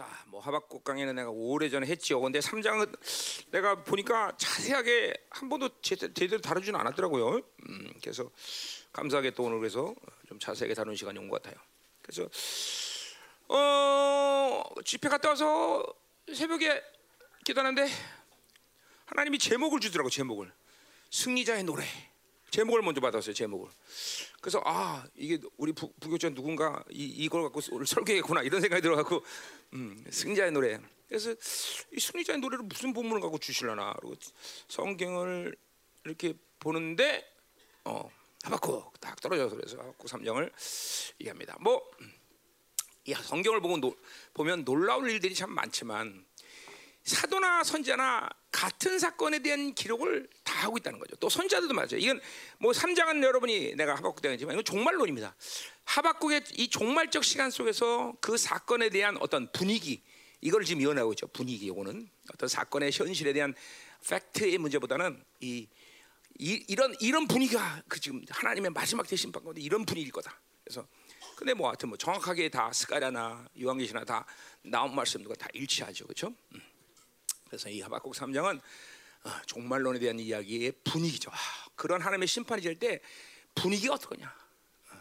자, 뭐 하박국 강의는 내가 오래전에 했지요. 근데 3장은 내가 보니까 자세하게 한 번도 제- 제대로 다루지는 않았더라고요. 음, 그래서 감사하게 또 오늘 그래서 좀 자세하게 다루는 시간이 온 것 같아요. 그래서 어, 집회 갔다 와서 새벽에 기도하는데 하나님이 제목을 주더라고 제목을 승리자의 노래 제목을 먼저 받았어요 제목을. 그래서 아 이게 우리 부, 부교자 누군가 이, 이걸 갖고 설계했구나 이런 생각이 들어갖고 음, 승리자의 노래. 그래서 이 승리자의 노래를 무슨 본문을 갖고 주실려나? 그리고 성경을 이렇게 보는데 어 하박국 딱 떨어져서 그래서 하박국 3장을 얘기합니다. 뭐이 성경을 보고 노, 보면 놀라울 일들이 참 많지만 사도나 선자나 같은 사건에 대한 기록을 다 하고 있다는 거죠. 또 선자들도 맞아요. 이건 뭐 3장은 여러분이 내가 하박국 때문이지만 이건 종말론입니다. 하박국의 이 종말적 시간 속에서 그 사건에 대한 어떤 분위기 이걸 지금 이어나고 있죠. 분위기 요거는 어떤 사건의 현실에 대한 팩트의 문제보다는 이, 이 이런 이런 분위기가 그 지금 하나님의 마지막 대신 판 건데 이런 분위기일 거다. 그래서 근데 뭐 하여튼 뭐 정확하게 다 스가랴나 요한계시나 다 나온 말씀들과 다 일치하죠. 그렇죠? 음. 그래서 이 하박국 3장은 어, 종말론에 대한 이야기의 분위기죠. 아, 그런 하나님의 심판이 될 때 분위기가 어떠냐? 어,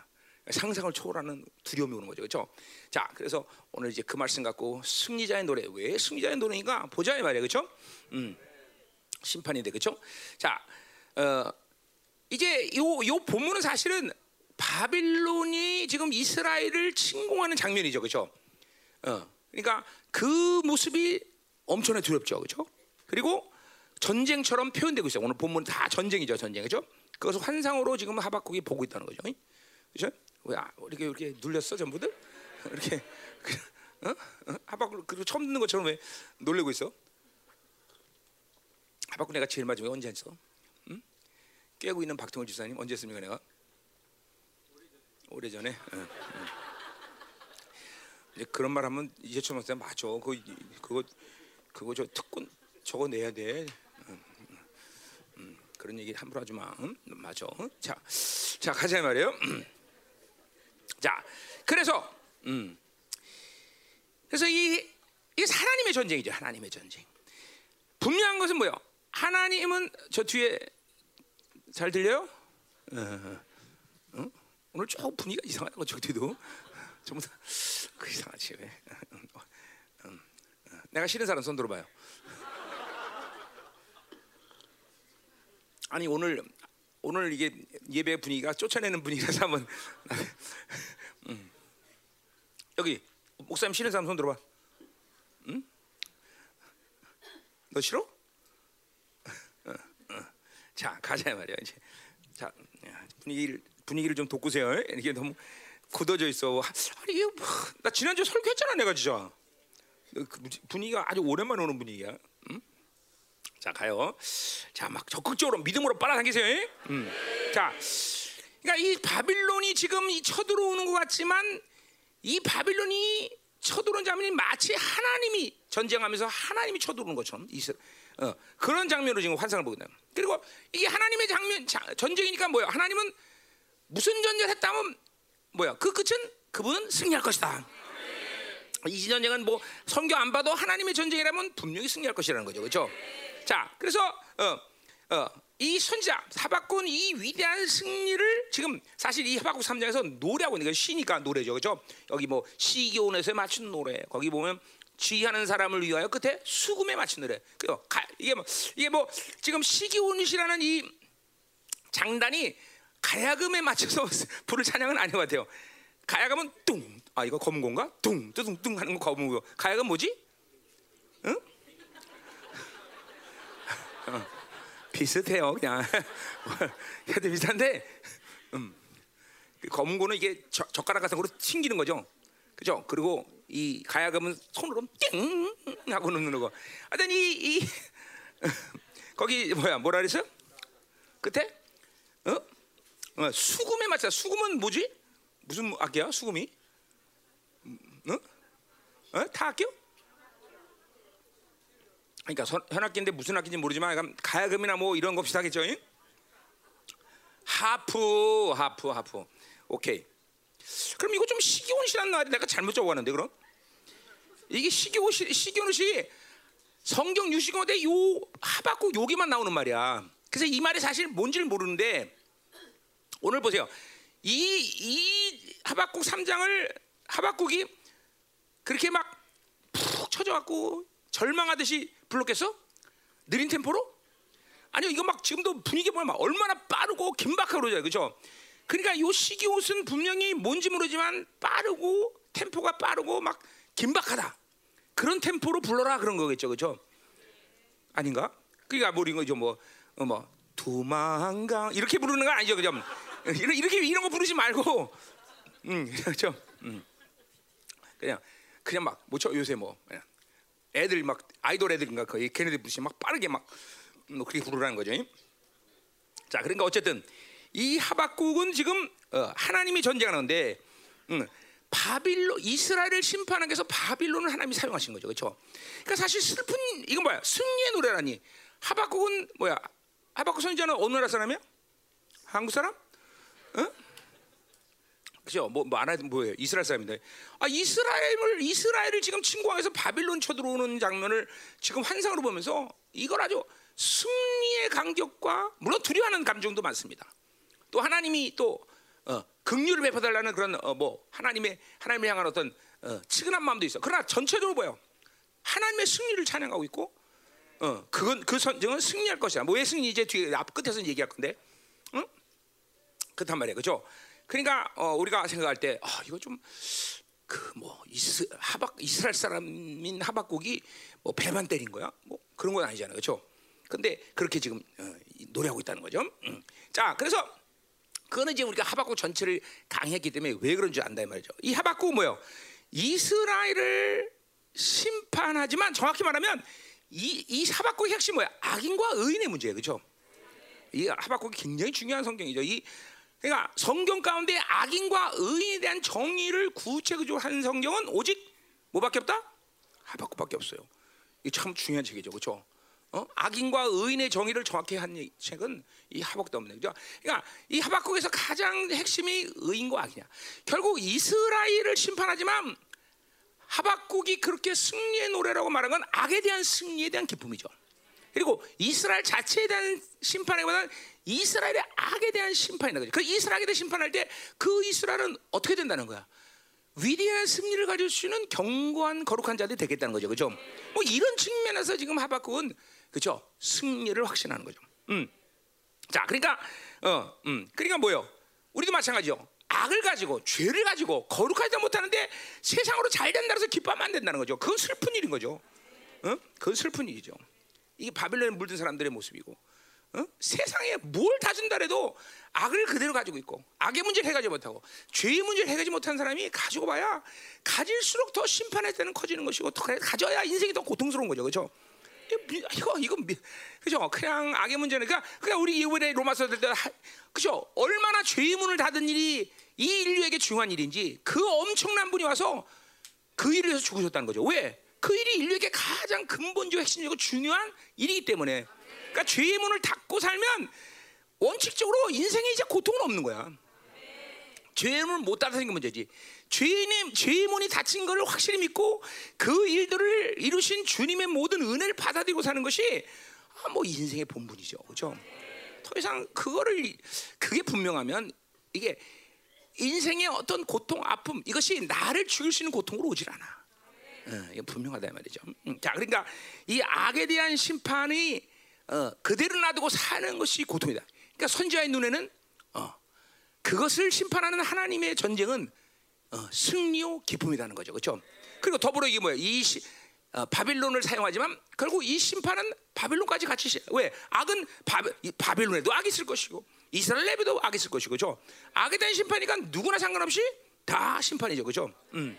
상상을 초월하는 두려움이 오는 거죠. 그렇죠? 자, 그래서 오늘 이제 그 말씀 갖고 승리자의 노래 왜 승리자의 노래인가 보자 이 말이에요. 그렇죠? 음. 심판인데 그렇죠? 자, 어, 이제 요 요 본문은 사실은 바빌론이 지금 이스라엘을 침공하는 장면이죠, 그렇죠? 어, 그러니까 그 모습이 엄청나게 두렵죠, 그렇죠? 그리고 전쟁처럼 표현되고 있어요. 오늘 본문 다 전쟁이죠, 전쟁, 그렇죠? 그것을 환상으로 지금 하박국이 보고 있다는 거죠, 그렇죠? 왜 아, 이렇게 이렇게 눌렸어, 전부들? 이렇게 어? 어? 하박국 그리고 처음 듣는 것처럼 왜 놀래고 있어? 하박국 내가 제일 마지막에 언제 했어? 응? 깨고 있는 박통일 지사님 언제 했습니까, 내가? 오래 전에. 응, 응. 이제 그런 말 하면 이제처럼 때 맞아. 그거 그거 그거 저 특권 저거 내야 돼. 응, 응, 응. 그런 얘기 함부로 하지 마. 응? 맞아. 응? 자, 자 가자 말이에요. 자, 그래서 음. 그래서 이 이게 하나님의 전쟁이죠. 하나님의 전쟁. 분명한 것은 뭐요? 하나님은 저 뒤에 잘 들려요? 어, 어, 어? 오늘 조금 분위기가 이상하다 거 저기도 전부 다 그 이상하지 왜? 음, 음, 음. 내가 싫은 사람 손 들어봐요. 아니 오늘 오늘 이게 예배 분위기가 쫓아내는 분위기라서 한번 음. 여기 목사님 싫은 사람 손 들어봐. 응? 너 싫어? 어, 어. 자 가자 말이야 이제. 자 분위기를 분위기를 좀 돋구세요. 이게 너무 굳어져 있어. 아니 이게 뭐, 나 지난주 에 설교했잖아 내가 진짜. 그 분위기가 아주 오랜만에 오는 분위기야. 응? 자 가요. 자 막 적극적으로 믿음으로 빨아당기세요. 음. 자, 그러니까 이 바빌론이 지금 이 쳐들어오는 것 같지만 이 바빌론이 쳐들어온 장면이 마치 하나님이 전쟁하면서 하나님이 쳐들어오는 것처럼 이스, 어, 그런 장면으로 지금 환상을 보거든요. 그리고 이게 하나님의 장면 자, 전쟁이니까 뭐야? 하나님은 무슨 전쟁을 했다면 뭐야? 그 끝은 그분은 승리할 것이다. 이 전쟁은 뭐 성경 안 봐도 하나님의 전쟁이라면 분명히 승리할 것이라는 거죠, 그렇죠? 자, 그래서 어, 어, 이 선지자 하박군 이 위대한 승리를 지금 사실 이 하박국 3장에서 노래하고 있는 게 시니까 노래죠, 그렇죠? 여기 뭐 시기온에서 맞춘 노래, 거기 보면 지휘하는 사람을 위하여 끝에 수금에 맞춘 노래. 그요 이게 뭐 이게 뭐 지금 시기온이라는 이 장단이 가야금에 맞춰서 부를 찬양은 아닌 것 같아요. 가야금은 뚱, 아 이거 검은 건가? 뚱, 뚱뚱 하는 거 검은 거. 가야금 뭐지? 응? 어, 비슷해요, 그냥. 해도 비슷한데, 음. 그 검은 거는 이게 저, 젓가락 같은 거로 튕기는 거죠. 그죠? 그리고 이 가야금은 손으로 띵 하고 넣는 거. 하여튼 이, 이 거기 뭐야 뭐라 그랬어? 끝에? 어? 어, 수금에 맞춰. 수금은 뭐지? 무슨 악기야? 수금이? 어? 어? 다 악기요? 그러니까 선, 현악기인데 무슨 악기인지 모르지만 가야금이나 뭐 이런 거 비슷하겠죠? 잉? 하프, 하프, 하프. 오케이. 그럼 이거 좀 시기온실한 날이 내가 잘못 적어왔는데 그럼? 이게 시교 시교노시 성경 65대 요 하박국 여기만 나오는 말이야. 그래서 이 말이 사실 뭔지를 모르는데 오늘 보세요. 이, 이 하박국 3장을 하박국이 그렇게 막 푹 쳐져갖고 절망하듯이 불렀겠어? 느린 템포로? 아니요, 이거 막 지금도 분위기 보면 막 얼마나 빠르고 긴박하고 그러죠, 그죠? 그러니까 요 시기 옷은 분명히 뭔지 모르지만 빠르고 템포가 빠르고 막 긴박하다. 그런 템포로 불러라 그런 거겠죠, 그죠? 아닌가? 그러니까 뭐 이런 거죠, 뭐, 어, 뭐 도망가 이렇게 부르는 거 아니죠, 그죠? 이런 이렇게 이런 거 부르지 말고, 음, 그렇죠? 음. 그냥 그냥 막 뭐죠 요새 뭐 그냥 애들 막 아이돌 애들인가 거의 걔네들 부르시 막 빠르게 막 뭐 그렇게 부르라는 거죠. 자, 그러니까 어쨌든 이 하박국은 지금 어, 하나님이 전쟁하는데 음, 바빌론 이스라엘을 심판하기 위해서 바빌론을 하나님이 사용하신 거죠. 그렇죠? 그러니까 사실 슬픈 이건 뭐야? 승리의 노래라니. 하박국은 뭐야? 하박국 선지자는 어느 나라 사람이야? 한국 사람? 어? 그죠? 뭐, 뭐, 안 하든 뭐예요? 이스라엘 사람인데. 아, 이스라엘을, 이스라엘을 지금 침공해서 바빌론 쳐들어오는 장면을 지금 환상으로 보면서 이걸 아주 승리의 간격과, 물론 두려워하는 감정도 많습니다. 또 하나님이 또, 어, 긍휼을 베풀달라는 그런, 어, 뭐, 하나님의, 하나님을 향한 어떤, 어, 치근한 마음도 있어. 그러나 전체적으로 보여. 하나님의 승리를 찬양하고 있고, 어, 그건, 그 선정은 승리할 것이야. 뭐의 승리 이제 뒤에 앞 끝에서 얘기할 건데, 응? 그렇단 말이에요. 그죠? 그러니까 어, 우리가 생각할 때 아, 이거 좀 그 뭐 이스 하박 이스라엘 사람인 하박국이 뭐 배만 때린 거야? 뭐 그런 건 아니잖아요, 그렇죠? 근데 그렇게 지금 어, 노래하고 있다는 거죠. 음. 자, 그래서 그거는 이제 우리가 하박국 전체를 강했기 때문에 왜 그런 줄 안다 이 말이죠. 이 하박국은 뭐요? 이스라엘을 심판하지만 정확히 말하면 이, 이 하박국의 핵심 뭐야? 악인과 의인의 문제예요, 그렇죠? 이 하박국이 굉장히 중요한 성경이죠. 이 그러니까 성경 가운데 악인과 의인에 대한 정의를 구체적으로 하는 성경은 오직 뭐밖에 없다? 하박국밖에 없어요. 이참 중요한 책이죠, 그렇죠? 어? 악인과 의인의 정의를 정확히 한 책은 이 하박국도 없는 거죠. 그러니까 이 하박국에서 가장 핵심이 의인과 악이냐. 결국 이스라엘을 심판하지만 하박국이 그렇게 승리의 노래라고 말한 건 악에 대한 승리에 대한 기쁨이죠. 그리고 이스라엘 자체에 대한 심판보다는 이스라엘의 악에 대한 심판이라는 거죠. 그 이스라엘에 대한 심판할 때 그 이스라엘은 어떻게 된다는 거야? 위대한 승리를 가질 수 있는 견고한 거룩한 자들이 되겠다는 거죠. 그죠? 뭐 이런 측면에서 지금 하박국은 그죠? 승리를 확신하는 거죠. 음. 자, 그러니까 어, 음. 그러니까 뭐요? 우리도 마찬가지죠. 악을 가지고 죄를 가지고 거룩하지 못하는데 세상으로 잘 된다고 해서 기뻐하면 안 된다는 거죠. 그건 슬픈 일인 거죠. 어? 그건 슬픈 일이죠. 이게 바빌론에 물든 사람들의 모습이고 어? 세상에 뭘 다 준다 해도 악을 그대로 가지고 있고 악의 문제를 해가지 못하고 죄의 문제를 해가지 못한 사람이 가지고 봐야 가질수록 더 심판의 때는 커지는 것이고 더 가져야 인생이 더 고통스러운 거죠 그렇죠? 이거 이거 그죠? 그냥 악의 문제는 그러니까 그냥 우리 이번에 로마서 들때 그죠? 얼마나 죄의 문을 닫은 일이 이 인류에게 중요한 일인지 그 엄청난 분이 와서 그 일을 위해서 죽으셨다는 거죠. 왜? 그 일이 인류에게 가장 근본적이고 핵심적이고 중요한 일이기 때문에 그러니까 죄의 문을 닫고 살면 원칙적으로 인생에 이제 고통은 없는 거야. 죄의 문을 못 닫아서 생긴 문제지. 죄인의 죄의 문이 닫힌 것을 확실히 믿고 그 일들을 이루신 주님의 모든 은혜를 받아들이고 사는 것이 아, 뭐 인생의 본분이죠, 그렇죠? 더 이상 그거를 그게 분명하면 이게 인생의 어떤 고통, 아픔 이것이 나를 죽일 수 있는 고통으로 오질 않아. 어, 이게 분명하다 말이죠. 음, 자, 그러니까 이 악에 대한 심판이 어, 그대로 놔두고 사는 것이 고통이다. 그러니까 선지자의 눈에는 어, 그것을 심판하는 하나님의 전쟁은 어, 승리요 기쁨이라는 거죠, 그렇죠? 그리고 더불어 이게 뭐야? 이 시, 어, 바빌론을 사용하지만 결국 이 심판은 바빌론까지 같이 시, 왜 악은 바빌, 바빌론에도 악이 있을 것이고 이스라엘 내에도 악이 있을 것이고, 그렇죠? 악에 대한 심판이니까 누구나 상관없이 다 심판이죠, 그렇죠? 음.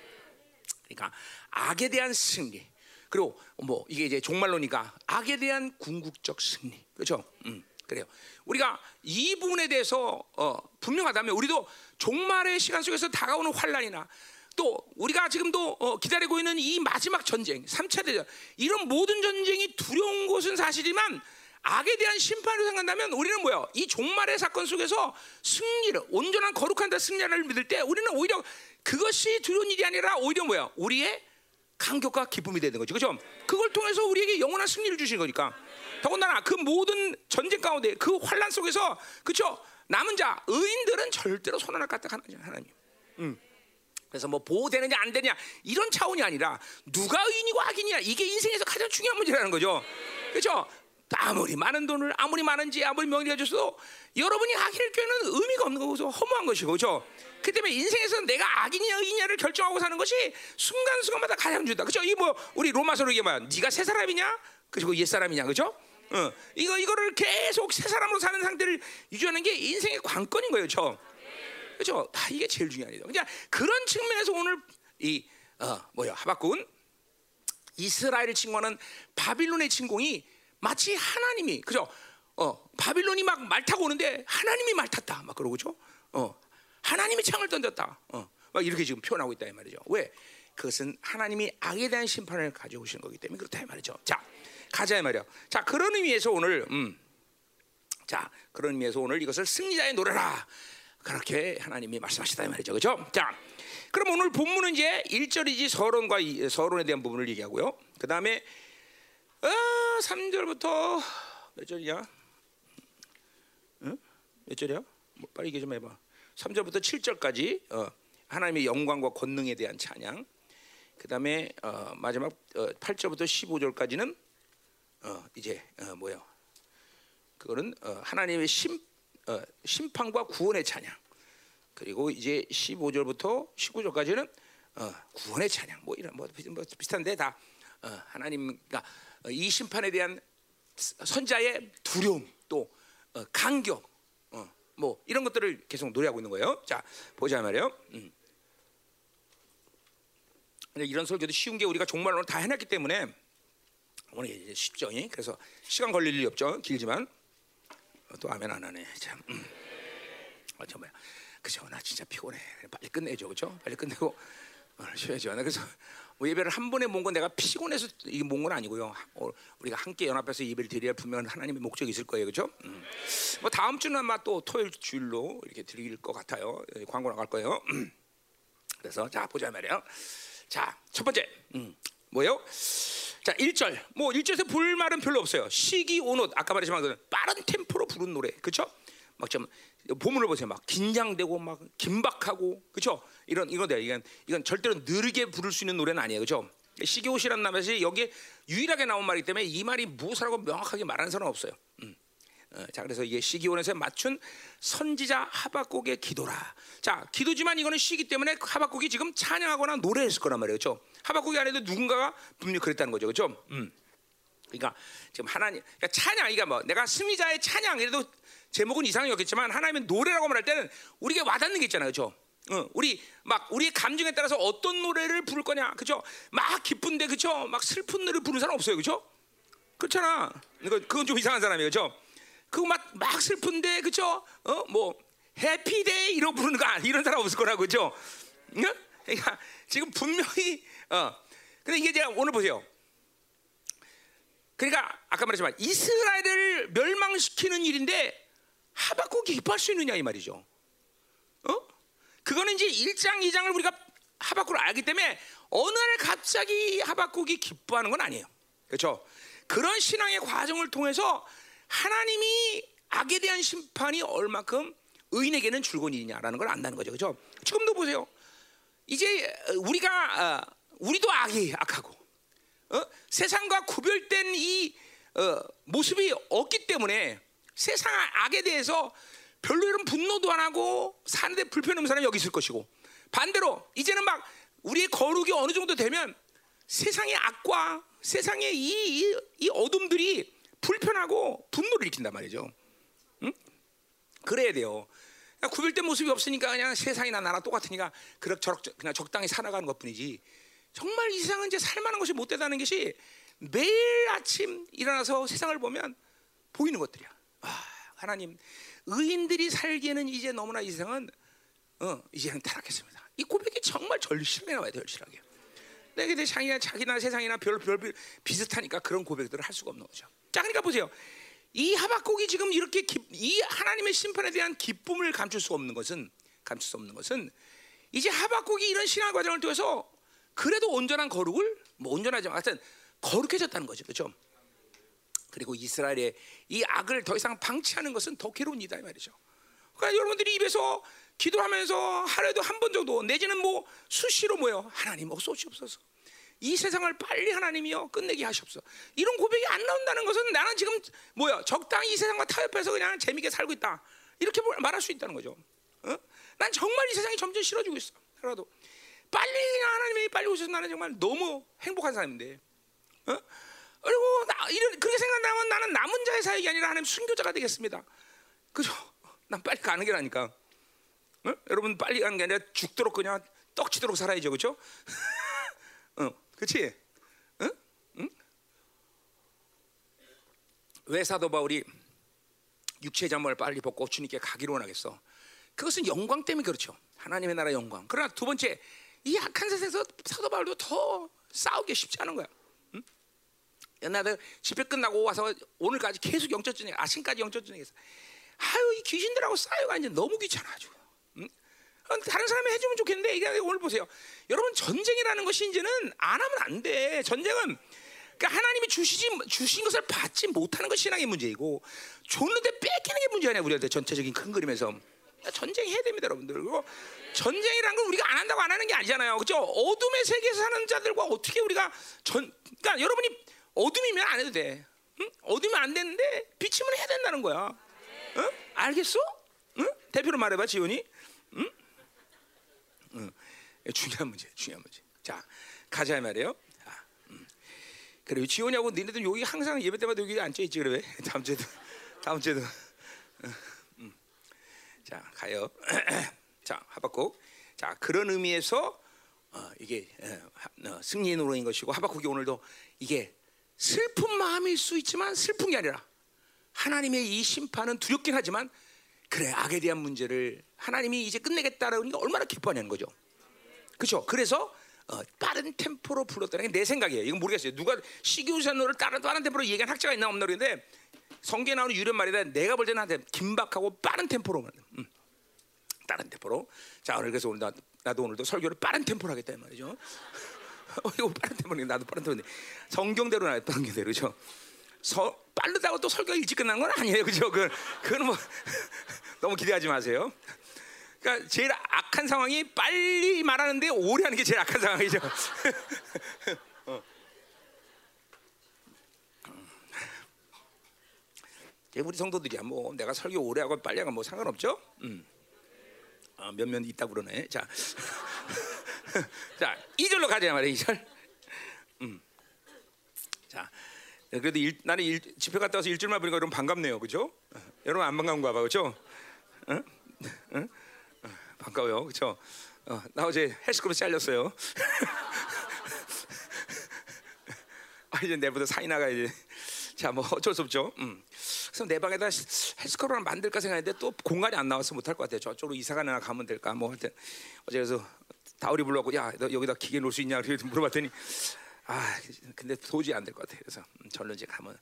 그러니까 악에 대한 승리. 그리고 뭐 이게 이제 종말론이니까 악에 대한 궁극적 승리. 그렇죠? 음, 그래요. 우리가 이 부분에 대해서 어, 분명하다면 우리도 종말의 시간 속에서 다가오는 환란이나 또 우리가 지금도 어, 기다리고 있는 이 마지막 전쟁, 3차 대전 이런 모든 전쟁이 두려운 것은 사실이지만 악에 대한 심판을 생각한다면 우리는 뭐야? 이 종말의 사건 속에서 승리를 온전한 거룩한 승리를 믿을 때 우리는 오히려 그것이 두려운 일이 아니라 오히려 뭐야? 우리의 감격과 기쁨이 되는 거죠. 그죠? 그걸 통해서 우리에게 영원한 승리를 주신 거니까. 더군다나 그 모든 전쟁 가운데 그 환란 속에서 그죠? 남은 자 의인들은 절대로 손하나 까딱하는 하나님. 음. 그래서 뭐 보호되느냐 안 되느냐 이런 차원이 아니라 누가 의인이고 악인이야 이게 인생에서 가장 중요한 문제라는 거죠. 그렇죠? 아무리 많은 돈을 아무리 많은지 아무리 명예가 줬어도 여러분이 악인을 꾀는 의미가 없는 거고 허무한 것이고 그렇죠? 그 때문에 인생에서 내가 악인이냐 의인이냐를 결정하고 사는 것이 순간순간마다 가장 중요하다. 그렇죠? 이 뭐 우리 로마서로 얘기해 봐. 네가 새 사람이냐? 그리고 옛 사람이냐? 그렇죠? 어, 이거 이거를 계속 새 사람으로 사는 상태를 유지하는 게 인생의 관건인 거예요, 저. 그렇죠? 다 이게 제일 중요한 일이죠. 그러니까 그런 측면에서 오늘 이 어, 뭐야 하박국은 이스라엘을 침공하는 바빌론의 침공이 마치 하나님이 그죠? 어, 바빌론이 막 말 타고 오는데 하나님이 말 탔다 막 그러고 죠 어, 하나님이 창을 던졌다. 어, 막 이렇게 지금 표현하고 있다 이 말이죠. 왜? 그것은 하나님이 악에 대한 심판을 가져오시는 거기 때문에 그렇다 이 말이죠. 자, 가자 이 말이요. 자, 그런 의미에서 오늘 음, 자, 그런 의미에서 오늘 이것을 승리자의 노래라. 그렇게 하나님이 말씀하시다 이 말이죠. 그렇죠? 자, 그럼 오늘 본문은 이제 1절이지 서론과 서론에 대한 부분을 얘기하고요. 그다음에 어, 3절부터 몇 절이야? 응? 몇 절이야? 뭐 빨리 얘기 좀 해봐. 3절부터 7절까지 어, 하나님의 영광과 권능에 대한 찬양. 그 다음에 어, 마지막 어, 8절부터 15절까지는 어, 이제 어, 뭐야? 그거는 어, 하나님의 심 어, 심판과 구원의 찬양. 그리고 이제 15절부터 19절까지는 어, 구원의 찬양. 뭐 이런 뭐, 뭐 비슷한데 다 어, 하나님 그러니까 이 심판에 대한 선자의 두려움 또 어, 간격 어, 뭐 이런 것들을 계속 노래하고 있는 거예요. 자 보자 말이요. 음. 이런 설교도 쉬운 게 우리가 정말로 다 해놨기 때문에 오늘 쉽죠. 그래서 시간 걸릴 일이 없죠. 길지만 또 아멘 안 하네. 참. 음. 어, 정말 그죠? 나 진짜 피곤해. 빨리 끝내죠, 그죠? 빨리 끝내고 어, 쉬어야죠. 나 그래서 뭐 예배를 한 번에 몬건 내가 피곤해서 이게 몬건 아니고요. 어, 우리가 함께 연합해서 예배를 드려야 분명 하나님의 목적이 있을 거예요, 그죠? 음. 뭐 다음 주는 아마 또 토요일 주일로 이렇게 드릴 것 같아요. 광고 나갈 거예요. 그래서 자 보자 말이에요. 자첫 번째 음, 뭐요? 자, 1절. 뭐 1절에서 볼 말은 별로 없어요. 시기 온옷 아까 말했지만 그 빠른 템포로 부른 노래. 그렇죠? 막 좀 보문을 보세요. 막 긴장되고 막 긴박하고 그렇죠? 이런 이거들 이건 이건 절대로 느리게 부를 수 있는 노래는 아니에요. 그렇죠? 시기옷이라는 말이 여기에 유일하게 나온 말이기 때문에 이 말이 무엇이라고 명확하게 말하는 사람은 없어요. 음. 어, 자 그래서 이게 시기온에서 맞춘 선지자 하박국의 기도라. 자 기도지만 이거는 시기 때문에 하박국이 지금 찬양하거나 노래했을 거란 말이에요, 그렇죠? 하박국이 안에도 누군가가 분명히 그랬다는 거죠, 그렇죠? 음. 그러니까 지금 하나님, 그러니까 찬양, 이가 뭐 내가 승리자의 찬양, 이래도 제목은 이상이었겠지만 하나님은 노래라고 말할 때는 우리에게 와닿는 게 있잖아요, 그렇죠? 어, 우리 막 우리의 감정에 따라서 어떤 노래를 부를 거냐, 그렇죠? 막 기쁜데, 그렇죠? 막 슬픈 노래를 부르는 사람 없어요, 그렇죠? 그렇잖아. 이거 그건 좀 이상한 사람이에요, 그렇죠? 그거 막, 막 슬픈데, 그쵸? 어, 뭐, 해피데이 이런 부르는 거, 이런 사람 없을 거라고, 그죠? 응? 그러니까 지금 분명히, 어. 근데 이게 제가 오늘 보세요. 그러니까 아까 말했지만 이스라엘을 멸망시키는 일인데 하박국이 기뻐할 수 있느냐 이 말이죠. 어? 그거는 이제 1장, 2장을 우리가 하박국을 알기 때문에 어느 날 갑자기 하박국이 기뻐하는 건 아니에요. 그렇죠? 그런 신앙의 과정을 통해서 하나님이 악에 대한 심판이 얼마큼 의인에게는 줄곧 일이냐라는 걸 안다는 거죠. 그죠? 지금도 보세요. 이제 우리가 어, 우리도 악이 악하고 어? 세상과 구별된 이 어, 모습이 없기 때문에 세상 악에 대해서 별로 이런 분노도 안 하고 사는데 불편한 사람이 여기 있을 것이고 반대로 이제는 막 우리의 거룩이 어느 정도 되면 세상의 악과 세상의 이, 이, 이 어둠들이 불편하고 분노를 일으킨단 말이죠. 응? 그래야 돼요. 그러니까 구별된 모습이 없으니까 그냥 세상이나 나라 똑같으니까 그럭저럭 그냥 적당히 살아가는 것뿐이지. 정말 이 세상은 이제 살만한 것이 못 되다는 것이 매일 아침 일어나서 세상을 보면 보이는 것들이야. 아, 하나님, 의인들이 살기에는 이제 너무나 이 세상은 어, 이제는 타락했습니다. 이 고백이 정말 절실하게 나와야 돼요, 절실하게. 내게 자기나 자기나 세상이나 별, 별, 별 비슷하니까 그런 고백들을 할 수가 없는 거죠. 자, 그러니까 보세요. 이 하박국이 지금 이렇게 기, 이 하나님의 심판에 대한 기쁨을 감출 수 없는 것은 감출 수 없는 것은 이제 하박국이 이런 신앙 과정을 통해서 그래도 온전한 거룩을 뭐 온전하지 하여튼 거룩해졌다는 거죠. 그렇죠? 그리고 이스라엘의 이 악을 더 이상 방치하는 것은 더 괴로운 일이다 이 말이죠. 그러니까 여러분들이 입에서 기도하면서 하루에도 한 번 정도 내지는 뭐 수시로 뭐요 하나님 뭐 쏘시옵소서. 이 세상을 빨리 하나님이요 끝내게 하시옵소서. 이런 고백이 안 나온다는 것은 나는 지금 뭐야 적당히 이 세상과 타협해서 그냥 재밌게 살고 있다 이렇게 말할 수 있다는 거죠. 어? 난 정말 이 세상이 점점 싫어지고 있어. 그래도 빨리 그냥 하나님이 빨리 오셔서 나는 정말 너무 행복한 사람인데. 어? 그리고 나, 이런 그렇게 생각하면 나는 남은 자의 사역이 아니라 하나님 순교자가 되겠습니다. 그죠? 난 빨리 가는 게 나니까. 어? 여러분 빨리 가는 게 아니라 죽도록 그냥 떡치도록 살아야죠, 그렇죠? 어, 그렇지? 왜 사도 바울이 육체 잠을 빨리 벗고 주님께 가기를 원하겠어? 그것은 영광 때문에 그렇죠. 하나님의 나라 영광. 그러나 두 번째 이 악한 세상에서 사도 바울도 더 싸우기 쉽지 않은 거야. 응? 옛날에 집회 끝나고 와서 오늘까지 계속 영적 전쟁, 아침까지 영적 전쟁했어. 아유 이 귀신들하고 싸우가 이제 너무 귀찮아가지고. 응? 다른 사람이 해주면 좋겠는데 이게 오늘 보세요. 여러분 전쟁이라는 것이 이제는 안 하면 안 돼. 전쟁은 그러니까 하나님이 주시지 주신 것을 받지 못하는 것이 신앙의 문제이고 줬는데 뺏기는 게 문제 아니야 우리한테 전체적인 큰 그림에서 전쟁 해야 됩니다, 여러분들. 그리고 전쟁이라는 건 우리가 안 한다고 안 하는 게 아니잖아요, 그렇죠? 어둠의 세계에서 사는 자들과 어떻게 우리가 전, 그러니까 여러분이 어둠이면 안 해도 돼. 응? 어둠이면 안 되는데 빛이면 해야 된다는 거야. 응? 알겠어? 응? 대표로 말해봐, 지훈이. 응? 응. 중요한 문제, 중요한 문제. 자, 가자 말이에요. 자, 음. 그래, 지훈이하고 니네들 여기 항상 예배 때마다 여기 앉아 있지 그래? 다음 주에도, 다음 주에도. 음. 자, 가요. 자, 하박국. 자, 그런 의미에서 어, 이게 어, 승리의 노래인 것이고 하박국이 오늘도 이게 슬픈 마음일 수 있지만 슬픈 게 아니라 하나님의 이 심판은 두렵긴 하지만 그래 악에 대한 문제를 하나님이 이제 끝내겠다라는 게 얼마나 기뻐하는 거죠. 그렇죠. 그래서 어, 빠른 템포로 불렀다는 게 내 생각이에요. 이건 모르겠어요. 누가 시기우산노를 다른 빠른 템포로 얘기한 학자가 있나 없나 그런데 성경에 나오는 유련 말이다. 내가 볼 때는 한테 긴박하고 빠른 템포로 음. 빠른 템포로. 자 오늘 그래서 오늘 나, 나도 오늘도 설교를 빠른 템포로 하겠다 이 말이죠. 어, 이거 빠른 템포는 나도 빠른 템포인데 성경대로 나왔던 성경대로죠. 서, 빠르다고 또 설교가 일찍 끝난 건 아니에요, 그죠? 그, 그건 뭐 너무 기대하지 마세요. 그러니까 제일 악한 상황이 빨리 말하는데 오래 하는 게 제일 악한 상황이죠. 어. 우리 성도들이야 뭐 내가 설교 오래 하고 빨리 하고 뭐 상관없죠. 음. 아, 몇몇 있다 그러네. 자, 자 2절로 가자 말이야 2절. 음. 자, 그래도 일, 나는 일, 집회 갔다 와서 일주일만 보니까 여러분 반갑네요, 그죠? 여러분 안 반가운가 봐, 그죠? 응? 응? 반가워요, 그죠? 어, 나 어제 헬스클럽 잘렸어요. 아, 이제 내보다 사이 나가야지. 자, 뭐 어쩔 수 없죠. 음. 그래서 내 방에다 헬스클럽을 만들까 생각했는데 또 공간이 안 나와서 못할 것 같아요. 저쪽으로 이사가나 가면 될까? 뭐 하여튼 어제 그래서 다우리 불러고 야, 너 여기다 기계 놓을 수 있냐? 그래서 물어봤더니 아, 근데 도저히 안 될 것 같아요. 그래서 음, 절로 이제 가면,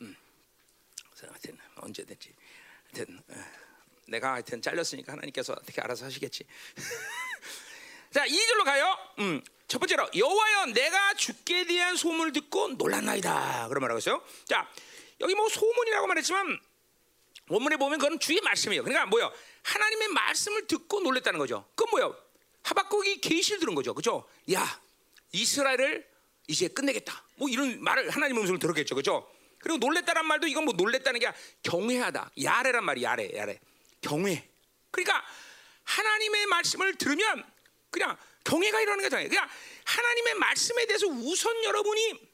음. 그래서 하여튼 언제든지, 하여튼 어, 내가 하여튼 잘렸으니까 하나님께서 어떻게 알아서 하시겠지. 자, 2절로 가요. 음. 첫 번째로 여호와여 내가 죽게 대한 소문을 듣고 놀랐나이다. 그런 말하고 있어요. 자, 여기 뭐 소문이라고 말했지만 원문에 보면 그건 주의 말씀이에요. 그러니까 뭐요? 하나님의 말씀을 듣고 놀랬다는 거죠. 그건 뭐요? 하박국이 계시를 들은 거죠. 그죠? 야, 이스라엘을 이제 끝내겠다. 뭐 이런 말을 하나님 음성을 들었겠죠. 그죠? 그리고 놀랬다란 말도 이건 뭐 놀랬다는 게 경외하다. 야레란 말이 야레, 야레. 경외. 그러니까 하나님의 말씀을 들으면 그냥 경외가 일어나는 거잖아요. 그냥 하나님의 말씀에 대해서 우선 여러분이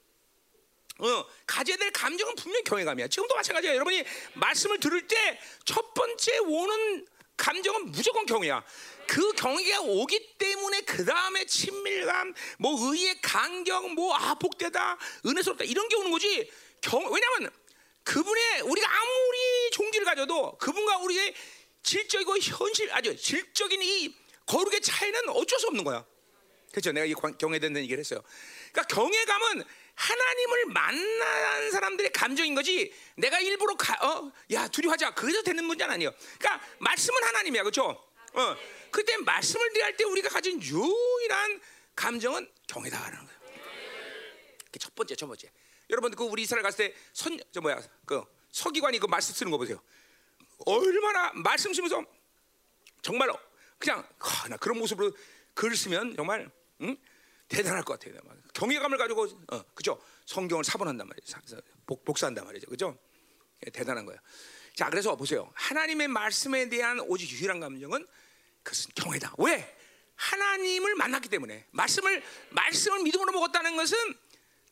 어, 가져야 될 감정은 분명히 경외감이야. 지금도 마찬가지야. 여러분이 말씀을 들을 때 첫 번째 오는 감정은 무조건 경외야. 그 경외가 오기 때문에 그 다음에 친밀감, 뭐 의의 간격, 뭐아 복되다, 은혜스럽다 이런 게 오는 거지. 경 왜냐하면 그분의 우리가 아무리 종기를 가져도 그분과 우리의 질적이고 현실 아주 질적인 이 거룩의 차이는 어쩔 수 없는 거야. 그렇죠? 내가 이 경외된다는 얘기를 했어요. 그러니까 경외감은 하나님을 만난 사람들의 감정인 거지. 내가 일부러 가, 어, 야 두려워하자. 그래서 되는 문제는 아니에요. 그러니까 말씀은 하나님이야, 그렇죠? 어, 그때 말씀을 대할 때 우리가 가진 유일한 감정은 경외다라는 거예요. 그게 첫 번째, 첫 번째. 여러분 그 우리 이스라엘 갔을 때 선 저 뭐야 그 서기관이 그 말씀 쓰는 거 보세요. 얼마나 말씀 쓰면서 정말 그냥 하, 나 그런 모습으로 글 쓰면 정말 응? 대단할 것 같아요. 경외감을 가지고 어, 그죠? 성경을 사본한단 말이죠. 복, 복사한단 말이죠. 그죠? 예, 대단한 거예요. 자, 그래서 보세요. 하나님의 말씀에 대한 오직 유일한 감정은 그것은 경외다. 왜? 하나님을 만났기 때문에 말씀을 말씀을 믿음으로 먹었다는 것은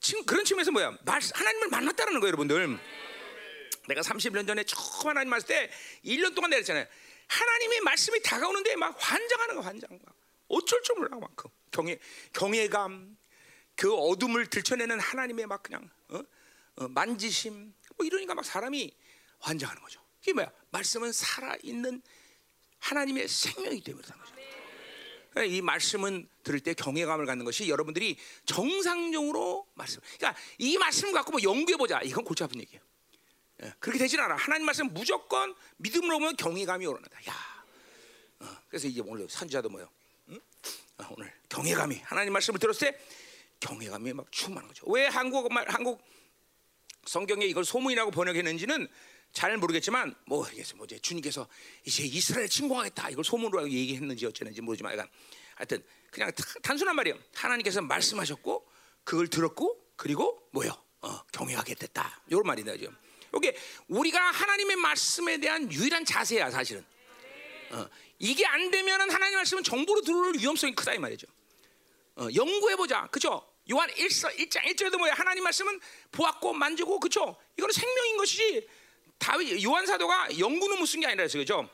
지금 그런 측면에서 뭐야? 말, 하나님을 만났다는 거예요, 여러분들. 내가 30년 전에 처음 하나님 만났을 때 1년 동안 내렸잖아요. 하나님의 말씀이 다가오는데 막 환장하는 거 환장. 어쩔 줄 몰라 만큼 경외 경외감 그 어둠을 들춰내는 하나님의 막 그냥 어? 어, 만지심 뭐 이러니까 막 사람이 환장하는 거죠. 이게 뭐야? 말씀은 살아 있는 하나님의 때문에 그런 거죠. 이 말씀은 들을 때 경외감을 갖는 것이 여러분들이 정상적으로 말씀. 그러니까 이 말씀 갖고 뭐 연구해 보자. 이건 골치 아픈 얘기예요. 예, 그렇게 되진 않아. 하나님 말씀 무조건 믿음으로 보면 경외감이 오르나다. 야. 어, 그래서 이제 오늘 선지자도 뭐요? 응? 어, 오늘 경외감이 하나님 말씀을 들었을 때 경외감이 막 충만한 거죠. 왜 한국 말 한국 성경에 이걸 소문이라고 번역했는지는 잘 모르겠지만 뭐 이게 뭐 이제 주님께서 이제 이스라엘 침공하겠다 이걸 소문으로 얘기했는지 어쩌는지 모르지만 하여튼 그냥 단순한 말이에요. 하나님께서 말씀하셨고 그걸 들었고 그리고 뭐요? 어, 경외하게 됐다. 이런 말이다 지금. 이게 우리가 하나님의 말씀에 대한 유일한 자세야 사실은. 어, 이게 안 되면은 하나님 말씀은 정보로 들어올 위험성이 크다 이 말이죠. 어, 연구해 보자, 그죠? 요한 1서 1장 1절에도 뭐야? 하나님 말씀은 보았고 만지고, 그죠? 이거는 생명인 것이지. 다윗 요한 사도가 연구는 무슨 게 아니라 그죠?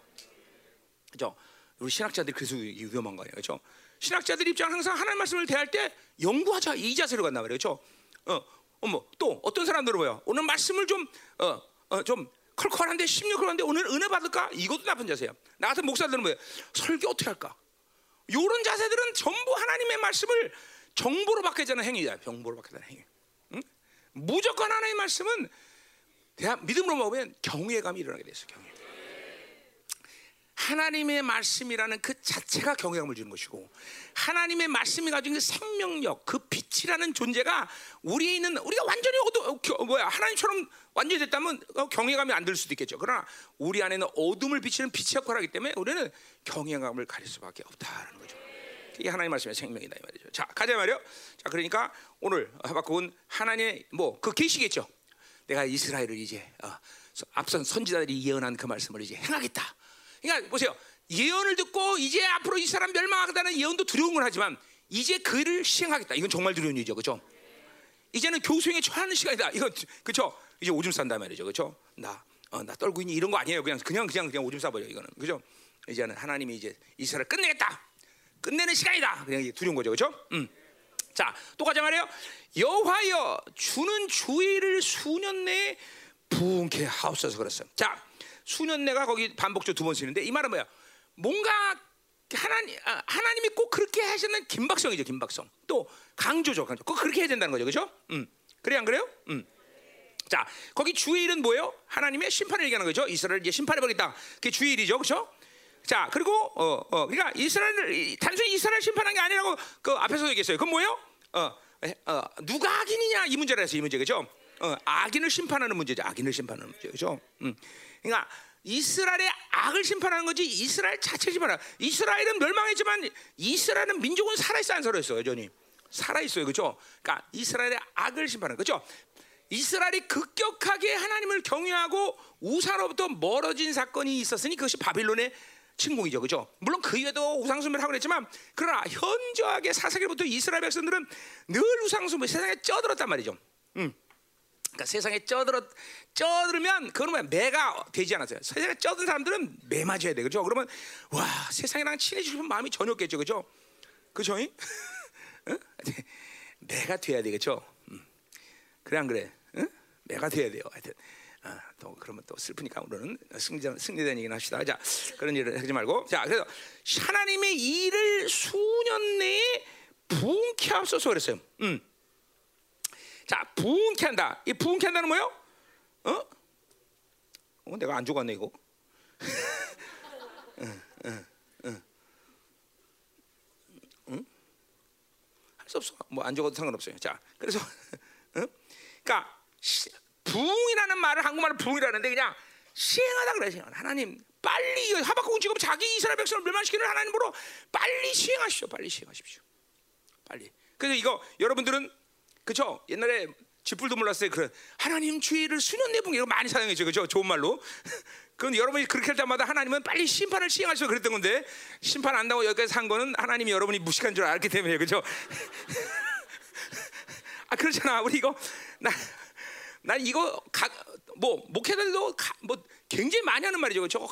그죠? 우리 신학자들 그래서 위험한 거예요, 그죠? 신학자들 입장 항상 하나님 말씀을 대할 때 연구하자 이 자세로 간단 말이에요, 그죠? 어, 어머 또 어떤 사람들은 뭐야? 오늘 말씀을 좀 어, 어, 좀 컬컬한데 심력컬한데 오늘 은혜 받을까? 이것도 나쁜 자세야. 나 같은 목사들은 뭐야? 설교 어떻게 할까? 이런 자세들은 전부 하나님의 말씀을 정보로 받게 되는 행위야. 정보로 받게 되는 행위. 응? 무조건 하나님의 말씀은 대한 믿음으로 먹으면 경외감이 일어나게 됐어. 경외. 하나님의 말씀이라는 그 자체가 경외감을 주는 것이고 하나님의 말씀이 가지고 있는 생명력, 그 빛이라는 존재가 우리에 있는 우리가 완전히 어두 뭐야 하나님처럼 완전히 됐다면 경외감이 안 들 수도 있겠죠. 그러나 우리 안에는 어둠을 비치는 빛의 역할을 하기 때문에 우리는 경외감을 가릴 수밖에 없다라는 거죠. 이게 하나님 말씀의 생명이다 이 말이죠. 자 가자 말이요. 자 그러니까 오늘 하박국은 하나님의 뭐 그 계시겠죠. 내가 이스라엘을 이제 어, 앞선 선지자들이 예언한 그 말씀을 이제 행하겠다. 그러니까 보세요. 예언을 듣고 이제 앞으로 이 사람 멸망하겠다는 예언도 두려운 건 하지만 이제 그를 시행하겠다. 이건 정말 두려운 일이죠. 그렇죠? 이제는 교수행에 처하는 시간이다. 이건 그렇죠? 이제 오줌 싼다 말이죠. 그렇죠? 나 어, 나 떨고 있니 이런 거 아니에요. 그냥 그냥 그냥 그냥 오줌 싸버려 이거는. 그죠? 이제는 하나님이 이제 이스라엘 끝내겠다. 끝내는 시간이다. 그냥 두려운 거죠. 그렇죠? 음. 자, 또 가자 말이에요. 여호와여 주는 주의를 수년 내에 부흥케 하옵소서 그랬어요. 자, 수년 내가 거기 반복적 두번 쓰는데 이 말은 뭐야? 뭔가 하나님 아, 하나님이 꼭 그렇게 하시는 긴박성이죠, 긴박성. 또 강조죠, 강조. 꼭 그렇게 해야 된다는 거죠, 그렇죠? 음, 그래 안 그래요? 음. 자, 거기 주일은 뭐예요? 하나님의 심판을 얘기하는 거죠. 이스라엘 이제 심판해 버리겠다. 그게 주일이죠, 그렇죠? 자, 그리고 어, 어, 그러니까 이스라엘 단순히 이스라엘 심판한 게 아니라고 그 앞에서 얘기했어요. 그건 뭐예요? 어, 어, 누가 악인이냐 이 문제라서 이 문제 그죠? 어, 악인을 심판하는 문제죠. 악인을 심판하는 문제 그죠? 음. 그러니까 이스라엘의 악을 심판하는 거지 이스라엘 자체 심판하. 이스라엘은 멸망했지만 이스라엘은 민족은 살아 있어 안 살아 있어 여전히 살아 있어요, 그죠? 그러니까 이스라엘의 악을 심판하는 거죠. 이스라엘이 급격하게 하나님을 경외하고 우사로부터 멀어진 사건이 있었으니 그것이 바빌론의 침공이죠, 그죠? 물론 그 이외에도 우상숭배를 하고 그랬지만 그러나 현저하게 사사기부터 이스라엘 백성들은 늘 우상숭배 세상에 쪄들었단 말이죠. 음. 그러니까 세상에 쪄들어 쪄들면 뭐야 매가 되지 않았어요. 세상에 쪄든 사람들은 매 맞아야 돼, 그죠? 그러면 와 세상이랑 친해지고 싶은 마음이 전혀 없겠죠, 그죠? 그죠? 응? 매가 돼야 되겠죠. 음. 그래 안 그래? 응? 매가 돼야 돼요. 하여튼 그러면 또 슬프니까 오늘은 승리 승리된 얘기는 합시다. 자 그런 일을 하지 말고 자 그래서 하나님의 일을 수년 내에 부흥케 하소서 그랬어요. 음. 자, 부흥케 한다. 이 부흥케 한다는 뭐예요? 어? 어 내가 안 죽었네 이거. 응, 응, 응. 응? 할 수 없어. 뭐안 적어도 상관없어요. 자, 그래서 어? 그러니까 시, 부흥이라는 말을 한국말로 부흥이라는데 그냥 시행하다 그래 시행. 하나님 빨리 하박국 지금 자기 이스라엘 백성을 멸망시키는 하나님으로 빨리 시행하십시오. 빨리 시행하십시오. 빨리. 그래서 이거 여러분들은 그죠? 옛날에 쥐뿔도 몰랐어요. 그런 하나님 주의를 수년 내분 이거 많이 사용했죠. 그죠? 좋은 말로. 그건 여러분이 그렇게 할 때마다 하나님은 빨리 심판을 시행하셔 그랬던 건데 심판 안다고 여기까지 산 거는 하나님이 여러분이 무식한 줄 알기 때문에 그죠? 아 그렇잖아. 우리 이거 나, 난 이거 가, 뭐 목회자들도 가, 뭐 굉장히 많이 하는 말이죠. 그죠?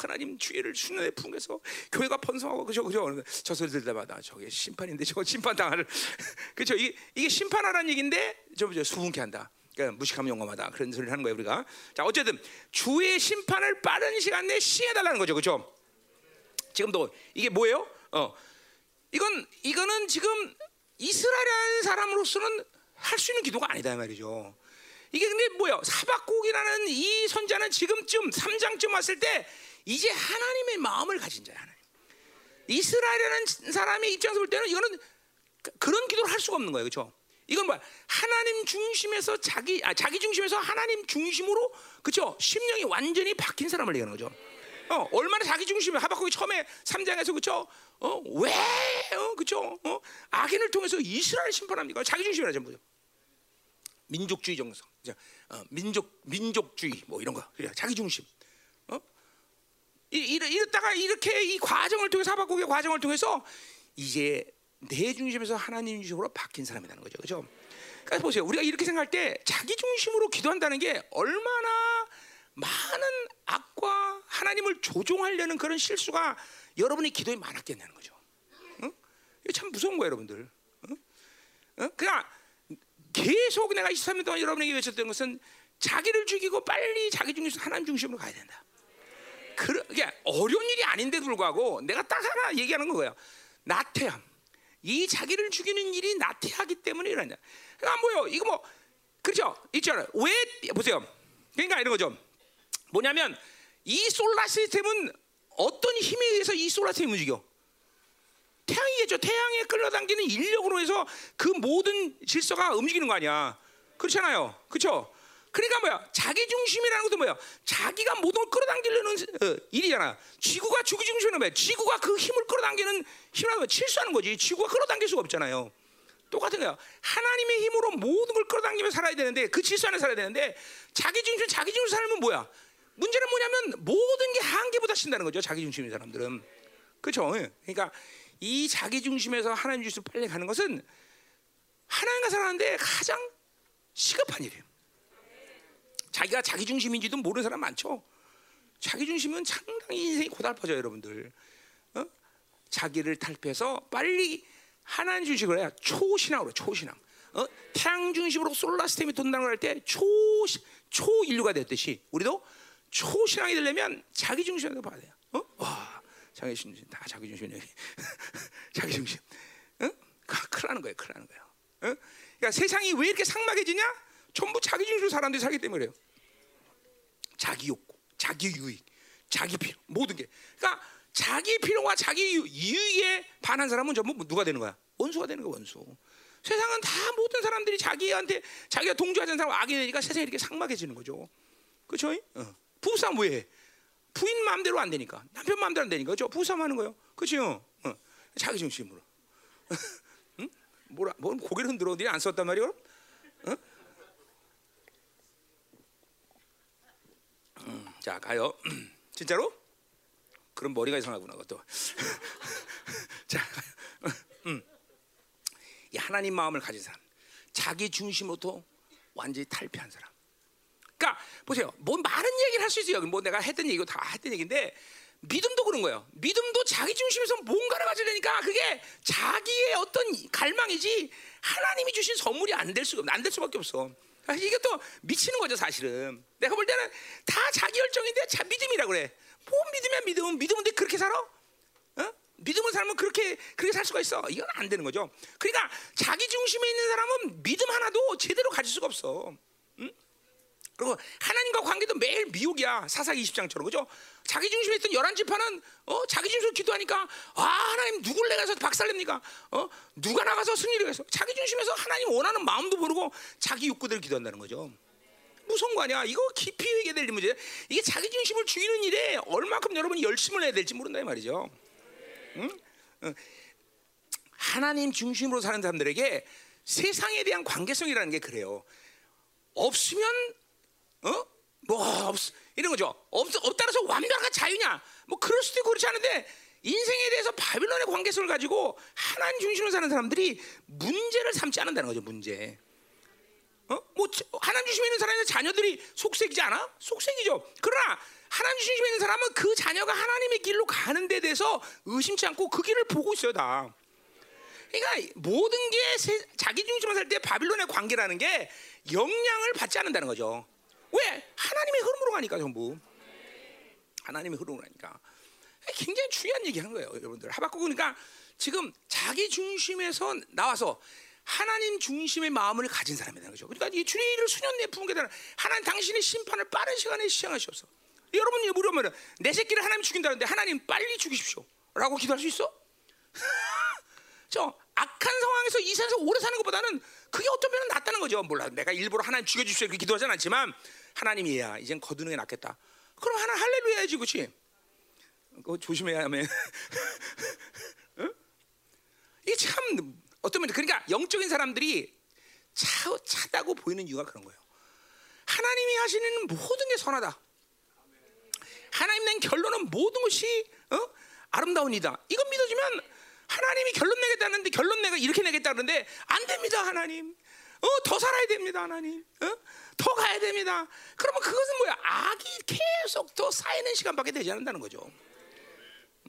하나님 주의를 수년에 풍겨서 교회가 번성하고 그죠? 그죠? 저 소리 들 때마다 저게 심판인데 저거 심판 당할 그죠? 이게, 이게 심판하라는 얘기인데 좀 수긍케 한다. 그러니까 무식하면 용감하다 그런 소리를 하는 거예요 우리가. 자 어쨌든 주의 심판을 빠른 시간 내에 시해달라는 거죠, 그렇죠? 지금도 이게 뭐예요? 어 이건 이거는 지금 이스라엘이라는 사람으로서는 할 수 있는 기도가 아니다 이 말이죠. 이게 근데 뭐예요? 사박국이라는 이 선자는 지금쯤 3장쯤 왔을 때 이제 하나님의 마음을 가진 자야 하나님. 이스라엘이라는 사람의 입장에서 볼 때는 이거는 그런 기도를 할 수가 없는 거예요, 그렇죠? 이건 뭐야? 하나님 중심에서 자기 아 자기 중심에서 하나님 중심으로 그죠? 심령이 완전히 바뀐 사람을 얘기하는 거죠. 어, 얼마나 자기 중심에 하박국이 처음에 3장에서 그죠? 어, 왜 어, 그죠? 어, 악인을 통해서 이스라엘 심판합니까? 자기 중심이라 전부. 민족주의 정성. 어, 민족 민족주의 뭐 이런 거. 그래, 자기 중심. 어? 이, 이러다가 이렇게 이 과정을 통해서 하박국의 과정을 통해서 이제 내 중심에서 하나님 중심으로 바뀐 사람이라는 거죠. 그죠? 그러니까 보세요. 우리가 이렇게 생각할 때 자기 중심으로 기도한다는 게 얼마나 많은 악과 하나님을 조종하려는 그런 실수가 여러분의 기도에 많았겠냐는 거죠. 응? 이게 참 무서운 거예요, 여러분들. 응? 응? 그냥 계속 내가 23년 동안 여러분에게 외쳤던 것은 자기를 죽이고 빨리 자기 중심에서 하나님 중심으로 가야 된다. 그게 어려운 일이 아닌데 불구하고 내가 딱 하나 얘기하는 거예요. 나태함. 이 자기를 죽이는 일이 나태하기 때문에 일어난다. 그러니까 뭐요? 이거 뭐 그렇죠? 있잖아요. 왜 보세요. 그러니까 이런 거죠. 뭐냐면 이 솔라 시스템은 어떤 힘에 의해서 이 솔라 시스템을 움직여? 태양이겠죠. 태양에 끌어당기는 인력으로 해서 그 모든 질서가 움직이는 거 아니야. 그렇잖아요. 그렇죠? 그러니까 뭐야? 자기 중심이라는 것도 뭐야? 자기가 모든 걸 끌어당기려는 어, 일이잖아. 지구가 주기 중심은 뭐야? 지구가 그 힘을 끌어당기는 힘이라고 칠수하는 거지. 지구가 끌어당길 수가 없잖아요. 똑같은 거야. 하나님의 힘으로 모든 걸 끌어당기며 살아야 되는데 그 질서 안에 살아야 되는데 자기 중심, 자기 중심 살면 뭐야? 문제는 뭐냐면 모든 게 한계보다 신다는 거죠. 자기 중심인 사람들은 그렇죠. 그러니까 이 자기 중심에서 하나님 주심 빨리 가는 것은 하나님과 살아가는데 가장 시급한 일이에요. 자기가 자기 중심인지도 모르는 사람 많죠. 자기 중심은 상당히 인생이 고달퍼져 여러분들. 어? 자기를 탈피해서 빨리 하나님 중심으로 해야 초신앙으로 초신앙. 어? 태양 중심으로 솔라 시스템이 돈다는 걸 할 때 초 초인류가 됐듯이 우리도 초신앙이 되려면 자기 중심으로 봐야 돼요. 자기 중심 다 자기 중심이네. 자기 중심. 어? 큰일 나는 거예요. 큰일 나는 거예요. 어? 그러니까 세상이 왜 이렇게 상막해지냐? 전부 자기 중심으로 사람들이 살기 때문에 그래요. 자기 욕구, 자기 유익, 자기 필요 모든 게. 그러니까 자기 필요와 자기 유익에 반한 사람은 전부 누가 되는 거야? 원수가 되는 거야, 원수. 세상은 다 모든 사람들이 자기한테 자기가 동조하는 사람 악이 되니까 세상이 이렇게 상막해지는 거죠. 그렇죠? 어. 부부싸움 왜 해? 부인 마음대로 안 되니까 남편 마음대로 안 되니까 저 부부싸움 하는 거예요. 그렇죠? 어. 자기 중심으로. 응? 뭐라? 뭐 고개를 흔들어 니네 안 썼단 말이야? 어? 음, 자 가요. 진짜로? 그럼 머리가 이상하구나 그것도. 자, 음. 이 하나님 마음을 가진 사람, 자기 중심으로부터 완전히 탈피한 사람. 그러니까 보세요. 뭐 많은 얘기를 할 수 있어요. 뭐 내가 했던 얘기고 다 했던 얘기인데 믿음도 그런 거예요. 믿음도 자기 중심에서 뭔가를 가지려니까 그게 자기의 어떤 갈망이지 하나님이 주신 선물이 안 될 수가 안될 수밖에 없어. 이게 또 미치는 거죠, 사실은. 내가 볼 때는 다 자기 열정인데 자 믿음이라 그래. 뭐 믿으면 믿음, 믿음인데 그렇게 살아? 어? 믿음을 살면 그렇게 그렇게 살 수가 있어? 이건 안 되는 거죠. 그러니까 자기 중심에 있는 사람은 믿음 하나도 제대로 가질 수가 없어. 응? 그리고 하나님과 관계도 매일 미혹이야. 사사 20장처럼 그죠? 자기 중심에 있던 열한 지파는 어 자기 중심으로 기도하니까 아 하나님 누굴 내가서 박살냅니까? 어 누가 나가서 승리를 해서 자기 중심에서 하나님 원하는 마음도 모르고 자기 욕구대로 기도한다는 거죠. 무서운 거 아니야? 이거 깊이 회개될 문제. 이게 자기 중심을 죽이는 일에 얼마큼 여러분이 열심을 해야 될지 모른다 이 말이죠. 응? 응. 하나님 중심으로 사는 사람들에게 세상에 대한 관계성이라는 게 그래요. 없으면 어? 뭐 없, 이런 거죠. 없, 없다라서 완벽한 자유냐? 뭐 그럴 수도 그렇지 않은데 인생에 대해서 바빌론의 관계성을 가지고 하나님 중심으로 사는 사람들이 문제를 삼지 않는다는 거죠. 문제. 어? 뭐 하나님 중심에 있는 사람의 자녀들이 속색이지 않아? 속색이죠. 그러나 하나님 중심에 있는 사람은 그 자녀가 하나님의 길로 가는 데 대해서 의심치 않고 그 길을 보고 있어요, 다. 그러니까 모든 게 세, 자기 중심으로 살 때 바빌론의 관계라는 게 영향을 받지 않는다는 거죠. 왜? 하나님의 흐름으로 가니까 전부. 하나님의 흐름으로 가니까. 굉장히 중요한 얘기 하는 거예요, 여러분들. 하박국 그러니까 지금 자기 중심에서 나와서 하나님 중심의 마음을 가진 사람이라는 거죠. 그러니까 이 주의 일을 수년 내에 부은 게 하나님 당신의 심판을 빠른 시간에 시행하시옵소. 여러분이 물으면 내 새끼를 하나님 죽인다는데 하나님 빨리 죽이십시오라고 기도할 수 있어? 저 악한 상황에서 이 세상에서 오래 사는 것보다는 그게 어떤 면은 낫다는 거죠. 몰라, 내가 일부러 하나님 죽여주십시오 이렇게 기도하진 않지만 하나님이 야 이젠 거두는 게 낫겠다. 그럼 하나 할렐루야 해야지, 그렇지? 그거 조심해야 하면. 응? 이게 참 어떤 면 그러니까 영적인 사람들이 차, 차다고 보이는 이유가 그런 거예요. 하나님이 하시는 모든 게 선하다. 하나님 낸 결론은 모든 것이 어? 아름다운 이다. 이건 믿어지면 하나님이 결론 내겠다는데 결론 내가 이렇게 내겠다 그러는데 안 됩니다 하나님. 어, 더 살아야 됩니다 하나님. 어? 더 가야 됩니다. 그러면 그것은 뭐야? 악이 계속 더 쌓이는 시간밖에 되지 않는다는 거죠.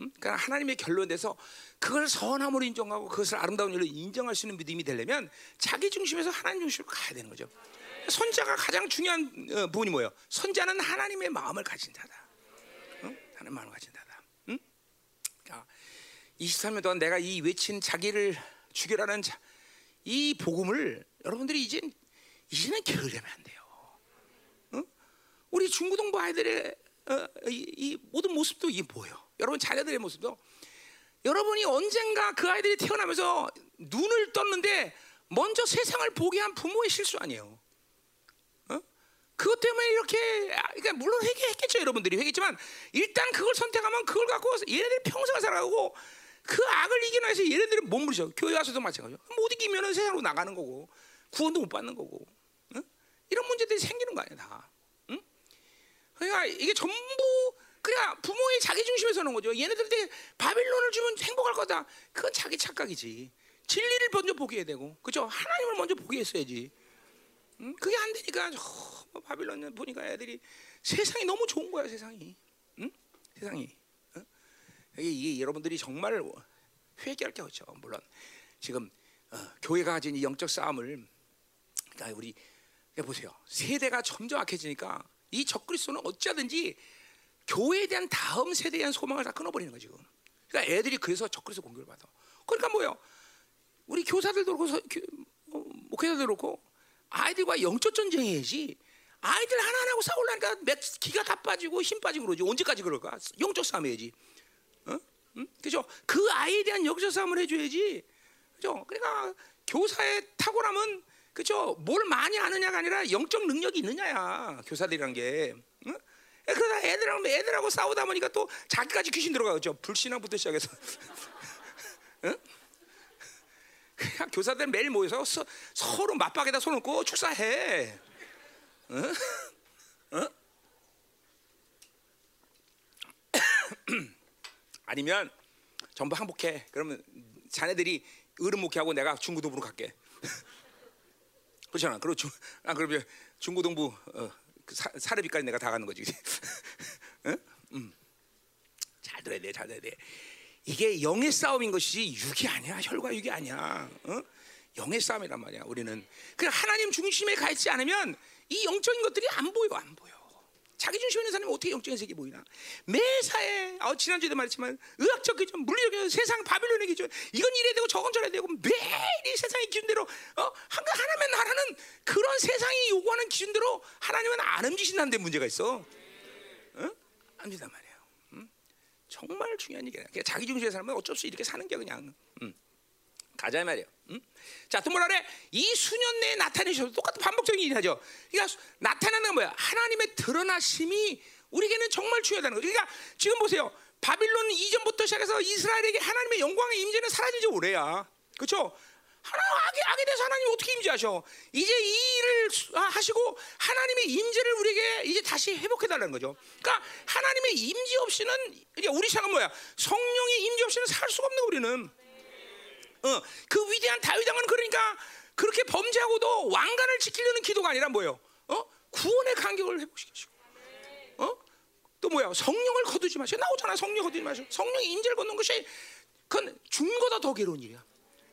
음? 그러니까 하나님의 결론에서 그걸 선함으로 인정하고 그것을 아름다운 일로 인정할 수 있는 믿음이 되려면 자기 중심에서 하나님 중심으로 가야 되는 거죠. 선자가 가장 중요한 어, 부분이 뭐예요? 선자는 하나님의 마음을 가진 자다. 응? 하나님 마음을 가진 자다. 응? 그러니까 23년 동안 내가 이 외친 자기를 죽여라는 자, 이 복음을 여러분들이 이제 이제는 게으르면 안 돼요. 응? 우리 중고등부 아이들의 어, 이, 이, 모든 모습도 이게 뭐예요? 여러분 자녀들의 모습도 여러분이 언젠가 그 아이들이 태어나면서 눈을 떴는데 먼저 세상을 보게 한 부모의 실수 아니에요. 어? 그것 때문에 이렇게 그러니까 물론 회개했겠죠 여러분들이 회개했지만 일단 그걸 선택하면 그걸 갖고 얘네들이 평생을 살아가고 그 악을 이기기 위해서 얘네들은 몸부리죠. 교회 와서도 마찬가지죠. 못 이기면 세상으로 나가는 거고 구원도 못 받는 거고 응? 이런 문제들이 생기는 거 아니야 다. 응? 그러니까 이게 전부 그냥 부모의 자기 중심에 서 는 거죠. 얘네들한테 바빌론을 주면 행복할 거다. 그건 자기 착각이지. 진리를 먼저 포기해야 되고, 그죠? 하나님을 먼저 포기했어야지. 응? 그게 안 되니까 어, 뭐 바빌론 보니까 애들이 세상이 너무 좋은 거야 세상이. 응? 세상이. 응? 이게, 여러분들이 정말 회개할 게 없죠. 물론 지금 어, 교회가 가진 이 영적 싸움을 그러니까 우리 보세요. 세대가 점점 악해지니까 이 적그리스도는 어찌하든지 교회에 대한 다음 세대에 대한 소망을 다 끊어버리는. 지금. 그러니까 애들이 그래서 적그리스도 공격을 받아. 그러니까 뭐예요? 우리 교사들도 그렇고 어, 목회자들도 그렇고 아이들과 영적 전쟁해야지. 아이들 하나하나하고 싸우려니까 몇 기가 다 빠지고 힘 빠지고 그러지. 언제까지 그럴까? 영적 싸움 해야지. 그죠? 그 아이에 대한 싸움을 해줘야지. 그죠? 그러니까 교사의 탁월함은 그죠? 뭘 많이 아느냐가 아니라 영적 능력이 있느냐야. 교사들이란 게. 응? 그러다 애들하고 애들하고 싸우다 보니까 또 자기까지 귀신 들어가죠. 불신앙부터 시작해서. 응? 그냥 교사들 매일 모여서 서, 로 맞박에다 손 얹고 축사해. 응? 응? 아니면 전부 항복해. 그러면 자네들이 어른 목회하고 내가 중고등부로 갈게. 그렇잖아. 그리고 중, 아 그러면 중고등부 어, 그 사, 사례비까지 내가 다 가는 거지. 응? 음. 잘 들어야 돼, 잘 들어야 돼. 이게 영의 싸움인 것이지 육이 아니야, 혈과 육이 아니야. 어? 영의 싸움이란 말이야. 우리는 그 하나님 중심에 가 있지 않으면 이 영적인 것들이 안 보여, 안 보여. 자기 중심에 있는 사람이 어떻게 영적인 세계 보이나? 매사에 어, 지난주에도 말했지만 의학적 기준, 물리적 기준, 세상 바빌론의 기준 이건 이래야 되고 저건 저래야 되고 매일 이 세상의 기준대로 어, 하나면 하나는 그런 세상이 요구하는 기준대로 하나님은 안 움직이신다는 데 문제가 있어. 응? 안 움직인단 말이에요. 응? 정말 중요한 얘기야. 자기 중심의 삶은 어쩔 수 이렇게 사는 게 그냥. 응. 가자 말이에요. 응? 자, 또 뭐라 그래? 이 수년 내에 나타내셔도 똑같은 반복적인 일이 하죠. 그러니까 나타나는 건 뭐야? 하나님의 드러나심이 우리에게는 정말 중요하다는 거죠. 그러니까 지금 보세요. 바빌론 이전부터 시작해서 이스라엘에게 하나님의 영광의 임재는 사라진 지 오래야. 그렇죠? 하나 악에 악에 대해서 하나님이 어떻게 임재하셔? 이제 이 일을 하시고 하나님의 임재를 우리에게 이제 다시 회복해 달라는 거죠. 그러니까 하나님의 임재 없이는 우리 생각은 뭐야? 성령의 임재 없이는 살 수가 없는 우리는. 어, 그 위대한 다윗 왕은 그러니까 그렇게 범죄하고도 왕관을 지키려는 기도가 아니라 뭐예요? 어? 구원의 간격을 회복시키시고. 어? 또 뭐야? 성령을 거두지 마시고 나오잖아. 성령 거두지 마시고. 성령의 임재를 걷는 것이 그건 죽는 더 괴로운 일이야.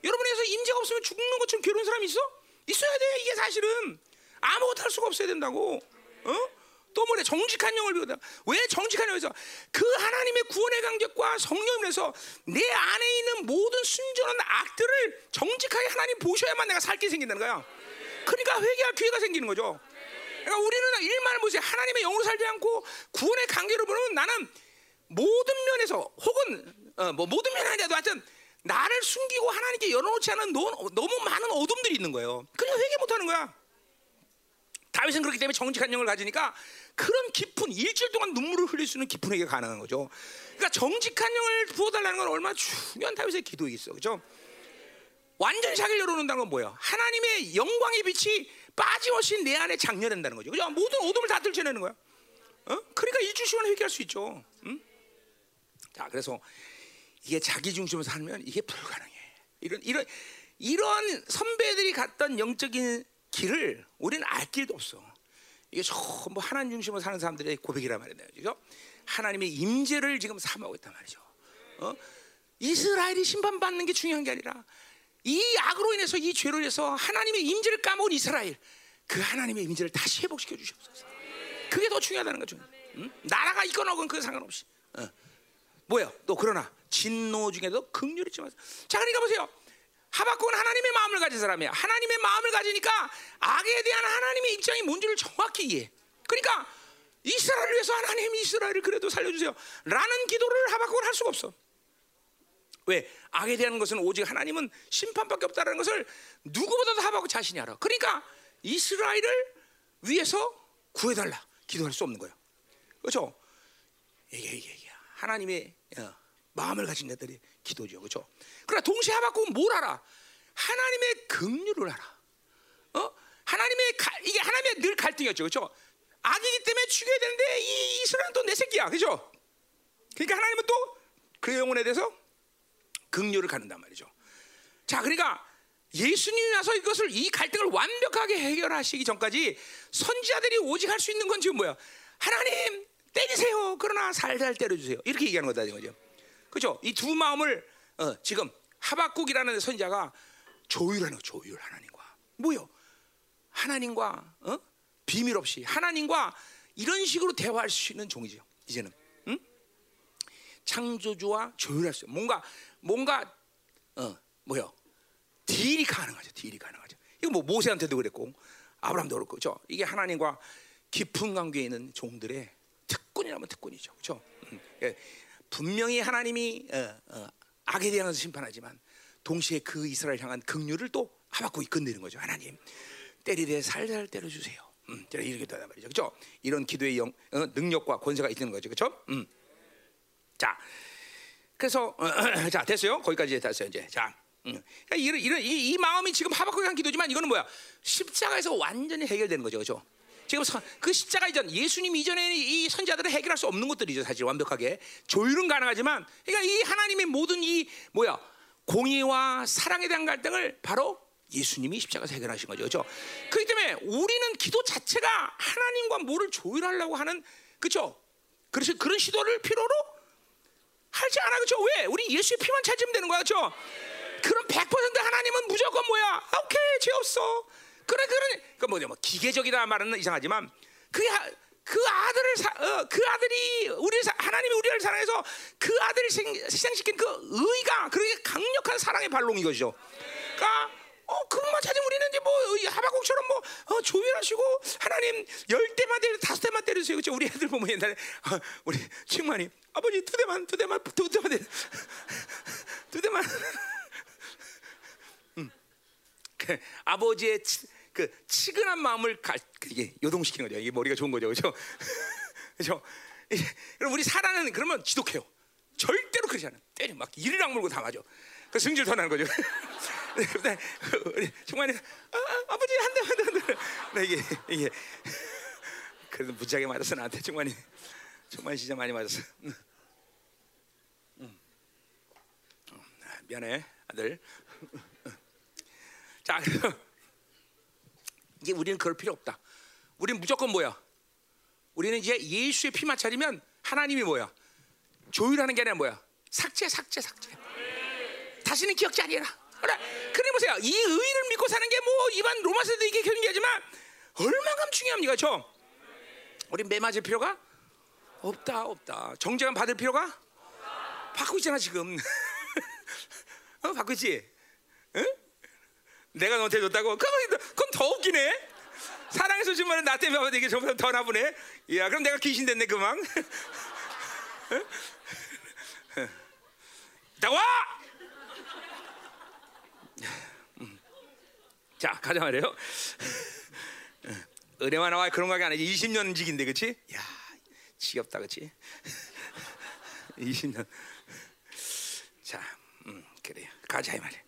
여러분에서 임재가 없으면 죽는 것처럼 괴로운 사람이 있어? 있어야 돼. 이게 사실은 아무것도 할 수가 없어야 된다고. 어? 또 뭐래 정직한 영을 비우다. 왜 정직한 영에서 그 하나님의 구원의 강격과 성령에서 내 안에 있는 모든 순전한 악들을 정직하게 하나님 보셔야만 내가 살게 생긴다는 거야. 그러니까 회개할 기회가 생기는 거죠. 그러니까 우리는 일만 보세요. 하나님의 영으로 살지 않고 구원의 관계로 보면 나는 모든 면에서 혹은 어, 뭐 모든 면이 아니라도 하여튼 나를 숨기고 하나님께 열어놓지 않은 너무 많은 어둠들이 있는 거예요. 그냥 회개 못하는 거야. 다윗은 그렇기 때문에 정직한 영을 가지니까 그런 깊은 일주일 동안 눈물을 흘릴 수 있는 깊은 회개가 가능한 거죠. 그러니까 정직한 영을 부어달라는 건 얼마나 중요한 다윗의 기도이겠어, 그렇죠? 완전히 자기를 열어놓는다는 건 뭐예요? 하나님의 영광의 빛이 빠짐없이 내 안에 장렬한다는 거죠. 그죠? 모든 어둠을 다 들춰내는 거야. 어? 그러니까 일주일 시간 회개할 수 있죠. 응? 자, 그래서 이게 자기 중심으로 살면 이게 불가능해. 이런 이런 이런 선배들이 갔던 영적인 길을 우리는 알 길도 없어. 이게 전부 하나님 중심으로 사는 사람들의 고백이란 말이에요. 그죠? 하나님의 임재를 지금 삼하고 있단 말이죠. 어? 이스라엘이 심판받는 게 중요한 게 아니라 이 악으로 인해서 이 죄로 인해서 하나님의 임재를 까먹은 이스라엘 그 하나님의 임재를 다시 회복시켜 주시옵소서. 그게 더 중요하다는 거죠. 응? 나라가 있건 없건 그 상관없이. 어. 뭐야? 또 그러나 진노 중에도 극률이 있지만 자 그러니까 보세요. 하박국은 하나님의 마음을 가진 사람이야. 하나님의 마음을 가지니까 악에 대한 하나님의 입장이 뭔지를 정확히 이해. 그러니까 이스라엘을 위해서 하나님 이스라엘을 그래도 살려주세요. 라는 기도를 하박국은 할 수가 없어. 왜? 악에 대한 것은 오직 하나님은 심판밖에 없다는 것을 누구보다도 하박국 자신이 알아. 그러니까 이스라엘을 위해서 구해달라. 기도할 수 없는 거예요. 그렇죠? 이게 이게, 이게 하나님의 어, 마음을 가진 자들이 기도죠. 그렇죠? 그러나 동시에 하박국은 뭘 알아? 하나님의 긍휼을 알아. 어? 하나님의 가, 이게 하나님의 늘 갈등이었죠. 그렇죠? 악이기 때문에 죽여야 되는데 이 이스라엘은 또 내 새끼야. 그렇죠? 그러니까 하나님은 또 그 영혼에 대해서 긍휼을 갖는단 말이죠. 자, 그러니까 예수님이 와서 이것을 이 갈등을 완벽하게 해결하시기 전까지 선지자들이 오직 할 수 있는 건 지금 뭐야? 하나님 때리세요. 그러나 살살 때려주세요. 이렇게 얘기하는 거다 이거죠. 그렇죠? 이 두 마음을 어, 지금 하박국이라는 선자가 조율하는 조율 하나님과 뭐요? 하나님과 어? 비밀 없이 하나님과 이런 식으로 대화할 수 있는 종이죠. 이제는 응? 창조주와 조율할 수 뭔가 뭔가 어 뭐요? 딜이 가능하죠. 딜이 가능하죠. 이거 뭐 모세한테도 그랬고 아브라함도 그렇고 그렇죠? 이게 하나님과 깊은 관계에 있는 종들의 특권이라면 특권이죠. 그렇죠? 음. 예. 분명히 하나님이 어, 어, 악에 대한 심판하지만 동시에 그 이스라엘 향한 긍휼을 또 하박고 이끌내는 거죠. 하나님 때리되 살살 때려주세요. 음, 이렇게 된단 말이죠. 그렇죠? 이런 기도의 영, 어, 능력과 권세가 있는 거죠. 그렇죠? 음. 자, 그래서 어, 자 됐어요. 거기까지 됐어요. 이제 자. 음. 그러니까 이런, 이런 이, 이, 마음이 지금 하박국의 한 기도지만 이거는 뭐야? 십자가에서 완전히 해결되는 거죠, 그렇죠? 지금 선, 그 십자가 이전 예수님 이전에 이 선자들을 해결할 수 없는 것들이죠, 사실 완벽하게 조율은 가능하지만, 그러니까 이 하나님의 모든 이 뭐야 공의와 사랑에 대한 갈등을 바로 예수님이 십자가에서 해결하신 거죠, 그렇죠? 그렇기 때문에 우리는 기도 자체가 하나님과 뭐를 조율하려고 하는 그렇죠? 그래서 그런 시도를 필요로 하지 않아, 그렇죠? 왜? 우리 예수의 피만 찾으면 되는 거야, 그렇죠? 그럼 100% 하나님은 무조건 뭐야? 아, 오케이, 죄 없어. 그래, 그래. 그 뭐냐, 뭐 기계적이다 말은 이상하지만 그게 그 아들을 사, 어, 그 아들이 우리 하나님이 우리를 사랑해서 그 아들을 생, 희생시킨 그 의가 그렇게 강력한 사랑의 발롱인 것이죠. 그러니까 어 그것만 찾으면 우리는 이제 뭐이 하박국처럼 뭐 어, 조율하시고 하나님 열 대만 때려 다섯 대만 때려주세요 그죠 우리 애들 보면 옛날에 어, 우리 친구만이 아버지 두 대만 두 대만 두 대만 때려 두 대만 음. 그 아버지의 치, 그 치근한 마음을 가, 이게 요동시키는 거죠. 이게 머리가 좋은 거죠. 그죠? 그죠? 그럼 우리 사라는 그러면 지독해요. 절대로 그러지 않아 때려 막 이를 악물고 다 맞아 그 승질 더 나는 거죠. 근데 정말 아, 아버지 한대 한대 한대. 나 이게 이게. 그래도 무지하게 맞았어 나한테 정말 정말 진짜 많이 맞았어. 어, 미안해 아들. 자 그래서 이제 우리는 그럴 필요 없다. 우리는 무조건 뭐야? 우리는 이제 예수의 피만 차리면 하나님이 뭐야? 조율하는 게 아니라 뭐야? 삭제 삭제 삭제. 다시는 기억지 아니라. 그래, 그래 보세요. 이 의를 믿고 사는 게뭐 일반 로마서도 이게 경계하지만 얼마나 중요합니까, 저? 우리 매 맞을 필요가 없다, 없다. 정죄감 받을 필요가 받고 있잖아 지금. 어, 받고 있지. 응? 내가 너한테 줬다고? 그건, 그건 더 웃기네. 사랑해서 주면 나 때문에 이게 저보다 더 나쁘네. 야, 그럼 내가 귀신 됐네 그만. 나와! 자 가자 말이에요. 은혜만 나와 그런 거가 아니지 20년 직인데 그렇지? 야 지겹다 그렇지? 20년. 자, 음, 그래요. 가자 이 말이야.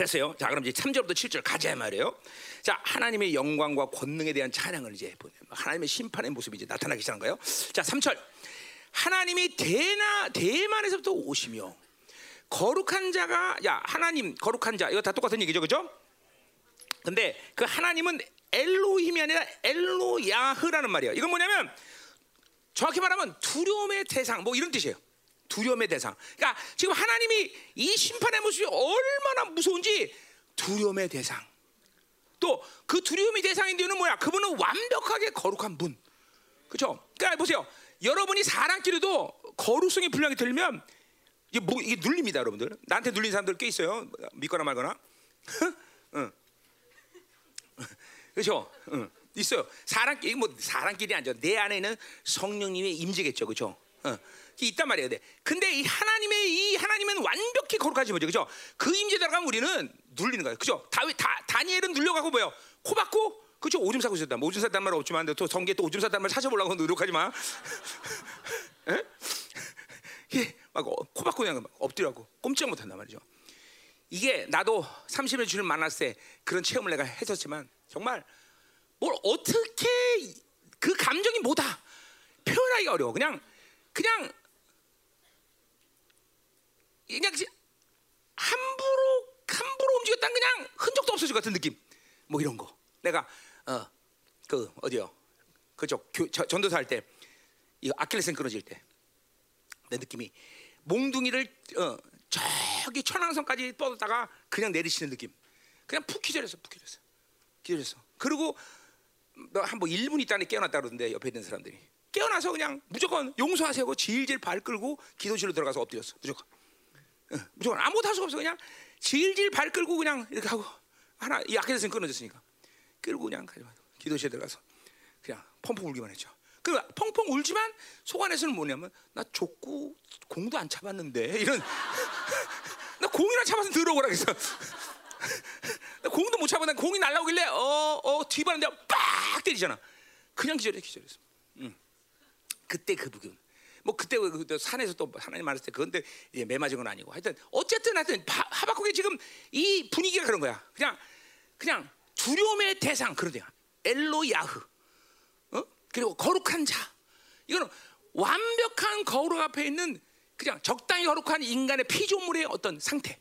음. 됐어요. 자, 그럼 이제 3절부터 7절 가자 이 말이에요. 자, 하나님의 영광과 권능에 대한 찬양을 이제 하나님의 심판의 모습이 이제 나타나기 시작한 거예요. 자, 3절. 하나님이 대나 대만에서부터 오시며 거룩한 자가 야 하나님 거룩한 자 이거 다 똑같은 얘기죠 그죠? 근데 그 하나님은 엘로힘이 아니라 엘로야흐라는 말이에요 이건 뭐냐면 정확히 말하면 두려움의 대상 뭐 이런 뜻이에요 두려움의 대상 그러니까 지금 하나님이 이 심판의 모습이 얼마나 무서운지 두려움의 대상 또 그 두려움의 대상인 이유는 뭐야 그분은 완벽하게 거룩한 분 그렇죠? 그러니까 보세요 여러분이 사람끼리도 거룩성이 분량이 들면 이게 뭐 이게 눌립니다, 여러분들. 나한테 눌린 사람들 꽤 있어요. 믿거나 말거나. 응. 그렇죠? 응. 있어요. 사람끼리 뭐 사람끼리 아니죠. 내 안에 는 성령님의 임재겠죠, 그렇죠? 어. 있단 말이에요. 네. 근데 이 하나님의 이 하나님은 완벽히 거룩하지 뭐죠, 그렇죠? 그 임재 들어가면 우리는 눌리는 거예요, 그렇죠? 다윗 다 다니엘은 눌려가고 뭐요? 코 박고 그렇죠? 오줌 싸고 있었다. 뭐 오줌 쌌단 말 없지만 또 성계 또 오줌 쌌단 말 찾아보려고 노력하지 마. 예, 막코 박고 그냥 엎드려고 꼼짝 못한단 말이죠. 이게 나도 30년 주를 만났을 때 그런 체험을 내가 했었지만 정말 뭘 어떻게 그 감정이 뭐다 표현하기가 어려워. 그냥 그냥 그냥 함부로 함부로 움직였다 그냥 흔적도 없어질 것 같은 느낌. 뭐 이런 거. 내가 어 그 어디요? 그죠? 전도사 할 때 이 아킬레스腱 끊어질 때 내 느낌이 몽둥이를 어, 저기 천왕성까지 뻗었다가 그냥 내리시는 느낌. 그냥 푹 기절했어, 푹 기절했어, 기절했어. 그리고 한뭐 1분 있다니 깨어났다 그러던데 옆에 있는 사람들이 깨어나서 그냥 무조건 용서하세요. 질질 발 끌고 기도실로 들어가서 엎드렸어, 무조건. 어, 무조건 아무것도 할 수가 없어 그냥 질질 발 끌고 그냥 이렇게 하고 하나 이 아킬레스腱 끊어졌으니까 끌고 그냥 기도실에 들어가서 그냥 펑펑 울기만 했죠. 그 펑펑 울지만 속 안에서는 뭐냐면 나 족구 공도 안 차봤는데 이런 나 공이나 차봐서 들어오라 그랬어. 나 공도 못. 난 공이 날라오길래 어어 뒤바는데 빡 때리잖아. 그냥 기절해 기절했어. 응. 그때 그 부분. 뭐 그때 그 산에서 또 하나님 말했을 때 그건데 예, 매 맞은 건 아니고 하여튼 어쨌든 하여튼 하박국의 지금 이 분위기가 그런 거야. 그냥 그냥 두려움의 대상 데야. 엘로야흐. 그리고 거룩한 자. 이거는 완벽한 거룩 앞에 있는 그냥 적당히 거룩한 인간의 피조물의 어떤 상태.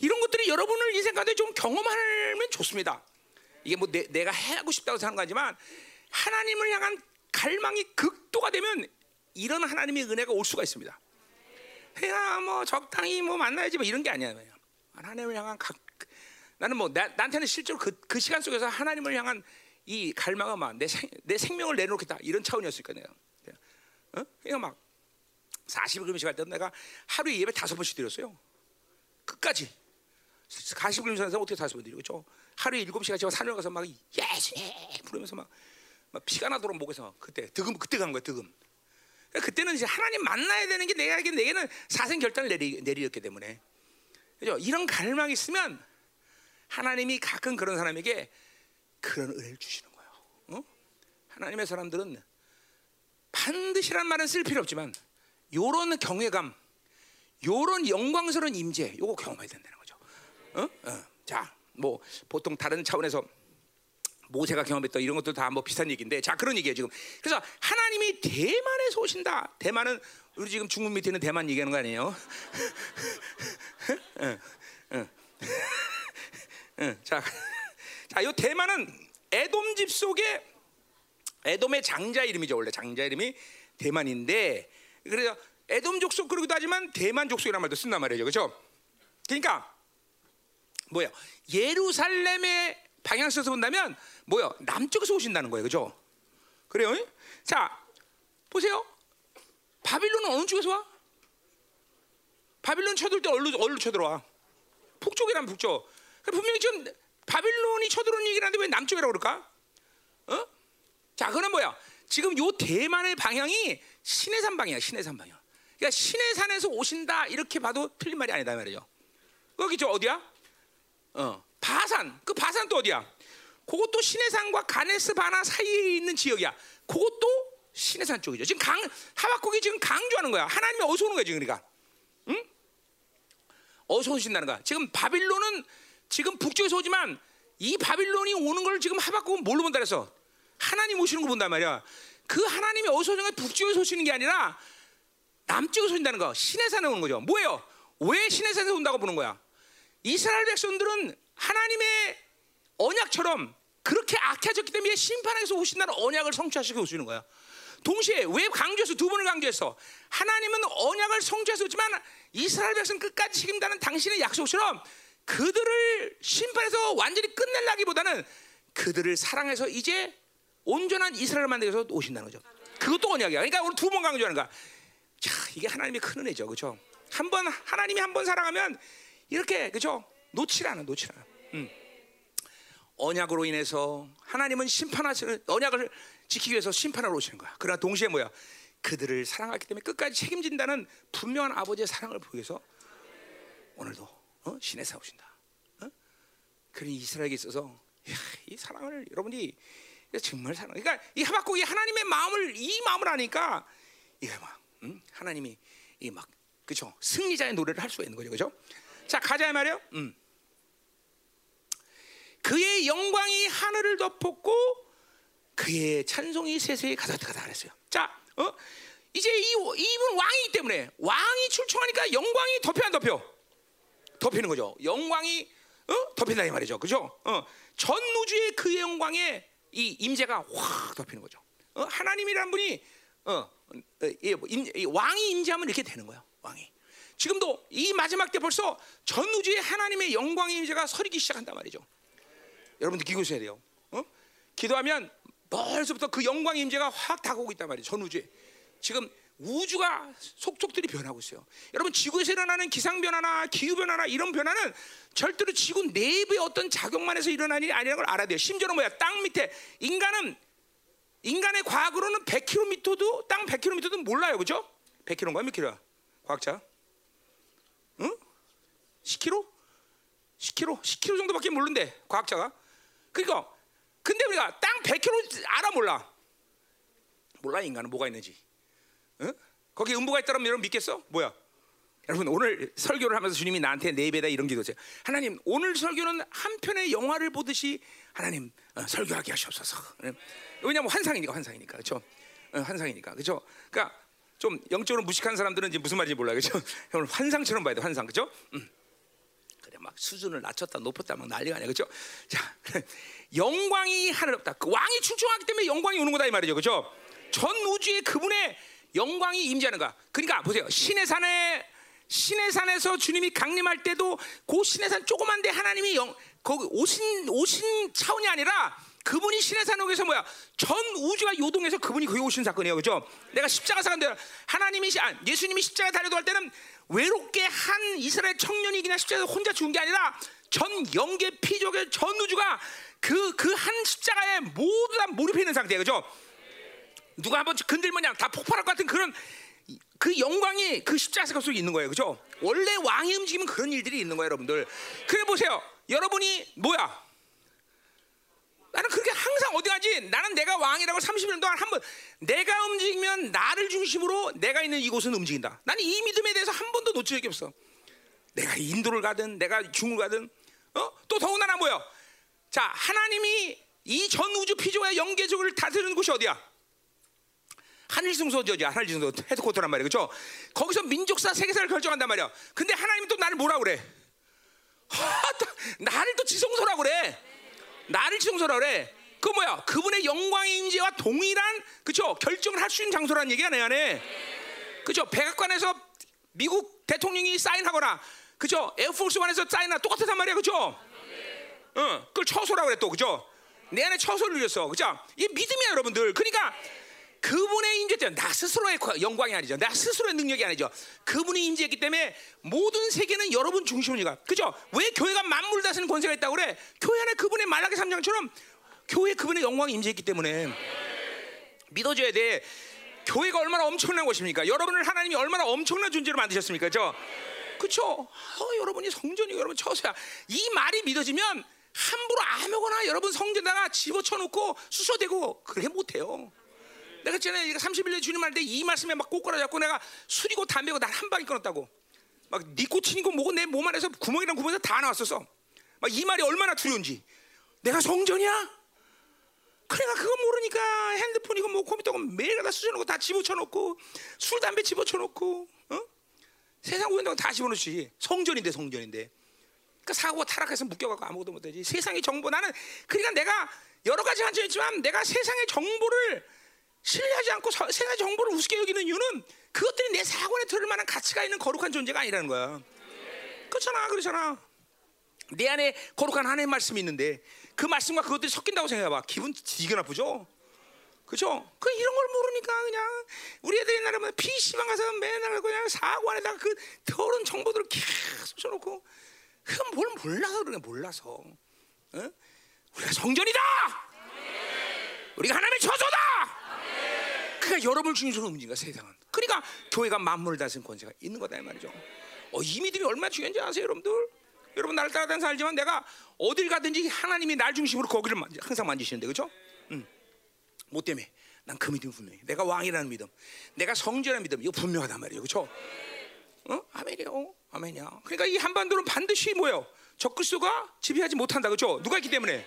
이런 것들이 여러분을 인생 가운데 좀 경험하면 좋습니다. 이게 뭐 내, 내가 하고 싶다고 거지만 하나님을 향한 갈망이 극도가 되면 이런 하나님의 은혜가 올 수가 있습니다. 그냥 뭐 적당히 뭐 만나야지 뭐 이런 게 아니야. 하나님을 향한 각, 나는 뭐 나, 나한테는 실제로 그, 그 시간 속에서 하나님을 향한 이 갈망은 막내 내 생명을 내놓겠다 이런 차원이었을까 내가. 어? 그러니까 막 40일 금식 할때 내가 하루에 예배 다섯 번씩 드렸어요. 끝까지. 가시불 사서 어떻게 사시면 돼요, 그렇죠? 하루에 일곱 시간 제가 산을 가서 막 예수님 부르면서 막, 막 피가 나도록 목에서 그때 득음 그때 간 거야 득음. 그러니까 그때는 이제 하나님 만나야 되는 게 알기엔 내게는 사생 결단을 내리 내리었기 때문에 그죠? 이런 갈망이 있으면 하나님이 가끔 그런 사람에게 그런 은혜를 주시는 거예요. 어? 하나님의 사람들은 반드시란 말은 쓸 필요 없지만 요런 경외감, 요런 영광스러운 임재, 요거 경험해야 된다는 거죠. 어? 어. 자, 뭐 보통 다른 차원에서 모세가 경험했던 이런 것도 다 뭐 비슷한 얘기인데, 자 그런 얘기예요 지금. 그래서 하나님이 대만에서 오신다. 대만은 우리 지금 중국 밑에 있는 대만 얘기하는 거 아니에요? 응, 응. 응, 자, 자, 요 대만은 에돔 집 속에 에돔의 장자 이름이죠 원래 장자 이름이 대만인데 그래서 에돔 족속 그러기도 하지만 대만 족속이라는 말도 쓴단 말이죠 그렇죠? 그러니까 뭐야 예루살렘의 방향 써서 본다면 뭐야 남쪽에서 오신다는 거예요 그렇죠? 그래요? 자 보세요 바빌론은 어느 쪽에서 와? 바빌론 쳐들 때 어디로, 어디로 쳐들어와? 북쪽이란 북쪽 그러니까 분명히 지금 바빌론이 쳐들어오는 얘기를 하는데 왜 남쪽이라고 그럴까? 어? 자, 그는 뭐야? 지금 요 대만의 방향이 신해산 방향이야, 신해산 방향. 그러니까 신해산에서 오신다 이렇게 봐도 틀린 말이 아니다 말이죠. 거기 저 어디야? 어, 바산. 그 바산 또 어디야? 그것도 신해산과 가네스 바나 사이에 있는 지역이야. 그것도 신해산 쪽이죠. 지금 강 하박국이 지금 강조하는 거야. 하나님이 어디서 오는 거야 지금 그러니까. 응? 어디서 오신다는 거야? 지금 바빌론은 지금 북쪽에서 오지만 이 바빌론이 오는 걸 지금 하박국은 뭘로 본다 그래서 하나님 오시는 거 본단 말이야. 그 하나님이 어디서 오는 게 북쪽에서 오시는 게 아니라 남쪽에서 오신다는 거. 신해산에 오는 거죠. 뭐예요? 왜 신해산에서 온다고 보는 거야? 이스라엘 백성들은 하나님의 언약처럼 그렇게 악해졌기 때문에 심판에서 오신다는 언약을 성취하시고 오시는 거야. 동시에 왜 강조해서 두 번을 강조했어? 하나님은 언약을 성취했었지만 이스라엘 백성 끝까지 책임다는 당신의 약속처럼 그들을 심판에서 완전히 끝낼라기보다는 그들을 사랑해서 이제 온전한 이스라엘을 만들기 위해서 오신다는 거죠. 그것도 언약이야. 그러니까 오늘 두 번 강조하는 거야. 자, 이게 하나님의 큰 은혜죠. 그렇죠? 한 번 하나님이 한 번 사랑하면 이렇게 그렇죠? 놓칠 않아. 않아. 음. 언약으로 인해서 하나님은 심판하시는 언약을 지키기 위해서 심판하러 오시는 거야. 그러나 동시에 뭐야? 그들을 사랑하기 때문에 끝까지 책임진다는 분명한 아버지의 사랑을 위해서 오늘도 어? 신의 사오신다. 어? 그런 이스라엘에 있어서 야, 이 사랑을 여러분이 정말 사랑. 그러니까 이 하박국이 하나님의 마음을 이 마음을 아니까 이게 막 음? 하나님이 이 막 그죠 승리자의 노래를 할 수가 있는 거죠, 그죠? 자 가자 말이요. 음. 그의 영광이 하늘을 덮었고 그의 찬송이 세세에 가득하다 그랬어요. 자, 어? 이제 이 이분 왕이기 때문에 왕이 출청하니까 영광이 덮여 안 덮여? 덮이는 거죠. 영광이 어? 덮인다 이 말이죠. 그죠? 어. 전 우주의 그의 영광에 이 임재가 확 덮이는 거죠. 어? 하나님이라는 분이 어, 어, 뭐 임, 왕이 임재하면 이렇게 되는 거예요. 왕이. 지금도 이 마지막 때 벌써 전 우주의 하나님의 영광의 임재가 서리기 시작한단 말이죠. 여러분 느끼고 있어야 돼요. 어? 기도하면 벌써부터 그 영광의 임재가 확 다가오고 있단 말이죠. 전 우주에. 지금 우주가 속속들이 변하고 있어요. 여러분 지구에서 일어나는 기상 변화나 기후 변화나 이런 변화는 절대로 지구 내부의 어떤 작용만 해서 일어나는 일이 아니라는 걸 알아야 돼요. 심지어는 뭐야? 땅 밑에 인간은 인간의 과학으로는 100km도 땅 100km도 몰라요. 그죠? 100km인가 몇 킬로야? 과학자? 응? 10km? 10km? 10km 정도밖에 모르는데 과학자가. 그러니까 근데 우리가 땅 100km 알아 몰라? 몰라 인간은 뭐가 있는지. 어? 거기 음부가 있다면 여러분 믿겠어? 뭐야? 여러분 오늘 설교를 하면서 주님이 나한테 네 배다 이런 기도했어요. 하나님 오늘 설교는 한 편의 영화를 보듯이 하나님 어, 설교하게 하시옵소서. 예. 왜냐하면 환상이니까 환상이니까 그렇죠? 어, 환상이니까 그렇죠? 그러니까 좀 영적으로 무식한 사람들은 무슨 말인지 몰라요, 그렇죠? 오늘 환상처럼 봐야 돼, 환상, 그렇죠? 음. 막 수준을 낮췄다 높였다 막 난리가 아니야, 그렇죠? 자, 영광이 하늘 없다. 그 왕이 출중하기 때문에 영광이 오는 거다 이 말이죠, 그렇죠? 전 우주의 그분의 영광이 임재하는 거야. 그러니까 보세요. 신의 산에 신의 산에서 주님이 강림할 때도 그 신의 산 조그만데 하나님이 영, 거기 오신 오신 차원이 아니라 그분이 신의 산옥에서 뭐야? 전 우주가 요동해서 그분이 거기 오신 사건이에요. 그죠? 내가 십자가 사건데 하나님이 아, 예수님이 십자가 달려도 할 때는 외롭게 한 이스라엘 청년이 그냥 십자가에 혼자 죽은 게 아니라 전 영계 피조의 전 우주가 그 그 한 십자가에 모두 다 몰입해 있는 상태예요. 그죠? 누가 한번 건들면 다 폭발할 것 같은 그런 그 영광이 그 십자가 속에 있는 거예요. 그죠? 원래 왕이 움직이면 그런 일들이 있는 거예요, 여러분들. 그래 보세요. 여러분이 뭐야? 나는 그렇게 항상 어디 가지? 나는 내가 왕이라고 30년 동안 한 번 내가 움직이면 나를 중심으로 내가 있는 이곳은 움직인다. 나는 이 믿음에 대해서 한 번도 놓친 적이 없어. 내가 인도를 가든 내가 중을 가든 어? 또 더군다나 뭐요? 자, 하나님이 이 전 우주 피조와 영계적을 다스리는 곳이 어디야? 하늘승소저지 하늘승소 헤드코터란 말이야 그렇죠? 거기서 민족사 세계사를 결정한단 말이야. 근데 하나님 또 나를 뭐라 그래? 하, 나를 또 지성소라 그래. 나를 지성소라 그래. 그 뭐야? 그분의 영광의 임재와 동일한 그렇죠? 결정을 할 수 있는 장소라는 얘기야 내 안에. 그렇죠? 백악관에서 미국 대통령이 사인하거나 그죠? 에어포스원에서 사인하 똑같단 말이야, 그죠? 응, 그걸 처소라 그래 또, 그죠? 내 안에 처소를 누렸어, 그죠? 이 믿음이야, 여러분들. 그러니까 그분의 임재 때문에 나 스스로의 영광이 아니죠, 나 스스로의 능력이 아니죠. 그분이 임재했기 때문에 모든 세계는 여러분 중심이니까, 그죠? 왜 교회가 만물 다스리는 권세가 있다고 그래? 교회 안에 그분의 말라기 삼장처럼 교회 그분의 영광이 임재했기 때문에 믿어줘야 돼. 교회가 얼마나 엄청난 것입니까? 여러분을 하나님이 얼마나 엄청난 존재로 만드셨습니까? 저 그렇죠? 어, 여러분이 성전이 여러분 처소야. 이 말이 믿어지면 함부로 아무거나 여러분 성전에다가 집어쳐놓고 수소대고 그렇게 못해요. 내가 전에 31년 주님 할때이 말씀에 막 꼬꾸라 잡고 내가 술이고 담배고 날한 방에 끊었다고. 막 니코틴이고 뭐고 내 몸 안에서 구멍이랑 구멍에서 다 나왔었어. 막 이 말이 얼마나 두려운지. 내가 성전이야? 그러니까 그거 모르니까 핸드폰이고 뭐 컴퓨터고 매일 갖다 수저놓고 다 집어쳐놓고 술 담배 집어쳐놓고 어? 세상 구현다고 다 집어넣지 성전인데 성전인데 그러니까 사고가 타락해서 묶여갖고 아무것도 못하지 세상의 정보 나는 그러니까 내가 여러 가지 한점 있지만 내가 세상의 정보를 신뢰하지 않고 서, 세상의 정보를 우습게 여기는 이유는 그것들이 내 사고에 들을 만한 가치가 있는 거룩한 존재가 아니라는 거야 그렇잖아 그렇잖아 내 안에 거룩한 하나님 말씀이 있는데 그 말씀과 그것들이 섞인다고 생각해봐. 기분 되게 나쁘죠? 그죠? 그 이런 걸 모르니까 그냥 우리 애들이 옛날에 뭐 PC방 가서 맨날 그냥 사고 안에다가 그 더러운 정보들을 계속 써놓고 그건 뭘 몰라서 그래 몰라서 어? 우리가 성전이다! 우리가 하나님의 처소다! 그러니까 여러분을 중심으로 움직인 거야 세상은 그러니까 교회가 만물을 다스리는 권세가 있는 거다 이 말이죠 어, 이 믿음이 얼마나 중요한지 아세요 여러분들? 여러분 나를 따라다니면서 알지만 내가 어딜 가든지 하나님이 날 중심으로 거기를 만지, 항상 만지시는데 그렇죠? 음. 뭐 때문에? 난 그 믿음 분명히. 내가 왕이라는 믿음, 내가 성전이라는 믿음 이거 분명하단 말이에요, 그렇죠? 어? 아멘이요, 아멘이야. 그러니까 이 한반도는 반드시 뭐요? 적그리스도가 지배하지 못한다, 그렇죠? 누가 있기 때문에?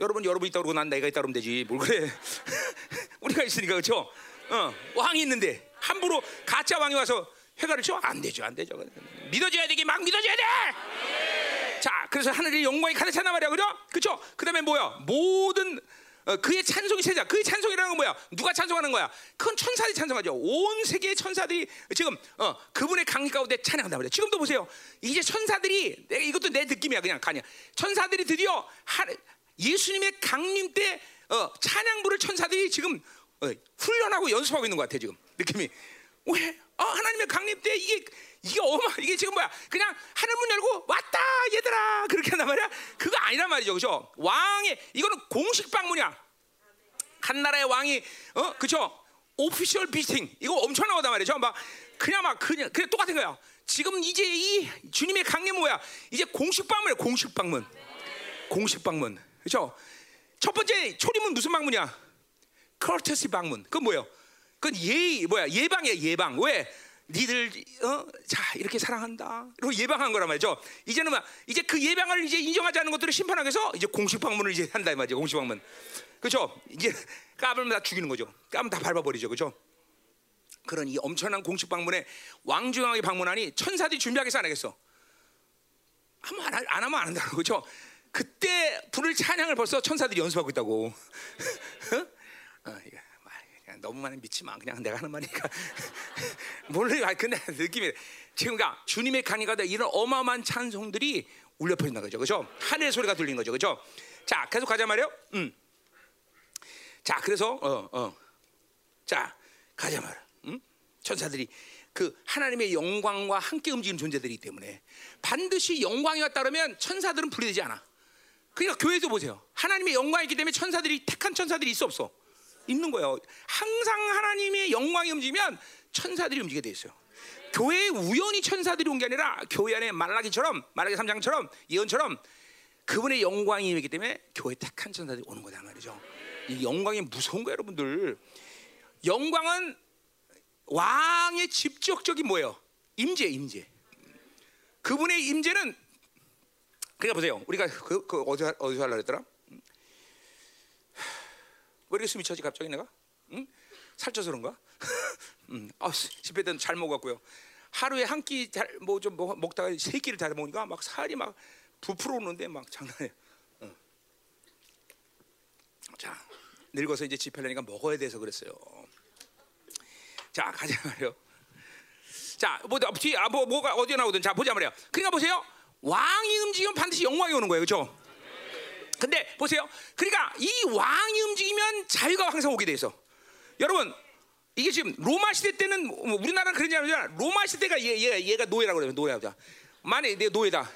여러분, 여러분 있다 그러고 난 내가 있다 그러면 되지. 뭘 그래? 우리가 있으니까 그렇죠? 어, 왕이 있는데 함부로 가짜 왕이 와서 회가를 쳐? 안 되죠, 안 되죠. 믿어줘야 되게 막 믿어줘야 돼. 자, 그래서 하늘의 영광이 가득 찼단 말이야, 그죠? 그죠? 그 다음에 뭐야? 모든 어, 그의 찬송이 세자. 그의 찬송이라는 건 뭐야? 누가 찬송하는 거야? 그건 천사들이 찬송하죠. 온 세계의 천사들이 지금 어, 그분의 강림 가운데 찬양한단 말이야. 지금도 보세요. 이제 천사들이 내가 이것도 내 느낌이야, 그냥 가냐. 천사들이 드디어 하, 예수님의 강림 때 어, 찬양 부를 천사들이 지금 어, 훈련하고 연습하고 있는 것 같아 지금 느낌이. 왜? 어, 하나님의 강림 때 이게 이게 어마 이게 지금 뭐야? 그냥 하늘 문 열고 왔다 얘들아 그렇게 한단 말이야? 그거 아니란 말이죠, 그죠? 왕의 이거는 공식 방문이야. 한 나라의 왕이 어 그죠? 오피셜 비팅 이거 엄청나다 말이죠. 막 그냥 막 그냥 그냥 똑같은 거야. 지금 이제 이 주님의 강림 뭐야? 이제 공식 방문이야, 공식 방문. 공식 방문. 그죠? 첫 번째 초림은 무슨 방문이야? 커터시 방문. 그건 뭐예요? 그건 예 뭐야? 예방이야, 예방. 왜? 니들 어? 자 이렇게 사랑한다. 그리고 예방한 거란 말이죠. 이제는 막 이제 그 예방을 이제 인정하지 않는 것들을 심판하기 위해서 이제 공식 방문을 이제 한다 이 말이죠. 공식 방문. 그렇죠? 이제 까불면 다 죽이는 거죠. 까면 다 밟아 버리죠. 그렇죠? 그런 이 엄청난 공식 방문에 왕중왕이 방문하니 천사들이 준비하겠어 안 하겠어? 하면 안, 안 하면 안 한다고 그렇죠? 그때 불을 찬양을 벌써 천사들이 연습하고 있다고. 어, 이거. 너무 많이 믿지 마. 그냥 내가 하는 말이니까. 몰래 아 근데 느낌이 지금 가 주님의 돼 이런 어마어마한 찬송들이 울려 퍼진다 거죠. 그죠? 하늘의 소리가 들린 거죠. 그죠? 자, 계속 가자 말이요. 음. 자, 그래서 어, 어. 자, 가자 말. 음? 천사들이 그 하나님의 영광과 함께 움직이는 존재들이기 때문에 반드시 영광이 왔다 그러면 천사들은 분리되지 않아. 그러니까 교회도 보세요. 하나님의 영광이 있기 때문에 천사들이 택한 천사들이 있어 없어? 있는 거예요. 항상 하나님의 영광이 움직이면 천사들이 움직이게 돼 있어요. 교회에 우연히 천사들이 온 게 아니라 교회 안에 말라기처럼 말라기 3장처럼 예언처럼 그분의 영광이 있기 때문에 교회 택한 천사들이 오는 거다 말이죠. 이 영광이 무서운 거예요, 여러분들. 영광은 왕의 직접적인 뭐예요? 임재, 임재. 그분의 임재는 그러니까 보세요. 우리가 그, 그 어디서 어디서 하려 그랬더라? 왜 이렇게 숨이 차지 갑자기 내가? 응? 살쪄서 그런가? 음, 아, 집회 때는 잘 먹었고요. 하루에 한끼뭐좀 먹다가 세 끼를 다 먹으니까 막 살이 막 부풀어 오는데 막 장난해. 응. 자, 늙어서 이제 집회하려니까 먹어야 돼서 그랬어요. 자, 가자 말이요. 자, 뭐, 뒤, 아, 뭐, 뭐가 어디에 나오든 자, 보자 말이요. 그러니까 보세요. 왕이 움직이면 반드시 영광이 오는 거예요. 그렇죠? 근데 보세요. 그러니까 이 왕이 움직이면 자유가 항상 오게 돼 있어. 여러분, 이게 지금 로마 시대 때는 뭐 우리나라는 그런지 않으냐 로마 시대가 얘, 얘, 얘가 노예라고 그래요. 노예하자. 만에 내 노예다.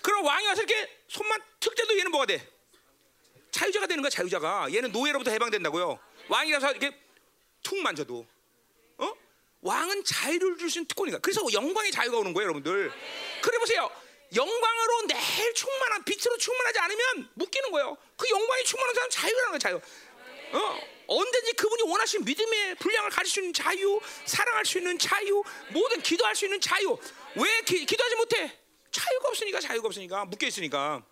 그럼 왕이 와서 이렇게 손만 툭 떼도 얘는 뭐가 돼? 자유자가 되는 거야. 자유자가. 얘는 노예로부터 해방된다고요. 왕이라서 이렇게 툭 만져도 어? 왕은 자유를 주신 특권이니까. 그래서 영광의 자유가 오는 거예요, 여러분들. 그래 보세요. 영광으로 내일 충만한 빛으로 충만하지 않으면 묶이는 거예요. 그 영광이 충만한 사람 자유라는 거예요, 자유. 어? 언제든지 그분이 원하신 믿음의 분량을 가질 수 있는 자유, 사랑할 수 있는 자유, 모든 기도할 수 있는 자유. 왜 기, 기도하지 못해? 자유가 없으니까 자유가 없으니까 묶여 있으니까.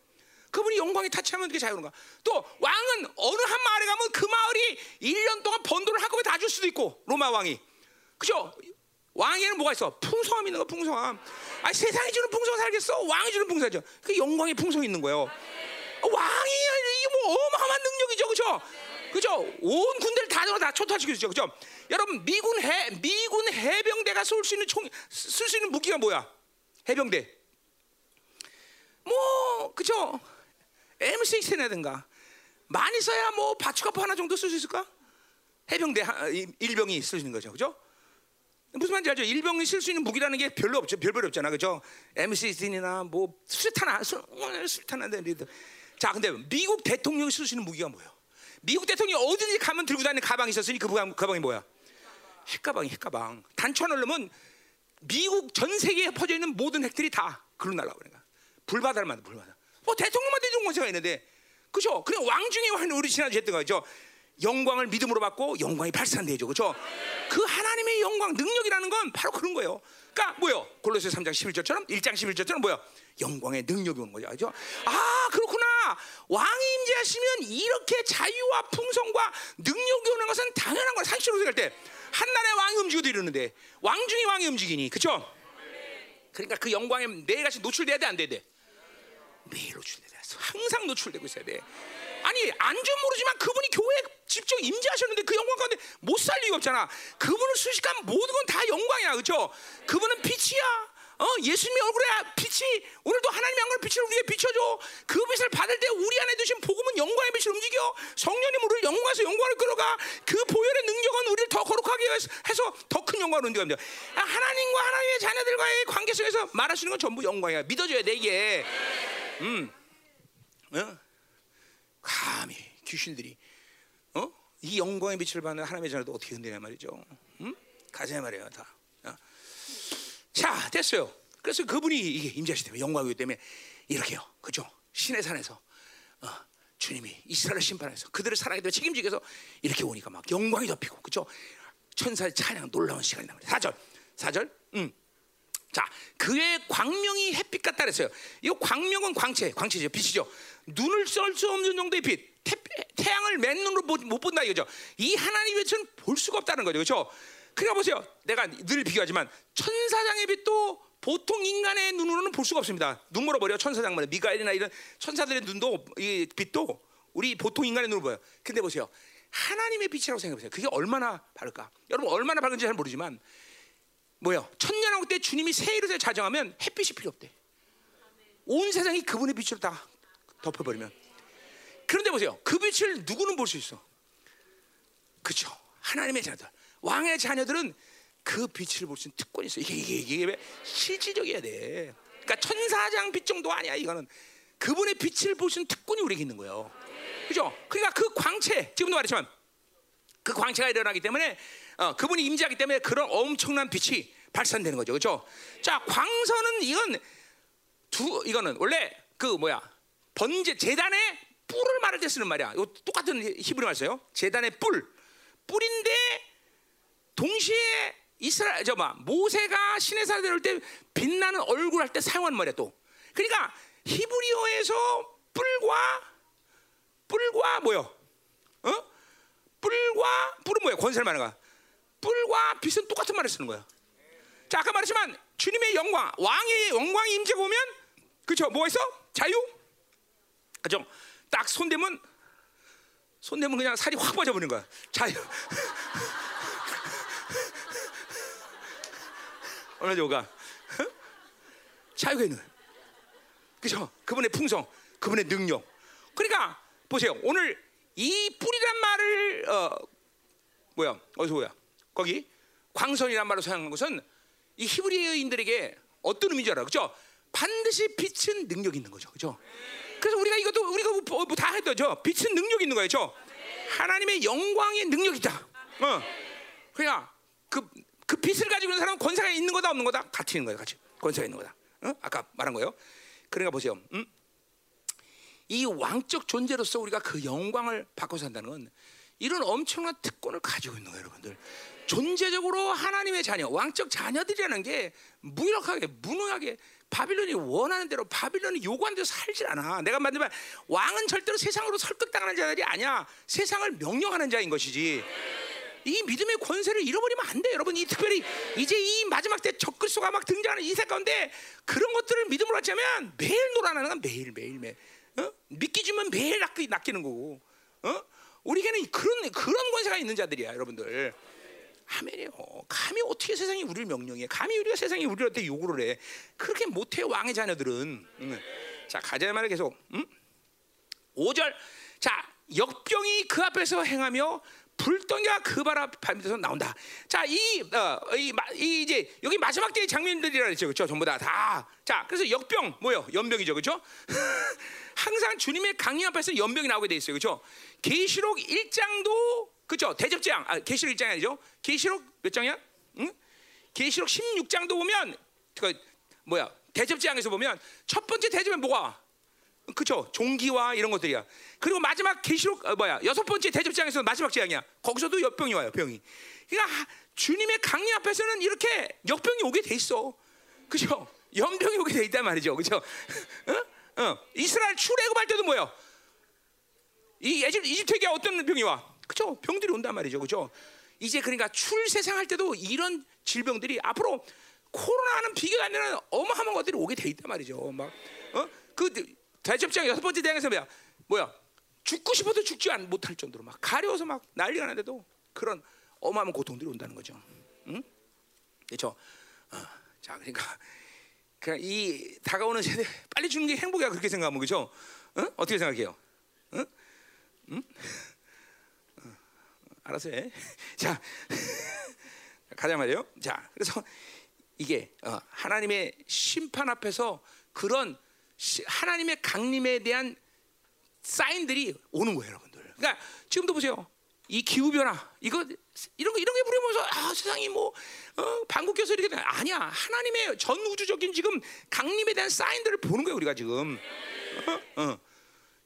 그분이 영광에 타치하면 그게 거야. 또 왕은 어느 한 마을에 가면 그 마을이 1년 동안 번도를 한꺼번에 다 줄 수도 있고 로마 왕이. 그죠? 왕에는 뭐가 있어? 풍성함 있는 거 풍성함. 아 세상이 주는 풍성함 살겠어? 왕이 주는 풍성하죠. 그 영광의 풍성이 있는 거예요. 왕이 이게 뭐 어마어마한 능력이죠, 그죠? 그죠? 온 군대를 다, 다 초토화시키죠, 그죠? 여러분 미군 해 미군 해병대가 쏠 수 있는 총 쓸 수 있는 무기가 뭐야? 해병대. 뭐 그죠? M16라든가 많이 써야 뭐 바추카포 하나 정도 쓸 수 있을까? 해병대 일병이 쓸 수 있는 거죠, 그죠? 무슨 말인지 알죠? 일병이 쓸 수 있는 무기라는 게 별로 없죠. 별별 없잖아. 그죠? M16이나 뭐 수탄, 수탄 안 되는 자, 근데 미국 대통령이 쓸 수 있는 무기가 뭐예요? 미국 대통령이 어디든지 가면 들고 다니는 가방이 있었으니 그 가방, 가방이 뭐야? 핵가방이 핵가방. 단추 하나 넣으면 미국 전 세계에 퍼져 있는 모든 핵들이 다 글로 날라오는 거야. 불바다를 만든 불바다. 뭐 대통령만 대중 권세가 있는데, 그죠? 그냥 왕중에 우리 지난주 했던 거죠. 영광을 믿음으로 받고 영광이 발산되죠. 그렇죠? 그 하나님의 영광 능력이라는 건 바로 그런 거예요. 그러니까 뭐요? 골로새 3장 11절처럼 1장 11절처럼 뭐야? 영광의 능력이 오는 거죠. 그죠? 아, 그렇구나. 왕이 임재하시면 이렇게 자유와 풍성과 능력이 오는 것은 당연한 거야. 상식으로 생각할 때. 한 나라의 왕이 움직여도 이러는데 왕 중에 왕이 움직이니. 그렇죠? 그러니까 그 영광에 매일같이 노출돼야 돼, 안 돼? 돼? 매일 노출돼야 돼. 항상 노출되고 있어야 돼. 아니 안전 모르지만 그분이 교회에 직접 임재하셨는데 그 영광 가운데 못살 리가 없잖아. 그분을 수식하면 모든 건 다 영광이야, 그렇죠? 그분은 빛이야. 어, 예수님의 얼굴에 빛이 오늘도 하나님의 영광을 빛을 우리에게 비춰줘. 그 빛을 받을 때 우리 안에 두신 복음은 영광의 빛을 움직여. 성령님 우리를 영광에서 영광을 끌어가. 그 보혈의 능력은 우리를 더 거룩하게 해서 더 큰 영광을 움직입니다. 하나님과 하나님의 자녀들과의 관계 속에서 말하시는 건 전부 영광이야. 믿어줘야 돼 이게. 음, 어? 감히 귀신들이 어? 이 영광의 빛을 받는 하나님의 자녀도 어떻게 흔드냐 말이죠. 음? 가자 말이에요 다. 어? 자 됐어요. 그래서 그분이 이게 임재하시 때문에 영광이기 때문에 이렇게요. 그죠? 신의 산에서 어, 주님이 이스라엘 심판해서 그들을 살아가게 책임지게 해서 이렇게 오니까 막 영광이 덮이고 그죠? 천사의 찬양 놀라운 시간이 나니다 4절 4절 음. 자, 그의 광명이 햇빛 같다 그랬어요. 이 광명은 광채, 광채죠, 빛이죠. 눈을 썰수 없는 정도의 빛. 태, 양을 맨 눈으로 못 본다 이거죠. 이 하나님의 빛은 볼 수가 없다는 거죠. 그렇죠? 그러니까 보세요. 내가 늘 비교하지만 천사장의 빛도 보통 인간의 눈으로는 볼 수가 없습니다. 눈 멀어버려 천사장만 미가엘이나 이런 천사들의 눈도 이 빛도 우리 보통 인간의 눈으로 보여. 근데 보세요. 하나님의 빛이라고 생각해 보세요. 그게 얼마나 밝을까? 여러분 얼마나 밝은지 잘 모르지만 뭐요? 천년왕국 때 주님이 세이를 자정하면 햇빛이 필요 없대. 온 세상이 그분의 빛으로 다 덮어버리면. 그런데 보세요. 그 빛을 누구는 볼 수 있어? 그렇죠. 하나님의 자녀들. 왕의 자녀들은 그 빛을 볼 수 있는 특권이 있어. 이게 이게 이게 왜 실질적이어야 돼. 그러니까 천사장 빛 정도 아니야. 이거는 그분의 빛을 볼 수 있는 특권이 우리에게 있는 거예요. 그죠? 그러니까 그 광채 지금도 말했지만 그 광채가 일어나기 때문에 어, 그분이 임재하기 때문에 그런 엄청난 빛이 발산되는 거죠. 그렇죠? 자, 광선은 이건 두 이거는 원래 그 뭐야? 번제 재단의 뿔을 말할 때 쓰는 말이야. 이거 똑같은 히브리 말 써요. 재단의 뿔. 뿔인데 동시에 이스라엘 저봐 모세가 시내산에 내려올 때 빛나는 얼굴 할 때 사용하는 말이야 또. 그러니까 히브리어에서 뿔과 뿔과 뭐요? 어? 뿔과 뿔은 뭐야? 권세를 말하는 거야. 뿔과 빛은 똑같은 말을 쓰는 거야. 자 아까 말했지만 주님의 영광, 왕의 영광이 임재 보면 그렇죠? 뭐가 있어? 자유? 그죠? 딱 손대면 손대면 그냥 살이 확 빠져버리는 거야. 자유. 얼마나 좋을까? 자유가 있는. 그죠? 그분의 풍성, 그분의 능력. 그러니까 보세요. 오늘 이 뿌리란 말을 어 뭐야? 어디서 뭐야? 거기 광선이란 말로 사용한 것은 이 히브리인들에게 어떤 의미인지 알아? 그죠? 반드시 빛은 능력 있는 거죠. 그죠? 그래서 우리가 이것도 우리가 뭐, 뭐다 했더죠. 빛은 능력 있는 거예요. 죠 하나님의 영광의 능력이다. 어. 그러니까 그, 그 빛을 가지고 있는 사람은 권세가 있는 거다 없는 거다 같이 있는 거예요. 같이 권세가 있는 거다. 어? 아까 말한 거예요. 그러니까 보세요. 음? 이 왕적 존재로서 우리가 그 영광을 받고 산다는 건 이런 엄청난 특권을 가지고 있는 거예요, 여러분들. 존재적으로 하나님의 자녀, 왕적 자녀들이라는 게 무력하게, 무능하게 바빌론이 원하는 대로 바빌론이 요구하는 대로 살질 않아. 내가 만들면 왕은 절대로 세상으로 설득당하는 자들이 아니야. 세상을 명령하는 자인 것이지. 이 믿음의 권세를 잃어버리면 안 돼, 여러분. 이 특별히 이제 이 마지막 때 적그리스도가 막 등장하는 이세 가운데 그런 것들을 믿음으로 하자면 매일 놀아나는 건 매일 매일 매일. 어? 믿기 주면 매일 낚이, 낚이는 거고. 어? 우리에게는 그런 그런 권세가 있는 자들이야, 여러분들. 아멘이요. 감히 어떻게 세상이 우리를 명령해? 감히 우리가 세상이 우리한테 요구를 해? 그렇게 못해 왕의 자녀들은. 응. 자 가자 말을 계속. 응? 5절. 자 역병이 그 앞에서 행하며 불덩이가 그발 앞에서 나온다. 자, 이, 어, 이, 이, 이제 여기 마지막 때의 장면들이라 그랬죠, 그렇죠? 전부 다 다. 자, 그래서 역병 뭐요? 연병이죠, 그렇죠? 항상 주님의 강림 앞에서 연병이 나오게 돼 있어요, 그렇죠? 계시록 1장도 그렇죠? 대접장, 아, 계시록 1장이 아니죠? 계시록 몇 장이야? 응? 계시록 16장도 보면 그 뭐야? 대접장에서 보면 첫 번째 대접은 뭐가? 그렇죠? 종기와 이런 것들이야. 그리고 마지막 계시록 어, 뭐야? 여섯 번째 대접장에서 마지막 재앙이야. 거기서도 역병이 와요, 병이. 그러니까 주님의 강림 앞에서는 이렇게 역병이 오게 돼 있어. 그렇죠? 연병이 오게 돼 있단 말이죠. 그렇죠? 어? 어. 이스라엘 출애굽할 때도 뭐예요? 이 이집, 이집트에게 어떤 병이 와? 그죠? 병들이 온단 말이죠. 그죠? 이제 그러니까 출세상 할 때도 이런 질병들이 앞으로 코로나는 비교가 안 되는 어마어마한 것들이 오게 돼 있단 말이죠. 막, 어? 그 대접장 여섯 번째 대항에서 뭐야? 뭐야? 죽고 싶어도 죽지 못할 정도로 막 가려워서 막 난리가 나는데도 그런 어마어마한 고통들이 온다는 거죠. 응? 그렇죠? 어, 자, 그러니까, 그러니까 이 다가오는 세대 빨리 주는 게 행복이야 그렇게 생각하면 그죠? 어? 어떻게 생각해요? 응? 응? 알아서 해. 자, 가자 말이에요. 자, 그래서 이게 어, 하나님의 심판 앞에서 그런 시, 하나님의 강림에 대한 사인들이 오는 거예요, 여러분들. 그러니까 지금도 보세요. 이 기후 변화 이거 이런 거 이런 게 부려면서 아 세상이 뭐 어, 방구 껴서 이렇게 되 아니야 하나님의 전 우주적인 지금 강림에 대한 사인들을 보는 거예요 우리가 지금 어? 어.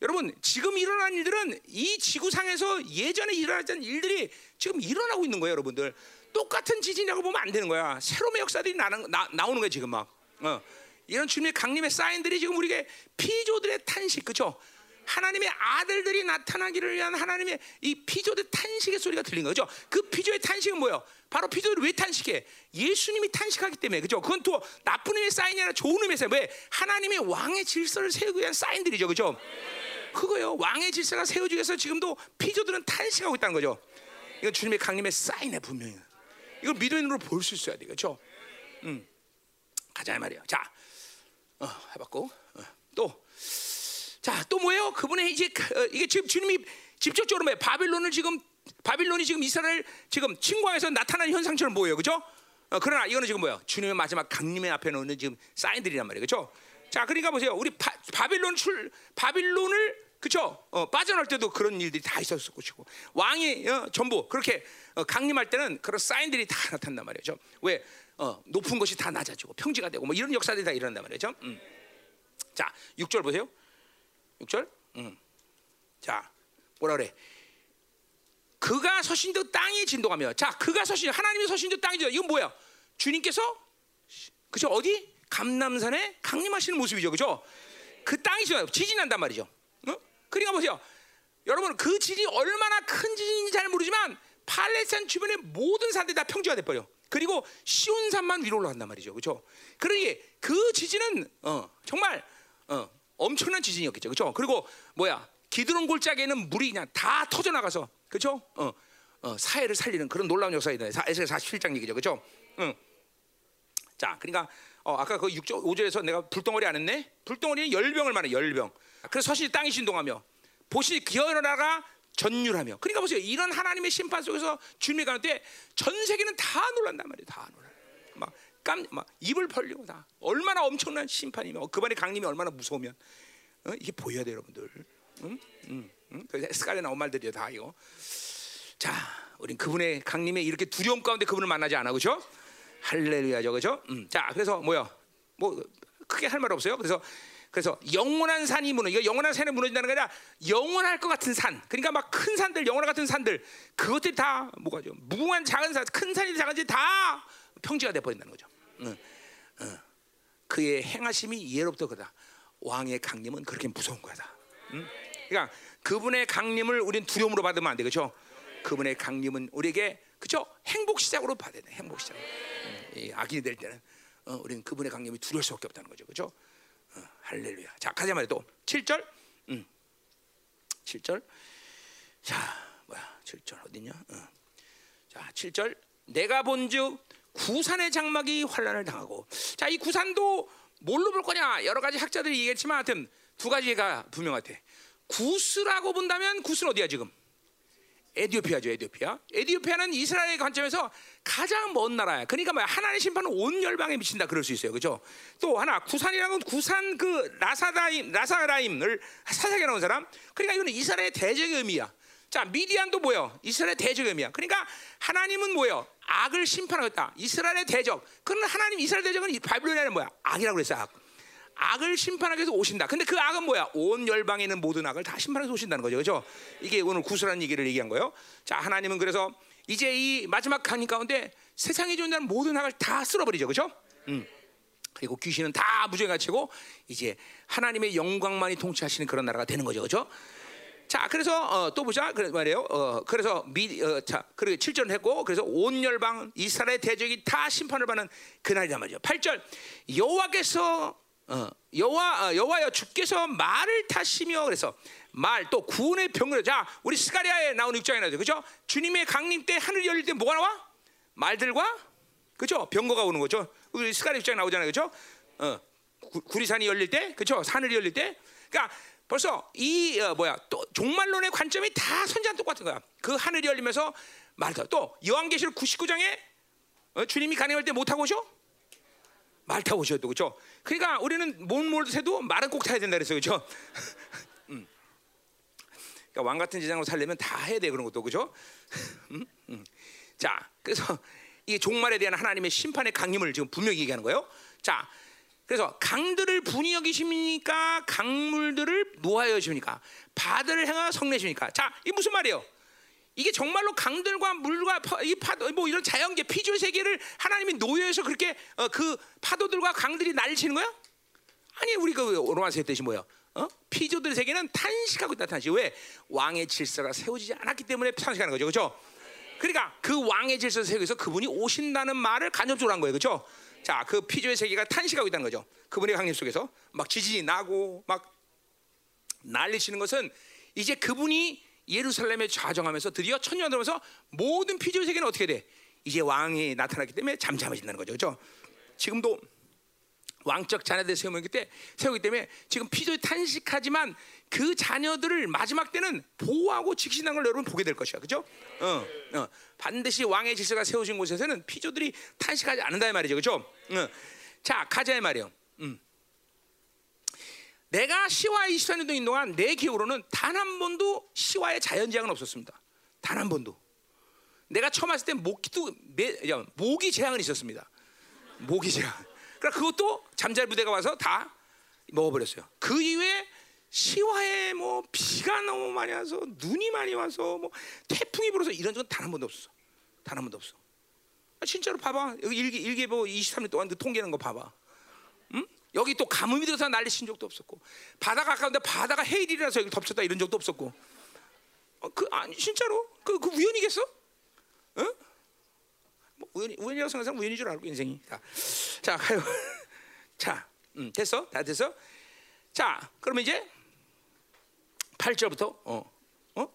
여러분 지금 일어난 일들은 이 지구상에서 예전에 일어났던 일들이 지금 일어나고 있는 거예요, 여러분들. 똑같은 지진이라고 보면 안 되는 거야. 새로운 역사들이 나는, 나, 나오는 거야 지금 막. 어. 이런 주님의 강림의 사인들이 지금 우리에게 피조들의 탄식, 그렇죠? 하나님의 아들들이 나타나기를 위한 하나님의 이 피조들 탄식의 소리가 들린 거죠. 그 피조의 탄식은 뭐예요? 바로 피조들이 왜 탄식해? 예수님이 탄식하기 때문에 그죠? 그건 또 나쁜 의미의 사인이 아니라 좋은 사인. 왜? 하나님의 왕의 질서를 세우기 위한 사인들이죠, 그죠? 그거요. 왕의 질서가 세워지기 위해서 지금도 피조들은 탄식하고 있다는 거죠. 이건 주님의 강림의 사인에 분명히. 이걸 믿음의 눈으로 볼 수 있어야 되겠죠. 음. 가자 말이야. 자, 어, 해봤고 어, 또, 자, 또 뭐예요? 그분의 이제 어, 이게 지금 주님이 직접적으로 뭐 바빌론을 지금 바빌론이 지금 이스라엘 지금 침공해서 나타난 현상처럼 보여요, 그죠? 어, 그러나 이거는 지금 뭐야? 주님의 마지막 강림의 앞에 놓는 지금 사인들이란 말이에요. 그렇죠? 자, 그러니까 보세요. 우리 바, 바빌론 출 바빌론을 그렇죠? 어, 빠져나올 때도 그런 일들이 다 있었을 것이고 왕이 어, 전부 그렇게 어, 강림할 때는 그런 사인들이 다 나타난단 말이죠. 왜? 어, 높은 것이 다 낮아지고 평지가 되고 뭐 이런 역사들이 다 일어난단 말이죠. 음. 자, 6절 보세요. 6절. 음. 자, 뭐라 그래? 그가 서신 듯 땅이 진동하며 자 그가 서신 하나님이 서신 듯 땅이 진동 이건 뭐야 주님께서 그죠 어디 감남산에 강림하시는 모습이죠 그죠 그 땅이 진동 지진 난단 말이죠 어? 그러니까 보세요 여러분 그 지진이 얼마나 큰 지진인지 잘 모르지만 팔레스타인 주변의 모든 산들이 다 평지가 돼버려 그리고 시온 산만 위로 올라간단 말이죠 그죠 그러니 그 지진은 어, 정말 어, 엄청난 지진이었겠죠 그죠 그리고 뭐야 기드론 골짜기에는 물이 그냥 다 터져 나가서 그렇죠? 어, 어, 사회를 살리는 그런 놀라운 역사이다. 에스겔 47장 얘기죠. 그렇죠? 응. 자, 그러니까 어, 아까 그 6절 5절에서 내가 불덩어리 안 했네. 불덩어리는 열병을 말해. 열병. 그래서 서시 땅이 신동하며 보시 기어나가 전율하며. 그러니까 보세요. 이런 하나님의 심판 속에서 주님이 가는 때전 세계는 다 놀란단 말이에요. 다 놀라. 막 깜, 막 입을 벌리고 다. 얼마나 엄청난 심판이며 그반의 강림이 얼마나 무서우면 어? 이게 보여야 돼요, 여러분들. 응? 응. 응? 그 스칼에 나온 말들이요 다 이거. 자, 우린 그분의 강림에 이렇게 두려움 가운데 그분을 만나지 않아, 그렇죠? 할렐루야죠, 그렇죠? 음, 자, 그래서 뭐야? 뭐 크게 할 말 없어요. 그래서 그래서 영원한 산이 무너. 이거 영원한 산이 무너진다는 게 아니라 영원할 것 같은 산. 그러니까 막 큰 산들, 영원한 같은 산들, 그것들이 다 뭐가죠? 무궁한 작은 산, 큰 산이 작은지 다 평지가 돼 버린다는 거죠. 응, 응. 그의 행하심이 예로부터 그다. 왕의 강림은 그렇게 무서운 거다. 응? 그러니까 그분의 강림을 우리는 두려움으로 받으면 안 돼, 그렇죠? 그분의 강림은 우리에게 그렇죠? 행복 시작으로 받아야 돼, 행복 시작. 음, 악인이 될 때는 어, 우리는 그분의 강림이 두려울 수밖에 없다는 거죠? 어, 할렐루야. 자, 가자 말이야 또 7절, 음, 7절. 자, 뭐야, 7절 어디냐? 어. 자, 7절. 내가 본즉 구산의 장막이 환란을 당하고, 자, 이 구산도 뭘로 볼 거냐? 여러 가지 학자들이 얘기했지만, 하여튼 두 가지가 분명하대. 구스라고 본다면 구스는 어디야 지금? 에디오피아죠, 에디오피아. 에디오피아는 이스라엘의 관점에서 가장 먼 나라야. 그러니까 뭐야? 하나님의 심판은 온 열방에 미친다. 그럴 수 있어요, 그렇죠? 또 하나 구산이라는 건 구산 그 라사다임, 라사라임을 사색해 놓은 사람. 그러니까 이거는 이스라엘의 대적의 의미야. 자, 미디안도 뭐요? 이스라엘의 대적의 의미야. 그러니까 하나님은 뭐요? 악을 심판하겠다. 이스라엘의 대적. 그러나 하나님 이스라엘 대적은 바빌론에는 뭐야? 악이라고 그랬어, 악. 악을 심판하기 위해서 오신다. 근데 그 악은 뭐야? 온 열방에 있는 모든 악을 다 심판해서 오신다는 거죠. 그죠? 이게 오늘 구슬한 얘기를 얘기한 거예요. 자, 하나님은 그래서 이제 이 마지막 강림 가운데 세상에 존재하는 모든 악을 다 쓸어버리죠. 그죠? 음. 그리고 귀신은 다 무죄가 치고 이제 하나님의 영광만이 통치하시는 그런 나라가 되는 거죠. 그죠? 자, 그래서 어, 또 보자. 그래 말이에요. 어, 그래서 미, 어, 자, 그리고 7절 했고, 그래서 온 열방 이스라엘 대적이 다 심판을 받는 그날이란 말이죠. 8절. 여호와께서 어, 여호와 어, 여호와여 주께서 말을 타시며 그래서 말 또 구원의 병거를 자 우리 스가랴에 나오는 육장에 나죠. 그죠? 주님의 강림 때 하늘이 열릴 때 뭐가 나와? 말들과 그죠? 병거가 오는 거죠. 우리 스가랴 육장에 나오잖아요. 그죠? 어, 구, 구리산이 열릴 때 그죠? 하늘이 열릴 때. 그러니까 벌써 이 어, 뭐야 또 종말론의 관점이 다 선지한 똑같은 거야 그 하늘이 열리면서 말도 또 요한계시록 99장에 어, 주님이 강림할 때 못 타고 오셔 말 타고 오셔도 그렇죠. 그러니까 우리는 뭔뭘 세도 말은 꼭 타야 된다 그랬어요, 그렇죠? 음. 그러니까 왕 같은 제장으로 살려면 다 해야 돼 그런 것도 그렇죠? 음? 음. 자, 그래서 이 종말에 대한 하나님의 심판의 강림을 지금 분명히 얘기하는 거예요. 자, 그래서 강들을 분이 여기십니까? 강물들을 노하여 여십니까? 바다를 행하 성내십니까? 자, 이 무슨 말이에요? 이게 정말로 강들과 물과 이 파도 뭐 이런 자연계 피조 세계를 하나님이 노예해서 그렇게 어, 그 파도들과 강들이 난리치는 거야? 아니 우리 그 로마서 뜻이 뭐야? 어? 피조들 세계는 탄식하고 있다 탄식. 왜? 왕의 질서가 세워지지 않았기 때문에 탄식하는 거죠, 그렇죠? 그러니까 그 왕의 질서 세계에서 그분이 오신다는 말을 간접적으로 한 거예요, 그렇죠? 자, 그 피조의 세계가 탄식하고 있다는 거죠. 그분의 강림 속에서 막 지진이 나고 막 난리 치는 것은 이제 그분이 예루살렘에 좌정하면서 드디어 천년 들어면서 모든 피조 세계는 어떻게 돼? 이제 왕이 나타났기 때문에 잠잠해진다는 거죠. 그렇죠? 지금도 왕적 자녀들 세우기 때 세우기 때문에 지금 피조에 탄식하지만 그 자녀들을 마지막 때는 보호하고 지키시는 걸 여러분 보게 될 것이야, 그죠? 어, 어. 반드시 왕의 질서가 세우신 곳에서는 피조들이 탄식하지 않는다 이 말이죠, 그죠? 어. 자, 가자 이 말이요. 음. 내가 시와 24년 동안 내 기억으로는 단 한 번도 시와의 자연재앙은 없었습니다. 단 한 번도. 내가 처음 왔을 때 모기도 모기 재앙은 있었습니다. 모기 재앙. 그러니까 그것도 잠잘 부대가 와서 다 먹어버렸어요. 그 이후에 시와에 뭐 비가 너무 많이 와서 눈이 많이 와서 뭐 태풍이 불어서 이런 적은 단 한 번도 없어. 단 한 번도 없어. 아, 진짜로 봐봐. 여기 일기 일기보 23년 동안 그 통계는 거 봐봐. 응? 여기 또 가뭄이 들어서 난리 친 적도 없었고 바다가 가까운데 바다가 해일이라서 여기 덮쳤다 이런 적도 없었고 어, 그 아니 진짜로 그, 그 우연이겠어? 응? 뭐 우연히 우연이라고 생각하면 우연인 줄 알고 인생이 자, 자 가요 자 음, 됐어 다 됐어 자 그러면 이제 8절부터 어 어?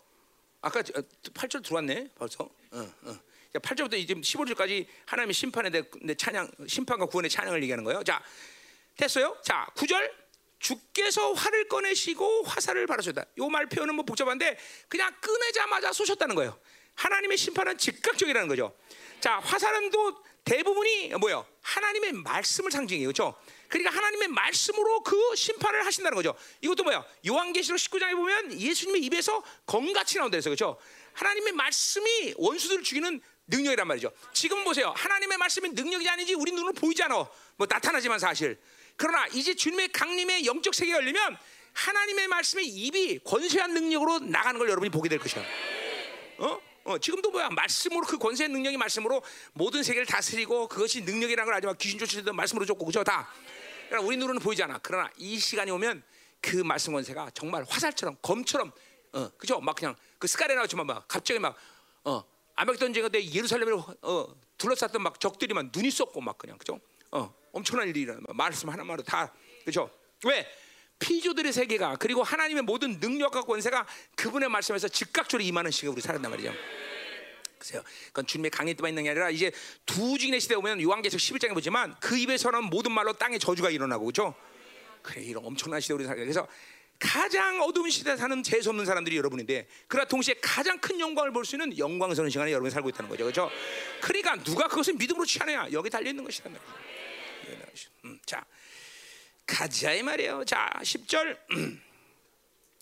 아까 8절 들어왔네 벌써 어, 어. 8절부터 이제 15절까지 하나님의 심판에 대해 찬양 심판과 구원의 찬양을 얘기하는 거예요 자 됐어요? 자, 9절. 주께서 활을 꺼내시고 화살을 바라셨다. 요 말 표현은 뭐 복잡한데 그냥 꺼내자마자 쏘셨다는 거예요. 하나님의 심판은 즉각적이라는 거죠. 자, 화살은 또 대부분이 뭐예요? 하나님의 말씀을 상징해요. 그렇죠? 그러니까 하나님의 말씀으로 그 심판을 하신다는 거죠. 이것도 뭐야? 요한계시록 19장에 보면 예수님의 입에서 검같이 나온다 해서 그렇죠? 하나님의 말씀이 원수들을 죽이는 능력이란 말이죠. 지금 보세요. 하나님의 말씀이 능력이 아닌지 우리 눈으로 보이지 않아. 뭐 나타나지만 사실. 그러나 이제 주님의 강림의 영적 세계가 열리면 하나님의 말씀의 입이 권세한 능력으로 나가는 걸 여러분이 보게 될 것이야. 어? 어, 지금도 뭐야 말씀으로 그 권세의 능력이 말씀으로 모든 세계를 다스리고 그것이 능력이라는 걸 알지만 귀신 쫓으던 말씀으로 쫓고 그죠 다. 그러나 우리 눈으로는 보이지 않아. 그러나 이 시간이 오면 그 말씀 권세가 정말 화살처럼 검처럼 어, 그죠? 막 그냥 그 스가랴에 나오지만 막 갑자기 막 어, 아마겟돈 전쟁 때 예루살렘을 어, 둘러쌌던 막 적들이 막 눈이 썩고 막 그냥 그죠? 어, 엄청난 일이 일어나. 말씀 하나만으로 다 그죠? 왜? 피조들의 세계가 그리고 하나님의 모든 능력과 권세가 그분의 말씀에서 즉각적으로 임하는 시간 우리 살았단 말이죠. 글쎄요. 그건 주님의 강의 때만 있는 게 아니라 이제 두 증인의 시대 오면 요한계시록 11장에 보지만 그 입에서는 모든 말로 땅의 저주가 일어나고 그죠? 그래 이런 엄청난 시대 우리 살게 그래서 가장 어두운 시대에 사는 재수 없는 사람들이 여러분인데 그러나 동시에 가장 큰 영광을 볼 수 있는 영광스러운 시간에 여러분이 살고 있다는 거죠. 그렇죠? 그러니까 누가 그것을 믿음으로 취하느냐? 여기 달려 있는 것이란 말이에요. 음, 자, 가자 이 말이에요. 자, 10절.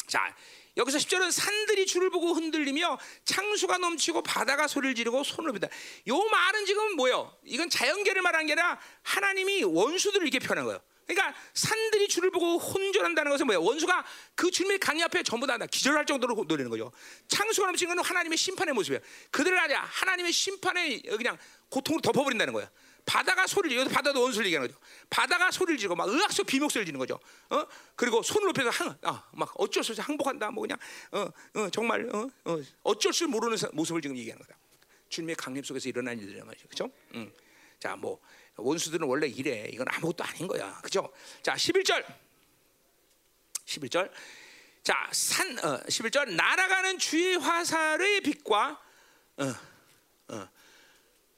자, 여기서 10절은 산들이 줄을 보고 흔들리며 창수가 넘치고 바다가 소리를 지르고 손을 빈다. 요 말은 지금 뭐요? 이건 자연계를 말한 게 아니라 하나님이 원수들을 이렇게 표현한 거예요. 그러니까 산들이 줄을 보고 혼전한다는 것은 뭐예요? 원수가 그 주님의 강의 앞에 전부 다 기절할 정도로 노리는 거죠. 창수가 넘치는 것은 하나님의 심판의 모습이에요. 그들을 아냐 하나님의 심판에 그냥 고통으로 덮어버린다는 거예요. 바다가 소리를 여기서 바다도 원수를 얘기하는 거죠. 바다가 소리를 지르고 막 의학적 비목소리를 지르는 거죠. 어? 그리고 손을 높여서 항, 아, 막 어쩔 수 없이 항복한다. 뭐 그냥 어, 어, 정말 어, 어, 어쩔 줄 모르는 모습을 지금 얘기하는 거다. 주님의 강림 속에서 일어난 일들이란 말이죠. 그렇죠? 음. 자, 뭐 원수들은 원래 이래. 이건 아무것도 아닌 거야. 그죠? 자, 11절. 11절. 자, 산 어, 11절 날아가는 주의 화살의 빛과 어, 어,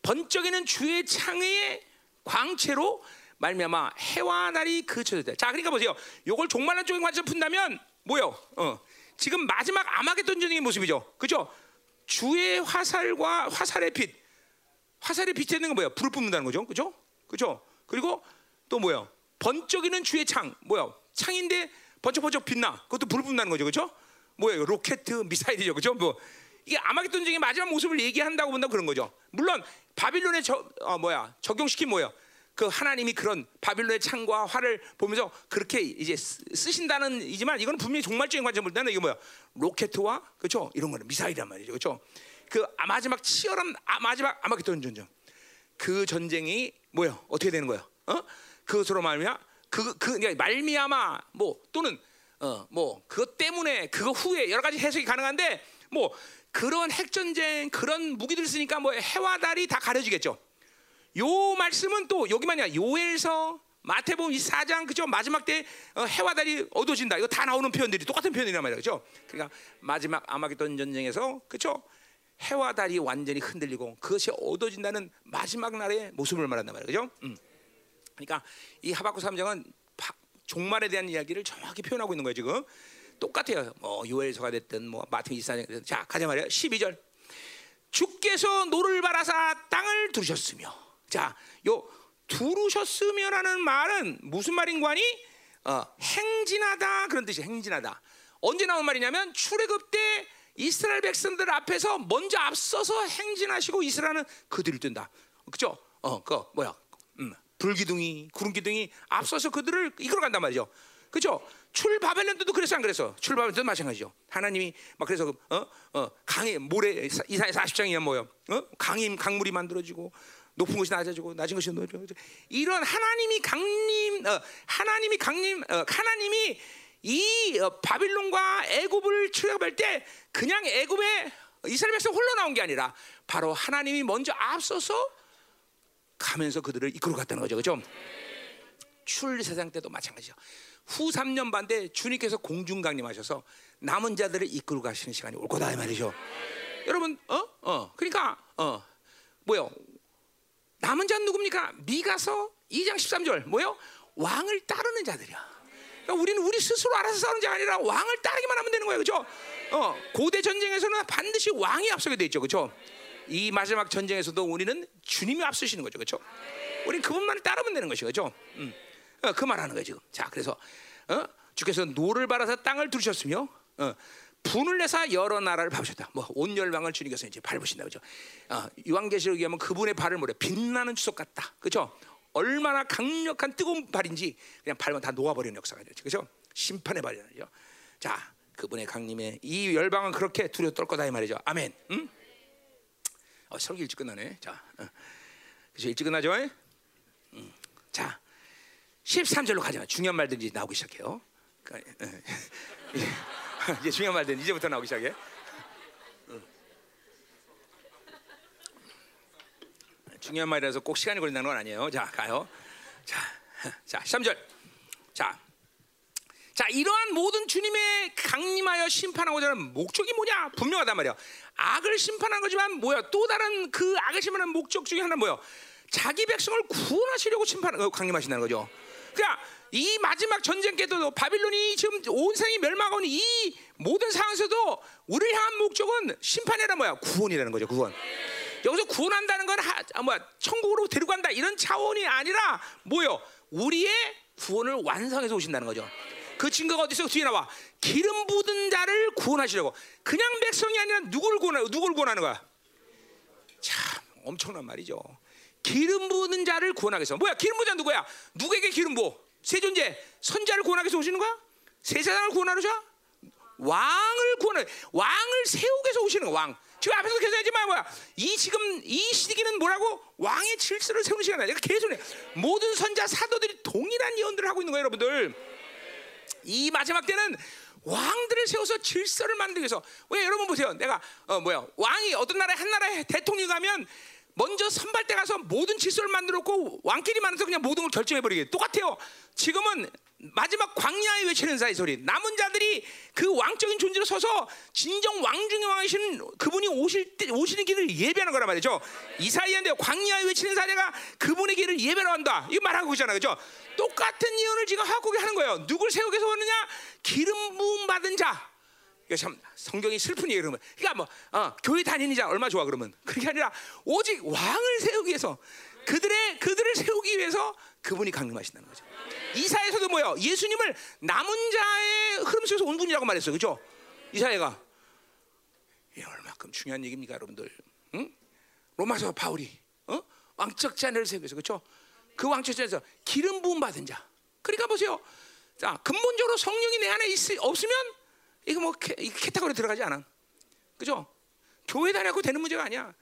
번쩍이는 주의 창의 광채로 말미암아 해와 달이 그쳐졌다. 자, 그러니까 보세요. 요걸 종말론 쪽에 관점 푼다면 뭐요? 어. 지금 마지막 아마겟돈 전쟁의 모습이죠. 그죠? 주의 화살과 화살의 빛. 화살의 빛에 있는 건 뭐야? 불을 뿜는다는 거죠. 그죠? 그죠? 그리고 또 뭐야? 번쩍이는 주의 창. 뭐야? 창인데 번쩍번쩍 빛나. 그것도 불을 뿜는다는 거죠. 그죠? 뭐예요? 로켓, 미사일이죠. 그죠? 뭐 이게 아마겟돈 전쟁의 마지막 모습을 얘기한다고 본다 그런 거죠. 물론 바빌론에 저 어, 뭐야 적용시킨 뭐야 그 하나님이 그런 바빌론의 창과 활을 보면서 그렇게 이제 쓰신다는 이지만 이건 분명히 종말적인 관점을 때는 이게 뭐야 로켓과 그렇죠? 이런 거는 미사일이란 말이죠. 그렇죠? 그 마지막 치열한 아, 마지막 아마겟돈 전쟁. 그 전쟁이 뭐야 어떻게 되는 거야 어? 그것으로 말미암아 그 그 그, 그러니까 말미암아 뭐 또는 어 뭐 그것 때문에 그거 후에 여러 가지 해석이 가능한데 뭐 그런 핵전쟁 그런 무기들 쓰니까 뭐 해와 달이 다 가려지겠죠. 요 말씀은 또 여기만이야. 요엘서 마태복음 24장 그죠 마지막 때 어, 해와 달이 어두워진다. 이거 다 나오는 표현들이 똑같은 표현이란 말이야. 그죠? 그러니까 마지막 아마겟돈 전쟁에서 그죠? 해와 달이 완전히 흔들리고 그것이 어두워진다는 마지막 날의 모습을 말한단 말이야. 그죠? 음. 그러니까 이 하박국 3장은 종말에 대한 이야기를 정확히 표현하고 있는 거예요 지금 똑같아요. 뭐 요엘서가 됐든 뭐 마태복음 24장 자 가자 말이야 12절 주께서 노를 발하사 땅을 두르셨으며 자요 두르셨으며라는 말은 무슨 말인 거니? 어, 행진하다 그런 뜻이 행진하다. 언제 나온 말이냐면 출애굽 때 이스라엘 백성들 앞에서 먼저 앞서서 행진하시고 이스라엘은 그들을 뜬다. 그죠? 어, 그 뭐야? 음, 불기둥이, 구름기둥이 앞서서 그들을 이끌어 간단 말이죠. 그죠? 출 바벨론도 그래서 안 그래서 출 바벨론도 마찬가지죠. 하나님이 막 그래서 어, 어, 강에 모래 이사야 40장이야 뭐요? 어? 강이 강물이 만들어지고 높은 것이 낮아지고 낮은 것이 높아지고 이런 하나님이 강림 어, 하나님이 강림 어, 하나님이 이 어, 바빌론과 애굽을 출애굽할 때 그냥 애굽에 이스라엘 백성 홀로 나온 게 아니라 바로 하나님이 먼저 앞서서 가면서 그들을 이끌어 갔다는 거죠. 그죠? 출세상 때도 마찬가지죠. 후 3년 반 때 주님께서 공중 강림하셔서 남은 자들을 이끌어 가시는 시간이 올 거다 이 말이죠. 여러분, 어? 어. 그러니까 어. 뭐요? 남은 자는 누굽니까? 미가서 2장 13절. 뭐요? 왕을 따르는 자들이야. 그러니까 우리는 우리 스스로 알아서 싸우는 게 아니라 왕을 따르기만 하면 되는 거예요. 그죠? 어, 고대 전쟁에서는 반드시 왕이 앞서게 돼 있죠. 그죠? 이 마지막 전쟁에서도 우리는 주님이 앞서시는 거죠. 그죠? 우리는 그분만을 따르면 되는 것이죠. 그죠? 음. 어, 그 말하는 거예요, 지금. 자, 그래서 어? 주께서 노를 발하사 땅을 두르셨으며 어, 분을 내사 여러 나라를 밟으셨다. 뭐 온 열방을 주님께서 이제 밟으신다, 그죠? 어, 요한계시록에 하면 그분의 발을 뭐래 빛나는 주석 같다, 그죠? 얼마나 강력한 뜨거운 발인지 그냥 밟으면 다 녹아버리는 역사가 되죠, 그죠? 심판의 발이죠. 자, 그분의 강림에 이 열방은 그렇게 두려워 떨 거다 이 말이죠. 아멘. 응? 어, 설교 일찍 끝나네. 자, 어. 그죠? 일찍 끝나죠? 음. 자, 13절로 가자. 중요한 말들이 나오기 시작해요. 그러니까, 이제 중요한 말들 이제부터 나오기 시작해. 중요한 말이라서 꼭 시간이 걸린다는 건 아니에요. 자, 가요. 자, 자, 13절. 자, 자, 이러한 모든 주님의 강림하여 심판하고자 하는 목적이 뭐냐? 분명하단 말이야. 악을 심판한 거지만 뭐야? 또 다른 그 악을 심판하는 목적 중에 하나 뭐야? 자기 백성을 구원하시려고 심판 어, 강림하신다는 거죠. 그러니까 이 마지막 전쟁 때도 바빌론이 지금 온 세상이 멸망하는 이 모든 상황에서도 우리를 향한 목적은 심판이란 뭐야? 구원이라는 거죠. 구원. 여기서 구원한다는 건 하, 아, 뭐야? 천국으로 데리고 간다 이런 차원이 아니라 뭐요? 우리의 구원을 완성해서 오신다는 거죠. 그 증거가 어디서 뒤에 나와? 기름 부은 자를 구원하시려고. 그냥 백성이 아니라 누구를 누구를 구원하는 거야? 참 엄청난 말이죠. 기름 부은 자를 구원하기 위해서. 뭐야? 기름 부은 자 누구야? 누구에게 기름 부어? 세 존재 선자를 구원하기 위해서 오시는 거야? 세 세상을 구원하러 자? 왕을 구원해 왕을 세우기 위해서 오시는 거야. 왕. 지금 앞에서 계속 하지만 뭐야? 이 지금 이 시기는 뭐라고? 왕의 질서를 세우는 시간이야. 내가 계속 해. 모든 선자 사도들이 동일한 예언들을 하고 있는 거예요, 여러분들. 이 마지막 때는 왕들을 세워서 질서를 만들기 위해서 왜 여러분 보세요. 내가 어 뭐야? 왕이 어떤 나라에 한 나라에 대통령이 가면 먼저 선발대 가서 모든 질서를 만들었고 왕끼리 만나서 그냥 모든 걸 결정해 버리게 똑같아요. 지금은 마지막 광야에 외치는 사이 소리 남은 자들이 그 왕적인 존재로 서서 진정 왕 중의 왕이신 그분이 오실 때 오시는 길을 예배하는 거란 말이죠. 이사이한테 광야에 외치는 사례가 그분의 길을 예배로 한다. 이거 말하고 있잖아, 그죠? 똑같은 예언을 지금 하고 하는 거예요. 누굴 세우기 위해서 왔느냐? 기름 부음 받은 자. 참 성경이 슬픈 얘기를 그러면. 그러니까 뭐 어, 교회 다니는 자 얼마 좋아 그러면 그게 아니라 오직 왕을 세우기 위해서 그들의 그들을 세우기 위해서 그분이 강림하신다는 거죠. 이사에서도 뭐요? 예수님을 남은 자의 흐름 속에서 온 분이라고 말했어요. 그죠? 이사야가 이 얼마큼 중요한 얘기입니까, 여러분들? 응? 로마서 바울이 어? 왕적 자녀를 세우기 위해서 그렇죠? 그 왕적 자녀에서 기름 부음 받은 자. 그러니까 보세요. 자, 근본적으로 성령이 내 안에 있, 없으면 이거 뭐 캐, 캐타고리 들어가지 않아. 그죠? 교회 다녀고 되는 문제가 아니야.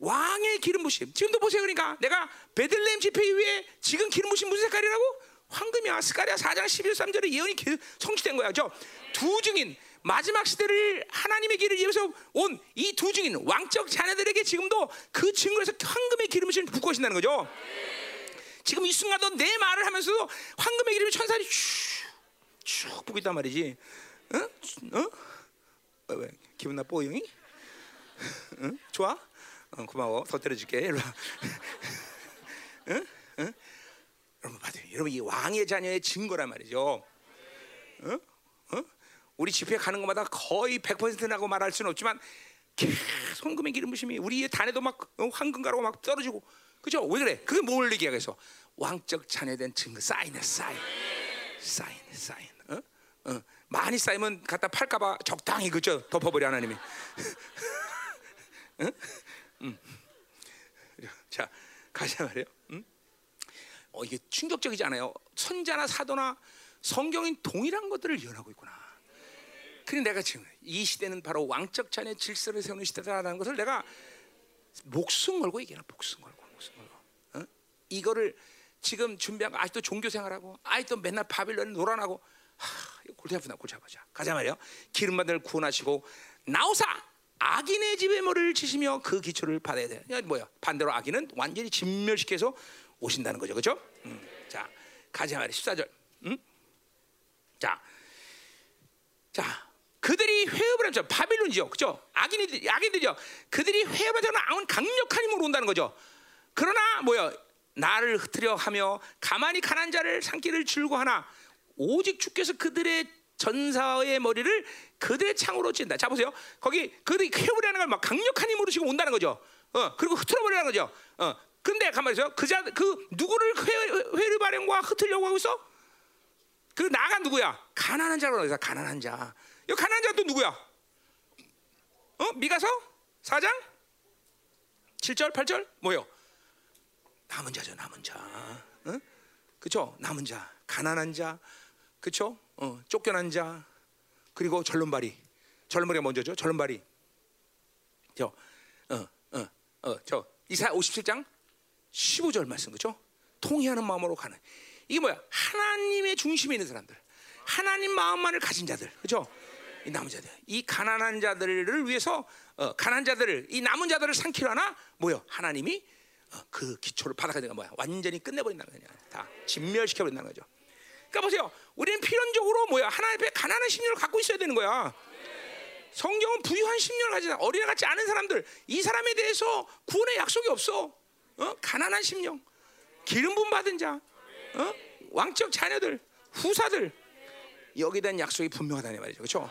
왕의 기름 부심. 지금도 보세요. 그러니까 내가 베들레헴 집회 이후에 지금 기름 부심 무슨 색깔이라고? 황금이야. 스가랴 4장 11, 3절에 예언이 성취된 거야. 두 증인 마지막 시대를 하나님의 길을 위해서 온 이 두 증인 왕적 자녀들에게 지금도 그 증거에서 황금의 기름 부심을 붓고 계신다는 거죠. 지금 이 순간도 내 말을 하면서도 황금의 기름이 천사들이 쭉쭉 부고 있단 말이지. 응? 응? 왜, 왜? 기분 나빠, 형이? 응? 좋아? 어, 고마워. 더 때려줄게. 응? 응? 여러분 이 왕의 자녀의 증거란 말이죠. 어? 어? 우리 집회 가는 것마다 거의 100%라고 말할 수는 없지만 성금의 기름 부심이 우리의 단에도 막 어, 황금가루가 막 떨어지고 그죠? 왜 그래? 그게 뭘 얘기하겠어? 왕적 자녀된 증거 사인이야 사인 사인 사인 어? 어. 많이 쌓이면 갖다 팔까봐 적당히 그죠? 덮어버려 하나님이 응? 음. 자 가자 말이요. 음? 어 이게 충격적이지 않아요? 선자나 사도나 성경인 동일한 것들을 예언하고 있구나. 그래 내가 지금 이 시대는 바로 왕적 자녀 질서를 세우는 시대다라는 것을 내가 목숨 걸고 얘기하는 목숨 걸고 목숨 걸고 어? 이거를 지금 준비하고 아직도 종교 생활하고 아직도 맨날 바빌론에 놀아나고 하, 골치 아프다 골치 아파자 가자 말이요 기름 받을 구원하시고 나오사 악인의 집에 머리를 치시며 그 기초를 받아야 돼. 뭐야? 반대로 악인은 완전히 진멸시켜서 오신다는 거죠, 그렇죠? 음. 자, 가자 말이 14절. 음? 자, 자, 그들이 회업을 하죠. 바빌론이죠, 그렇죠? 악인들, 악인들이죠. 그들이 회업을 하면 강력한 힘으로 온다는 거죠. 그러나 뭐야? 나를 흩으려 하며 가만히 가난 자를 삼기를 줄고 하나 오직 주께서 그들의 전사의 머리를 그들의 창으로 찐다. 자 보세요. 거기 그들이 회오리라는 걸 막 강력한 힘으로 지금 온다는 거죠. 어 그리고 흩어버리라는 거죠. 어 근데 가만히 있어요. 그자 그 누구를 회를 발행과 흩으려고 하고 있어? 그 나가 누구야? 가난한 자로 그래서 가난한 자. 이 가난한 자 또 누구야? 어 미가서 4장 7절 8절 뭐요? 남은 자죠 남은 자. 어? 그죠? 남은 자, 가난한 자, 그렇죠? 어, 쫓겨난 자 그리고 절름발이 절름발이가 먼저죠. 절름발이 저 어, 어, 어, 저 이사 57장 15절 말씀 그죠? 통회하는 마음으로 가는 이게 뭐야? 하나님의 중심에 있는 사람들, 하나님 마음만을 가진 자들, 그죠? 이 남은 자들, 이 가난한 자들을 위해서 어, 가난 자들을 이 남은 자들을 삼키려 하나 뭐요? 하나님이 어, 그 기초를 바닥에 내가 뭐야? 완전히 끝내버린다는 거냐? 다 진멸시켜 버린다는 거죠. 그러니까 보세요. 우리는 필연적으로 뭐야? 하나님 앞에 가난한 심령을 갖고 있어야 되는 거야. 성경은 부유한 심령을 가진 어린애 같지 않은 사람들 이 사람에 대해서 구원의 약속이 없어. 어? 가난한 심령, 기름 부음 받은 자, 어? 왕적 자녀들, 후사들 여기에 대한 약속이 분명하다는 말이죠. 그렇죠?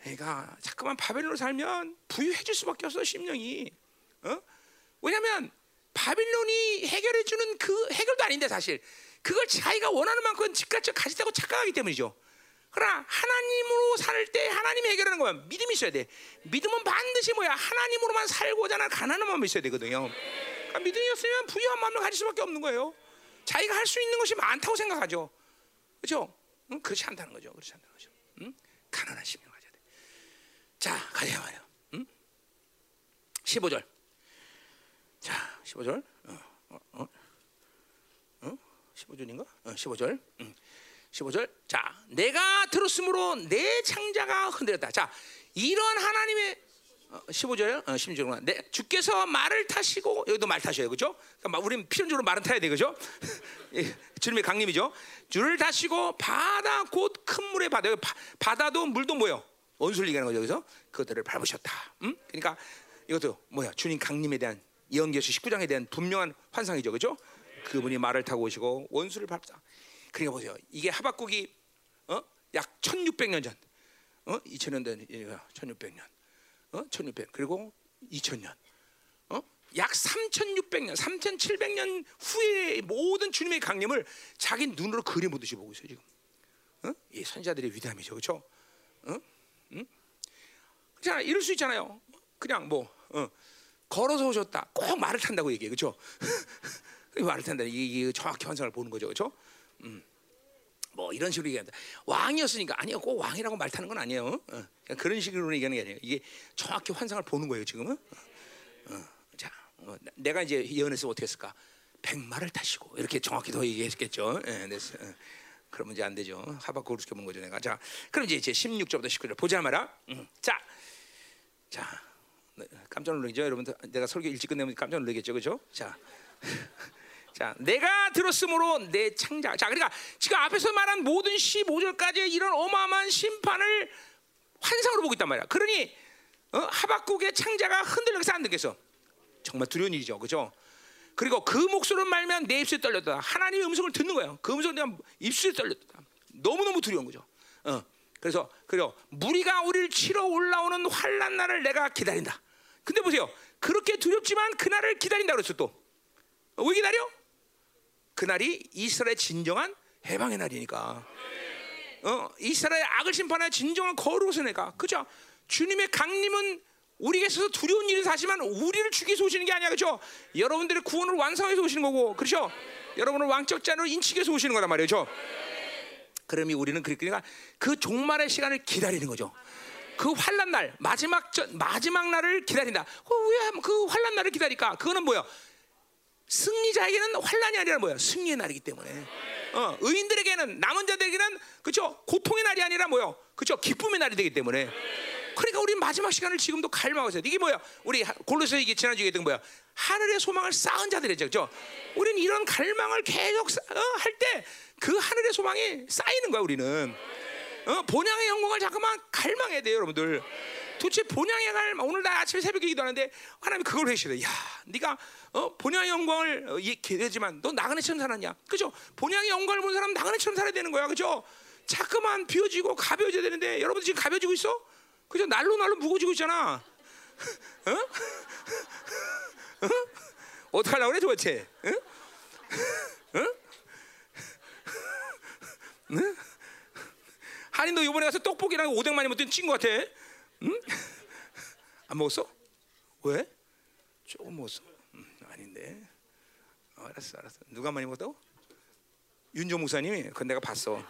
그러니까 자꾸만 바벨론으로 살면 부유해질 수밖에 없어 심령이. 어? 왜냐하면 바빌론이 해결해 주는 그 해결도 아닌데 사실 그걸 자기가 원하는 만큼 집값을 가지다고 착각하기 때문이죠. 그러나 하나님으로 살 때 하나님이 해결하는 거야. 믿음이 있어야 돼. 믿음은 반드시 뭐야? 하나님으로만 살고자 하는 가난한 마음이 있어야 되거든요. 그러니까 믿음이 없으면 부유한 마음을 가질 수밖에 없는 거예요. 자기가 할 수 있는 것이 많다고 생각하죠. 그렇죠? 응? 그렇지 않다는 거죠. 그렇지 않다는 거죠. 응? 가난한 심령 가져야 돼. 자, 가자 말이요. 응? 15절. 자, 15절. 어, 어, 어. 15절인가? 어, 15절. 음. 15절. 자, 내가 들었으므로 내 창자가 흔들렸다. 자, 이런 하나님의 어, 15절, 어, 16절. 내 주께서 말을 타시고 여기도 말 타셔요, 그렇죠? 그러니까 우리는 필연적으로 말은 타야 돼, 그렇죠? 주님의 강림이죠. 줄을 타시고 바다 곧 큰 물에 바다, 바, 바다도 물도 뭐요? 원수를 얘기하는 거죠, 그래서 그것들을 밟으셨다. 음? 그러니까 이것도 뭐야? 주님 강림에 대한 예언계시 19장에 대한 분명한 환상이죠, 그렇죠? 그분이 말을 타고 오시고 원수를 밟자. 그러니까 보세요. 이게 하박국이 어? 약 1600년 전. 어? 2000년 된 1600년. 어? 1600. 그리고 2000년. 어? 약 3600년, 3700년 후에 모든 주님의 강림을 자기 눈으로 그려보듯이 보고 있어요, 지금. 어? 이 선자들의 위대함이죠. 그렇죠? 어? 응? 자, 이럴 수 있잖아요. 그냥 뭐 어. 걸어서 오셨다. 꼭 말을 탄다고 얘기해. 그렇죠? 말을 탄다. 이게 정확히 환상을 보는 거죠, 그렇죠? 음. 뭐 이런 식으로 얘기한다. 왕이었으니까 아니요, 꼭 왕이라고 말 타는 건 아니에요. 어. 그런 식으로 얘기하는 게 아니에요. 이게 정확히 환상을 보는 거예요, 지금은. 어. 어. 자, 어, 내가 이제 예언해서 어떻게 했을까? 백마를 타시고 이렇게 정확히 더 얘기했겠죠. 예. 어. 그러면 이제 안 되죠. 하박국으로 시켜본 거죠, 내가. 자, 그럼 이제 제 16절부터 19절 보자 마라. 음. 자, 자, 네, 깜짝 놀라죠, 여러분들. 내가 설교 일찍 끝내면 깜짝 놀라겠죠, 그렇죠? 자. 자, 내가 들었으므로 내 창자. 자, 그러니까 지금 앞에서 말한 모든 15절까지 이런 어마어마한 심판을 환상으로 보고 있단 말이야. 그러니 어? 하박국의 창자가 흔들려서 안 되겠어. 정말 두려운 일이죠, 그죠? 그리고 그 목소리를 말면 내 입술이 떨렸다. 하나님의 음성을 듣는 거예요. 그 음성을 내가 입술이 떨렸다. 너무 너무 두려운 거죠. 어. 그래서 그리고 무리가 우리를 치러 올라오는 환란 날을 내가 기다린다. 근데 보세요. 그렇게 두렵지만 그날을 기다린다 그랬어 또. 어, 왜 기다려? 그날이 이스라엘의 진정한 해방의 날이니까. 어, 이스라엘 악을 심판할 진정한 거룩의 내가 그죠? 주님의 강림은 우리에게 있어서 두려운 일은 사실만 우리를 죽이서 기 오시는 게 아니야 그죠? 여러분들의 구원을 완성해서 오시는 거고 그렇죠? 여러분을 왕적 자로 인치기 위해서 오시는 거란 말이죠. 그러면 우리는 그러니까 그 종말의 시간을 기다리는 거죠. 그 환란 날 마지막 전, 마지막 날을 기다린다. 어, 왜그 환란 날을 기다릴까? 그거는 뭐야? 승리자에게는 환란이 아니라 뭐야? 승리의 날이기 때문에. 어, 의인들에게는 남은 자들에게는 그죠? 고통의 날이 아니라 뭐요? 그죠? 기쁨의 날이 되기 때문에. 그러니까 우리 마지막 시간을 지금도 갈망하고 있어요. 이게 뭐야? 우리 골로새 이게 지난주에 했던 뭐야? 하늘의 소망을 쌓은 자들이죠. 그죠? 우리는 이런 갈망을 계속 어, 할때 그 하늘의 소망이 쌓이는 거야, 우리는. 어, 본향의 영광을 자꾸만 갈망해야 돼요, 여러분들. 도대체 본향의 갈망 오늘 나 아침에 새벽에 기도하는데 하나님 그걸 회시래. 야, 네가 어, 본향의 영광을 어, 기대지만 너 나그네처럼 살았냐? 그죠? 본향의 영광을 본 사람 나그네처럼 살아야 되는 거야, 그죠? 자꾸만 비워지고 가벼워져야 되는데 여러분들 지금 가벼워지고 있어? 그죠? 날로 날로 무거워지고 있잖아. 어? 어? 어떡하려고 그래 도대체? 응? 응? 응? 하니 너 이번에 가서 떡볶이랑 오뎅 많이 먹던 친구 같아. 응? 안 먹었어? 왜? 조금 먹었어. 음, 아닌데. 어, 알았어, 알았어. 누가 많이 먹었다고? 윤종 목사님이. 그건 내가 봤어.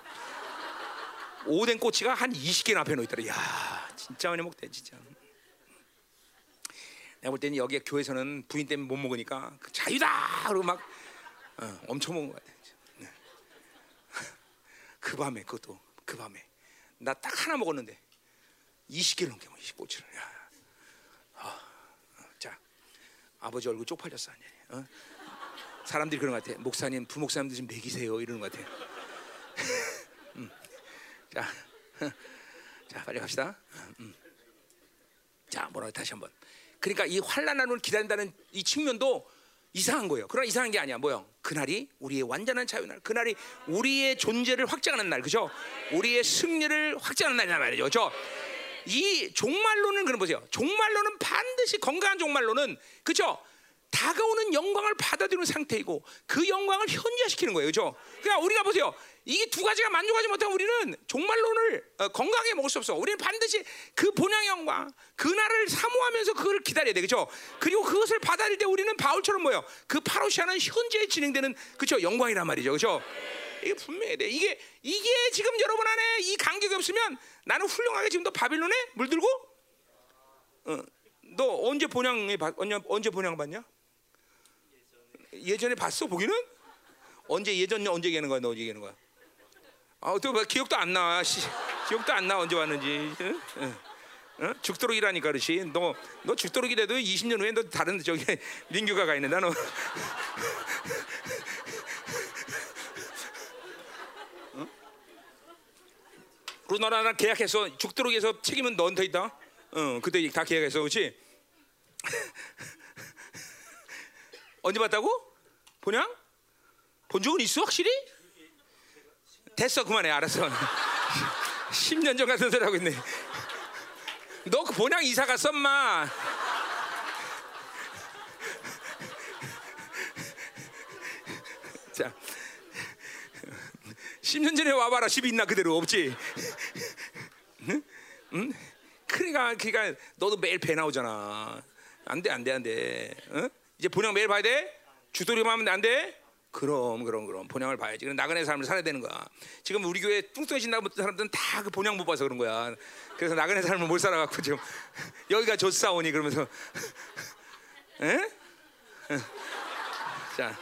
오뎅 꼬치가 한 20개나 앞에 놓있더라. 야, 진짜 많이 먹대, 진짜. 내가 볼 때는 여기 교회에서는 부인 때문에 못 먹으니까 그 자유다! 그러고 막 어, 엄청 먹은 거 같아. 네. 그 밤에 그것도 그 밤에 나 딱 하나 먹었는데 20개 넘게 먹어 25치를. 야. 어, 어, 자 아버지 얼굴 쪽팔렸어 아니? 어? 사람들이 그런 것 같아. 목사님 부목사님들 좀 먹이세요 이러는 것 같아. 음. 자, 자 빨리 갑시다. 음. 자 뭐라 다시 한번. 그러니까 이 환란을 기다린다는 이 측면도 이상한 거예요. 그러나 이상한 게 아니야. 뭐요? 그날이 우리의 완전한 자유 날, 그날이 우리의 존재를 확장하는 날, 그죠? 우리의 승리를 확장하는 날이란 말이죠, 그죠? 이 종말론은 그런 보세요. 종말론은 반드시 건강한 종말론은 그죠? 다가오는 영광을 받아들이는 상태이고 그 영광을 현재시키는 거예요, 그죠? 그러니까 우리가 보세요. 이게 두 가지가 만족하지 못하면 우리는 종말론을 어, 건강하게 먹을 수 없어. 우리는 반드시 그 본향 영광, 그 날을 사모하면서 그걸 기다려야 돼, 그죠? 그리고 그것을 받아들일 때 우리는 바울처럼 뭐요? 그 파로시아는 현재에 진행되는 그죠? 영광이란 말이죠, 그죠? 이게 분명해 돼. 이게 이게 지금 여러분 안에 이 간격이 없으면 나는 훌륭하게 지금도 바빌론에 물들고, 어, 너 언제 본향에 언제 언제 본향 봤냐? 예전에 봤어 보기는? 언제 예전 언제 얘기하는 거야? 너 언제 얘기하는 거야? 아, 또뭐 기억도 안 나. 시, 기억도 안 나. 언제 왔는지. 응? 응? 응? 죽도록이라니까 그렇지. 너, 너 죽도록이 돼도 20년 후에 너 다른 저기 민규가 가 있는다. 너. 너랑 계약해서 죽도록에서 책임은 너한테 있다. 응, 그때 다 계약해서 그렇지. 언제 봤다고? 본향? 본 적은 있어 확실히? 됐어 그만해 알았어 10년 전 같은 소리 하고 있네 너 그 본향 이사 갔어 엄마 10년 전에 와봐라 집 있나 그대로 없지 응? 응? 그러니까 그러니까 너도 매일 배 나오잖아 안돼 안돼 안돼 응? 이제 본향 매일 봐야 돼? 주도리만 하면 안 돼? 그럼 그럼 그럼 본향을 봐야지. 그럼 나그네 삶을 살아야 되는 거야. 지금 우리 교회 뚱뚱해진다고 사람들은 다 그 본향 못 봐서 그런 거야. 그래서 나그네 삶을 못 살아갖고 지금 여기가 좋사오니 그러면서 에? 자,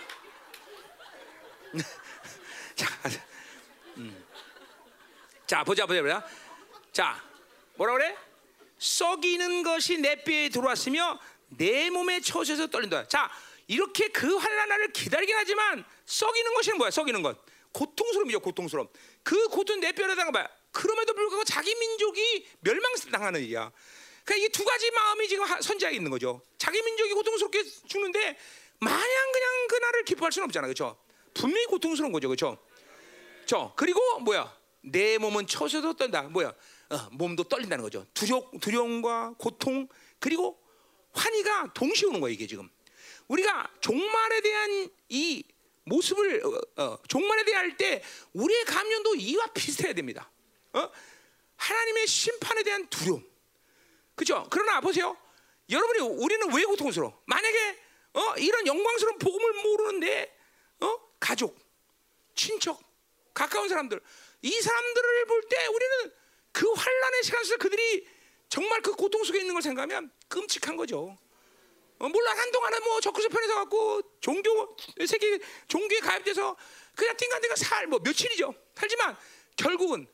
자, 음. 자 보자 보자 보자. 자 뭐라 그래? 썩이는 것이 내 뼈에 들어왔으며 내 몸에 처져서 떨린다. 자 이렇게 그 환란을 기다리긴 하지만 썩이는 것이 뭐야? 썩이는 것. 고통스러움이죠, 고통스러움. 그 고통 내 뼈에다가 봐. 그럼에도 불구하고 자기 민족이 멸망당하는 일이야. 그러니까 이게 두 가지 마음이 지금 선지하에 있는 거죠. 자기 민족이 고통스럽게 죽는데 마냥 그냥 그날을 기뻐할 수는 없잖아, 그렇죠? 분명히 고통스러운 거죠, 그렇죠? 저 그리고 뭐야? 내 몸은 처서도 떤다. 뭐야? 어, 몸도 떨린다는 거죠. 두려 두려움과 고통 그리고 환희가 동시에 오는 거예요, 이게 지금. 우리가 종말에 대한 이 모습을 어, 어, 종말에 대할 때 우리의 감정도 이와 비슷해야 됩니다. 어? 하나님의 심판에 대한 두려움. 그죠? 그러나 보세요. 여러분이 우리는 왜 고통스러워? 만약에 어, 이런 영광스러운 복음을 모르는데 어? 가족, 친척, 가까운 사람들 이 사람들을 볼 때 우리는 그 환란의 시간 속에 그들이 정말 그 고통 속에 있는 걸 생각하면 끔찍한 거죠. 어, 물론 한동안은 뭐 적그리스도 편에 서 갖고 종교 세계 종교에 가입돼서 그냥 띵간띵간 살뭐 며칠이죠. 살지만 결국은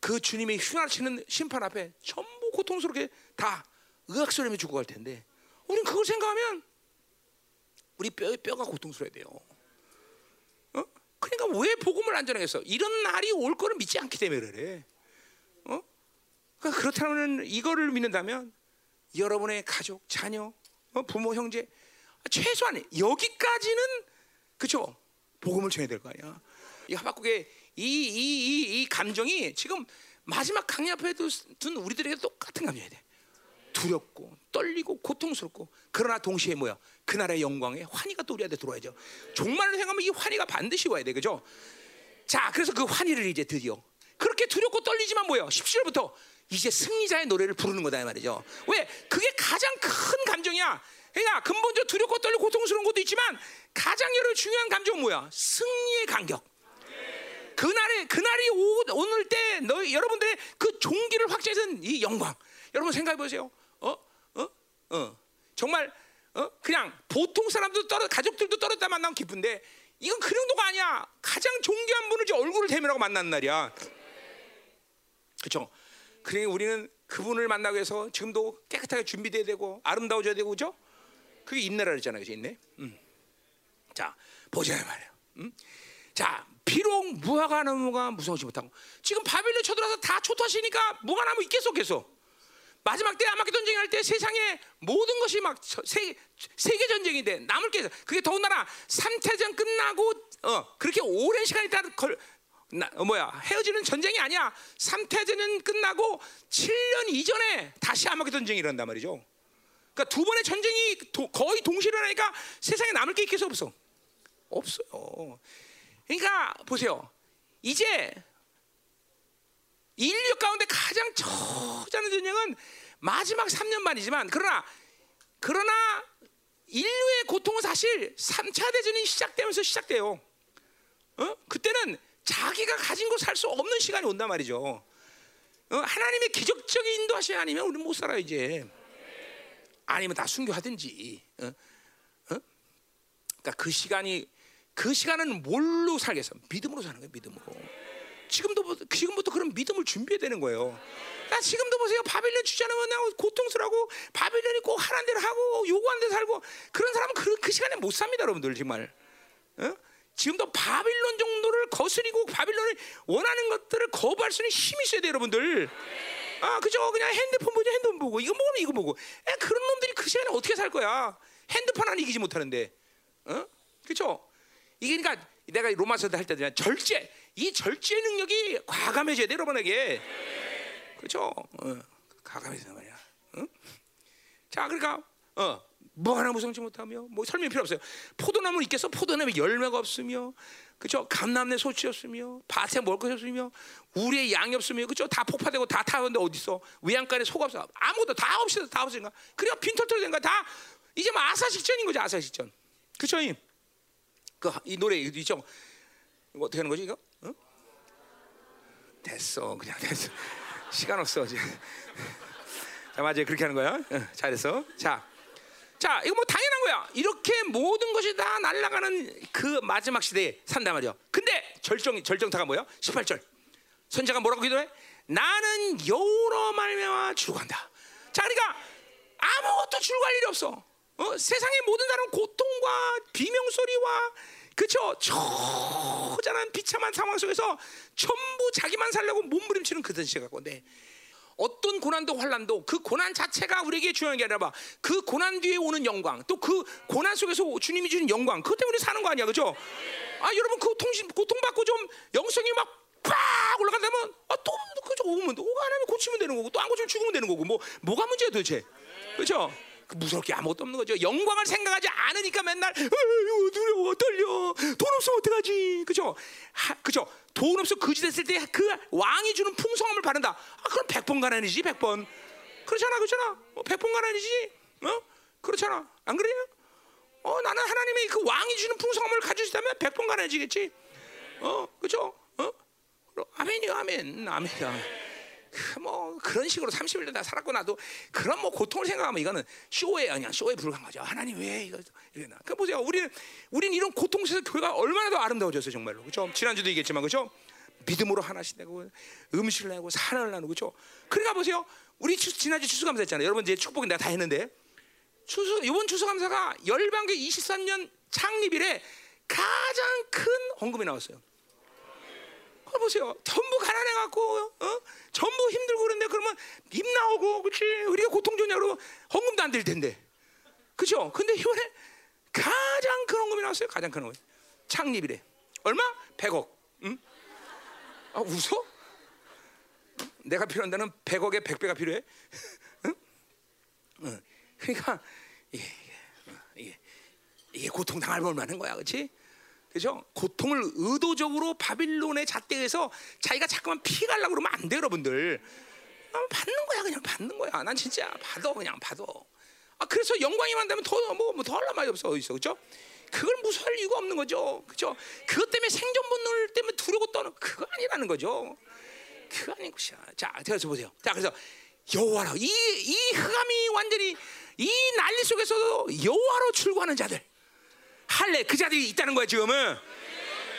그 주님의 휘날치는 심판 앞에 전부 고통스럽게 다 의학소리며 죽어갈 텐데 우리는 그걸 생각하면 우리 뼈, 뼈가 고통스러워야 돼요. 어? 그러니까 왜 복음을 안 전하겠어? 이런 날이 올 거를 믿지 않기 때문에 그래. 어? 그러니까 그렇다면 이거를 믿는다면 여러분의 가족, 자녀, 어? 부모, 형제 최소한 여기까지는 그죠? 복음을 전해야 될 거 아니야. 이 하박국의 이, 이, 이, 이 감정이 지금 마지막 강야 앞에 둔 우리들에게 똑같은 감정이 돼. 두렵고 떨리고 고통스럽고 그러나 동시에 뭐야? 그 나라의 영광에 환희가 또 우리한테 들어와야죠. 종말을 생각하면 이 환희가 반드시 와야 돼, 그죠? 자, 그래서 그 환희를 이제 드디어 그렇게 두렵고 떨리지만 뭐야? 17절부터 이제 승리자의 노래를 부르는 거다 이 말이죠. 왜? 그게 가장 큰 감정이야. 그러니까 근본적으로 두렵고 떨리고 고통스러운 것도 있지만 가장 여러 중요한 감정은 뭐야? 승리의 간격. 그날에 그날이 오, 오늘 때 너희 여러분들의 그 종기를 확증해준 이 영광. 여러분 생각해 보세요. 어? 어? 어. 정말 어? 그냥 보통 사람도 떨어 가족들도 떨어졌다 만나면 기쁜데 이건 그 정도가 아니야. 가장 존귀한 분을 이제 얼굴을 대면하고 만난 날이야. 그렇죠? 그래 우리는 그분을 만나기 위해서 지금도 깨끗하게 준비돼야 되고 아름다워져야 되고 그죠? 그게 인내라 그랬잖아요. 그죠? 인내. 음. 자, 보자 말이에요. 음? 자, 비록 무화과 나무가 무서우지 못하고 지금 바벨론 쳐들어서 다 초토하시니까 무화과 나무 있겠어 없겠어? 마지막 때 아마겟 전쟁 할 때 세상에 모든 것이 막 세, 세계 전쟁인데 남을 게 그게 더군다나 삼태전 끝나고 어 그렇게 오랜 시간이 다 걸, 나, 어, 뭐야 헤어지는 전쟁이 아니야. 삼태전은 끝나고 7년 이전에 다시 아마겟 전쟁이 일어난단 말이죠. 그러니까 두 번의 전쟁이 도, 거의 동시에 일어나니까 세상에 남을 게 있겠어 없어? 없어요. 그러니까 보세요. 이제 인류 가운데 가장 처자는 전쟁은 마지막 3년 만이지만 그러나 그러나 인류의 고통은 사실 3차 대전이 시작되면서 시작돼요. 어? 그때는 자기가 가진 거 살 수 없는 시간이 온단 말이죠. 어? 하나님의 기적적인 인도하시 아니면 우리는 못 살아 이제. 아니면 다 순교하든지. 어? 어? 그러니까 그 시간이 그 시간은 뭘로 살겠어? 믿음으로 사는 거예요. 믿음으로. 지금도 지금부터 그런 믿음을 준비해야 되는 거예요. 나 지금도 보세요. 바빌론 주자는 나 고통스러고 바빌론이 꼭 하라는 대로 하고 요구하는 대로 살고 그런 사람은 그, 그 시간에 못 삽니다, 여러분들 정말. 어? 지금도 바빌론 정도를 거스리고 바빌론을 원하는 것들을 거부할 수 있는 힘이 있어야 돼요, 여러분들. 아, 그죠? 그냥 핸드폰 보자, 핸드폰 보고 이거 먹으면 이거 보고. 에, 그런 놈들이 그 시간에 어떻게 살 거야? 핸드폰 하나 이기지 못하는데, 어? 그죠? 이게 그러니까 내가 로마서도 할 때잖아 절제. 이 절제 능력이 과감해져야 돼 여러분에게. 그렇죠? 어, 과감해져 말이야. 어? 자 그러니까 어, 뭐 하나 무성치 못하며 뭐 설명이 필요 없어요. 포도나무 있겠어? 포도나무에 열매가 없으며 그렇죠? 감남내 소치 없으며 밭에 먹을 것이 없으며 우리의 양이 없으며 그렇죠? 다 폭파되고 다 타는데 어디 있어? 외양간에 속 없어. 아무것도 다 없어 다 없으니까. 그래야 빈털털 된가 다. 이제 뭐 아사식전인 거죠 아사식전. 그렇죠 그 이 노래 있죠? 이거 어떻게 하는 거지 이거? 어? 됐어 그냥 됐어 시간 없어 이제 자 맞아요 그렇게 하는 거야 어, 잘했어 자. 자, 이거 뭐 당연한 거야. 이렇게 모든 것이 다 날아가는 그 마지막 시대에 산단 말이야. 근데 절정 절정타가 뭐야? 18절. 선자가 뭐라고 기도해? 나는 여호로 말미암아 죽어간다. 자, 그러니까 아무것도 출구할 일이 없어. 어? 세상의 모든 사람 고통과 비명 소리와 그쵸 처절한 비참한 상황 속에서 전부 자기만 살려고 몸부림치는 그들 시 갖고 네. 어떤 고난도 환란도 그 고난 자체가 우리에게 중요한 게 아니라 봐. 그 고난 뒤에 오는 영광, 또 그 고난 속에서 주님이 주는 영광, 그것 때문에 사는 거 아니야, 그렇죠? 아, 여러분 그 통신 고통받고 좀 영성이 막 팍 올라간다면 아, 또 그저 오면 안 하면 고치면 되는 거고 또 안 고치면 죽으면 되는 거고 뭐 뭐가 문제야 도대체, 그렇죠? 그 무섭게 아무것도 없는 거죠. 영광을 생각하지 않으니까 맨날 아유 두려워 떨려 돈 없으면 어떡하지 그죠? 하, 그죠? 돈 없어 거지 됐을 때 그 왕이 주는 풍성함을 바른다. 아 그럼 백번 가난이지 백번 그렇잖아 그렇잖아 뭐 백번 가난이지 어 그렇잖아 안 그래요? 어 나는 하나님의 그 왕이 주는 풍성함을 가질 수 있다면 백번 가난해지겠지. 어 그죠? 어 아멘이요 아멘 아멘이야. 뭐 그런 식으로 30일 다 살았고 나도 그런 뭐 고통을 생각하면 이거는 쇼에 그냥 쇼에 불과한 거죠. 하나님 왜 이거 이러나? 그 보세요. 우리는 우리는 이런 고통 속에서 교회가 얼마나 더 아름다워졌어요, 정말로. 그렇죠? 지난주도 얘기했지만 그렇죠? 믿음으로 하나씩 되고 음식을 내고 사랑을 나누고 그렇죠? 그러니까 보세요. 우리 추, 지난주 추수감사 했잖아요. 여러분 이제 축복이 내가 다 했는데 추수 이번 추수감사가 열방교 23년 창립일에 가장 큰 헌금이 나왔어요. 어, 보세요. 전부 가난해 갖고 어? 전부 힘들고 그런데 그러면 입 나오고 그렇지 우리가 고통 좋냐고 헌금도 안 될 텐데 그죠? 근데 이번에 가장 큰 헌금이 나왔어요. 가장 큰 헌금 창립이래. 얼마? 100억. 응? 아 웃어? 내가 필요한 데는 100억에 100배가 필요해. 응? 응. 그러니까 이게, 이게, 이게 고통 당할 만한 거야, 그렇지? 그죠? 고통을 의도적으로 바빌론의 잣대에서 자기가 자꾸만 피갈라고 그러면 안 돼, 여러분들. 아, 받는 거야, 그냥 받는 거야. 난 진짜 받아, 그냥 받아. 아, 그래서 영광이만 되면 더, 뭐, 뭐, 더 할란 말이 없어, 있어, 그죠? 그걸 무서워할 이유가 없는 거죠. 그죠? 그것 때문에 생존 본능 때문에 두려고 떠는 그거 아니라는 거죠. 그거 아닌 것이야. 자, 그래서 보세요. 자, 그래서 여호와로 이, 이 흑암이 완전히 이 난리 속에서도 여호와로 출구하는 자들. 할래 그 자들이 있다는 거야 지금은.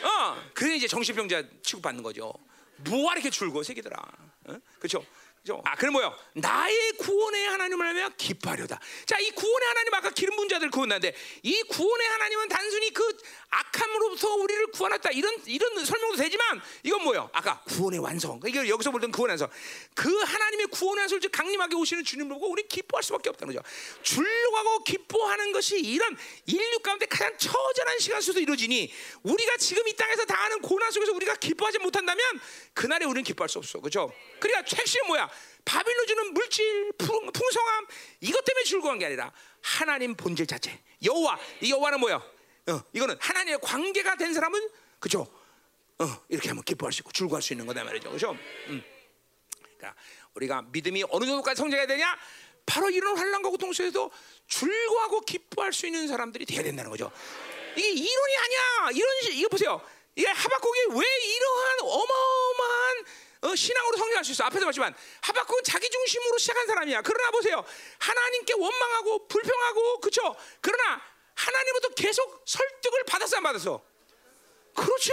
어, 그래 이제 정신병자 취급받는 거죠. 뭐가 이렇게 줄고 새끼들아. 어? 그렇죠? 아, 그럼 뭐요? 나의 구원의 하나님을 하며 기뻐하려다. 자, 이 구원의 하나님 아까 기름 분 자들 구원하는데 이 구원의 하나님은 단순히 그 악함으로부터 우리를 구원했다 이런 이런 설명도 되지만 이건 뭐요? 아까 구원의 완성. 이게 여기서 볼땐 구원의 완성. 그 하나님의 구원의 완성을 강림하게 오시는 주님을 보고 우리 기뻐할 수밖에 없다는 거죠. 줄려가고 기뻐하는 것이 이런 인류 가운데 가장 처절한 시간 속에서 이루어지니 우리가 지금 이 땅에서 당하는 고난 속에서 우리가 기뻐하지 못한다면 그날에 우리는 기뻐할 수 없어. 그죠? 그러니까 핵심은 뭐야? 바빌로 주는 물질, 풍, 풍성함 이것 때문에 즐거운 게 아니라 하나님 본질 자체. 여호와, 이 여호와는 뭐야? 어, 이거는 하나님의 관계가 된 사람은 그죠? 어, 이렇게 하면 기뻐할 수 있고 즐거워할 수 있는 거다 말이죠, 그죠? 음. 그러니까 우리가 믿음이 어느 정도까지 성장해야 되냐? 바로 이런 환란과 고통 속에서 즐거워하고 기뻐할 수 있는 사람들이 돼야 된다는 거죠. 이게 이론이 아니야. 이런 이거 보세요. 이게 하박국이 왜 이러한 어마어마한 어, 신앙으로 성장할 수 있어. 앞에서 봤지만 하박국은 자기 중심으로 시작한 사람이야. 그러나 보세요. 하나님께 원망하고 불평하고 그렇죠. 그러나 하나님부터 계속 설득을 받았어 안 받았어? 그렇죠.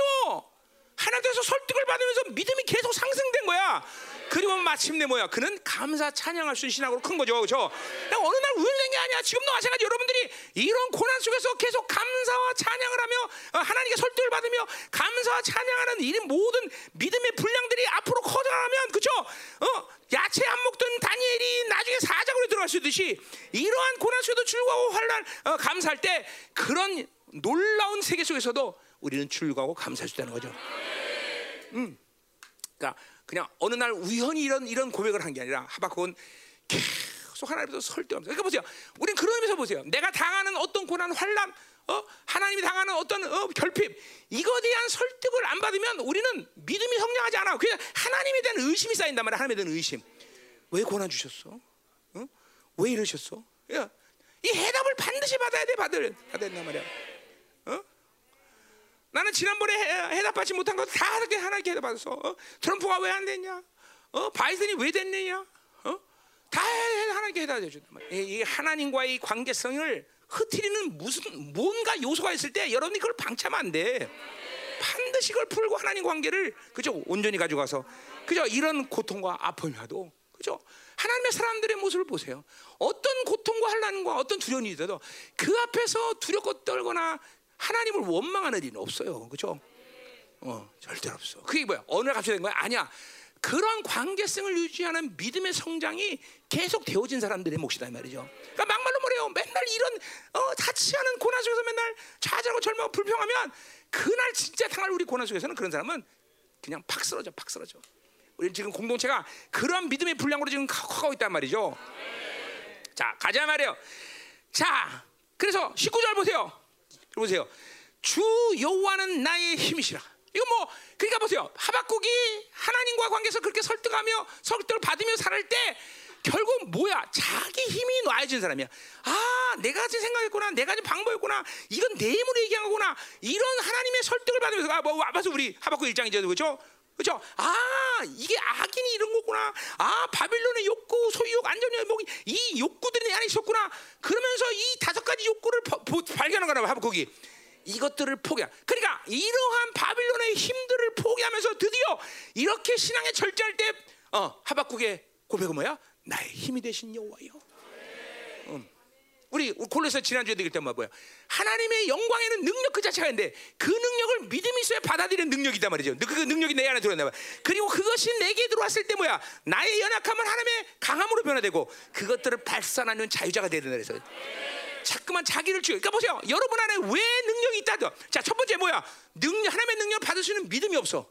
하나님께서 설득을 받으면서 믿음이 계속 상승된 거야. 그리고 마침내 뭐야? 그는 감사 찬양할 수 있는 신앙으로 큰 거죠. 그렇죠? 어느 날 우연된 게 아니야. 지금도 마찬가지 여러분들이 이런 고난 속에서 계속 감사와 찬양을 하며 어, 하나님께 설득을 받으며 감사와 찬양하는 이 모든 믿음의 분량들이 앞으로 커져가면 그렇죠? 어, 야채 안 먹던 다니엘이 나중에 사자굴에 들어갈 수 있듯이 이러한 고난 속에도 즐거워 환란 어, 감사할 때 그런 놀라운 세계 속에서도 우리는 즐거워하고 감사할 수 있다는 거죠. 음. 그러니까 그냥 어느 날 우연히 이런 이런 고백을 한 게 아니라 하박국은 계속 하나님께서 설득하면서 그러니까 보세요. 우리는 그런 의미에서 보세요. 내가 당하는 어떤 고난, 환란, 어? 하나님이 당하는 어떤 어, 결핍 이거에 대한 설득을 안 받으면 우리는 믿음이 성장하지 않아. 그냥 하나님에 대한 의심이 쌓인단 말이야. 하나님에 대한 의심. 왜 고난 주셨어? 어? 왜 이러셨어? 야, 이 해답을 반드시 받아야 돼. 받을 받아야 된단 말이야. 어? 나는 지난번에 해, 답받지 못한 것도 다 하나님께 해답받았어. 어? 트럼프가 왜 안 됐냐? 어? 바이든이 왜 됐느냐? 어? 다 하나님께 해답해 준단 말이야. 이 하나님과의 관계성을 흐트리는 무슨 뭔가 요소가 있을 때 여러분이 그걸 방치하면 안 돼. 반드시 그걸 풀고 하나님 관계를 그죠 온전히 가져가서 그죠 이런 고통과 아픔이라도 그죠 하나님의 사람들의 모습을 보세요. 어떤 고통과 환란과 어떤 두려움이 있어도 그 앞에서 두렵고 떨거나 하나님을 원망하는 일은 없어요. 그죠? 어, 절대 없어. 그게 뭐야? 어느 날 갑자기 된 거야? 아니야. 그런 관계성을 유지하는 믿음의 성장이 계속 되어진 사람들의 몫이다 이 말이죠. 그러니까 막말로 뭐래요? 맨날 이런 어, 자치하는 고난 속에서 맨날 좌절하고 절망하고 불평하면 그날 진짜 당할 우리 고난 속에서는 그런 사람은 그냥 팍 쓰러져, 팍 쓰러져. 우리 지금 공동체가 그런 믿음의 분량으로 지금 커가고 있단 말이죠. 자, 가자 말이에요. 자, 그래서 19절 보세요. 보세요. 주 여호와는 나의 힘이시라. 이거 뭐 그러니까 보세요. 하박국이 하나님과 관계에서 그렇게 설득하며 설득을 받으며 살을 때 결국 뭐야? 자기 힘이 놔해진 사람이야. 아, 내가 지금 생각했구나. 내가 지금 방법했구나. 이건 내 힘으로 얘기한 거구나. 이런 하나님의 설득을 받으면서 아, 뭐 와봐서 우리 하박국 일장이죠, 그렇죠? 그렇죠? 아, 이게 악인이 이런 거구나. 아, 바빌론의 욕구, 소유욕, 안전욕, 뭐이 욕구들이 내 안에 있었구나. 그러면서 이 다섯 가지 욕구를 발견한 거라 하박국이. 이것들을 포기하. 그러니까 이러한 바빌론의 힘들을 포기하면서 드디어 이렇게 신앙에 절제할 때 어, 하박국의 고백은 뭐야? 나의 힘이 되신 여호와요. 음. 우리 골로새 지난주에 드릴 때 뭐야? 하나님의 영광에는 능력 그 자체가 있는데 그 능력을 믿음이 있어야 받아들이는 능력이다 말이죠. 그 능력이 내 안에 들어온다 말. 그리고 그것이 내게 들어왔을 때 뭐야? 나의 연약함은 하나님의 강함으로 변화되고 그것들을 발산하는 자유자가 되는 그래서. 자꾸만 자기를 죽여. 그러니까 보세요. 여러분 안에 왜 능력이 있다죠? 자, 첫 번째 뭐야? 능력 하나님의 능력을 받을 수 있는 믿음이 없어.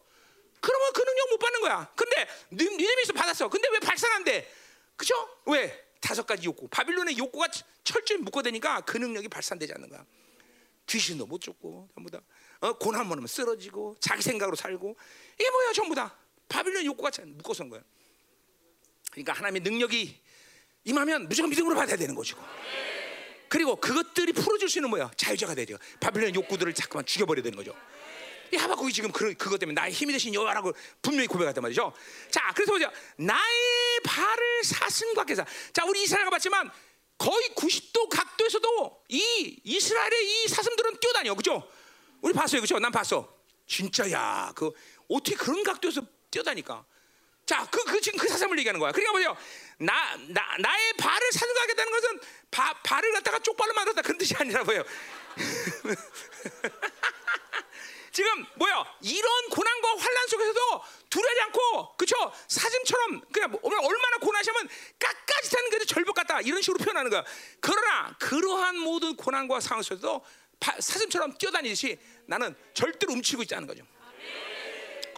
그러면 그 능력 못 받는 거야. 근데 믿음이 있어 받았어. 근데 왜 발산한대? 그죠? 왜? 다섯 가지 욕구. 바빌론의 욕구가 철저히 묶어대니까 그 능력이 발산되지 않는 거야. 귀신도 못 쫓고 전부 다 어, 고난 많으면 쓰러지고 자기 생각으로 살고 이게 뭐야 전부 다 바빌론 욕구가 묶어서 온 거야. 그러니까 하나님의 능력이 임하면 무조건 믿음으로 받아야 되는 것이고. 그리고 그것들이 풀어줄 수 있는 뭐야 자유자가 되죠. 바빌론 욕구들을 자꾸만 죽여버려야 되는 거죠. 이 하박국이 지금 그, 그것 때문에 나의 힘이 되신 여호와라고 분명히 고백했단 말이죠. 자, 그래서 보자. 나의 발을 사슴과 깨사. 자, 우리 이스라엘 가 봤지만 거의 90도 각도에서도 이 이스라엘의 이 사슴들은 뛰어다녀, 그죠? 우리 봤어요, 그죠? 난 봤어. 진짜야. 그 어떻게 그런 각도에서 뛰어다니까? 자, 그, 그 지금 그 사슴을 얘기하는 거야. 그러니까 뭐죠? 나, 나, 나의 발을 사슴하겠다는 것은 바, 발을 갖다가 쪽발로 만들었다 그런 뜻이 아니라 뭐예요? 지금 뭐야? 이런 고난과 환란 속에서도 두려지 않고 그쵸? 사슴처럼 그냥 뭐 얼마나 고난하시면 깎아지타는 게 절벽 같다 이런 식으로 표현하는 거야. 그러나 그러한 모든 고난과 상황 속에서도 사슴처럼 뛰어다니듯이 나는 절대로 움치고 있지 않은 거죠.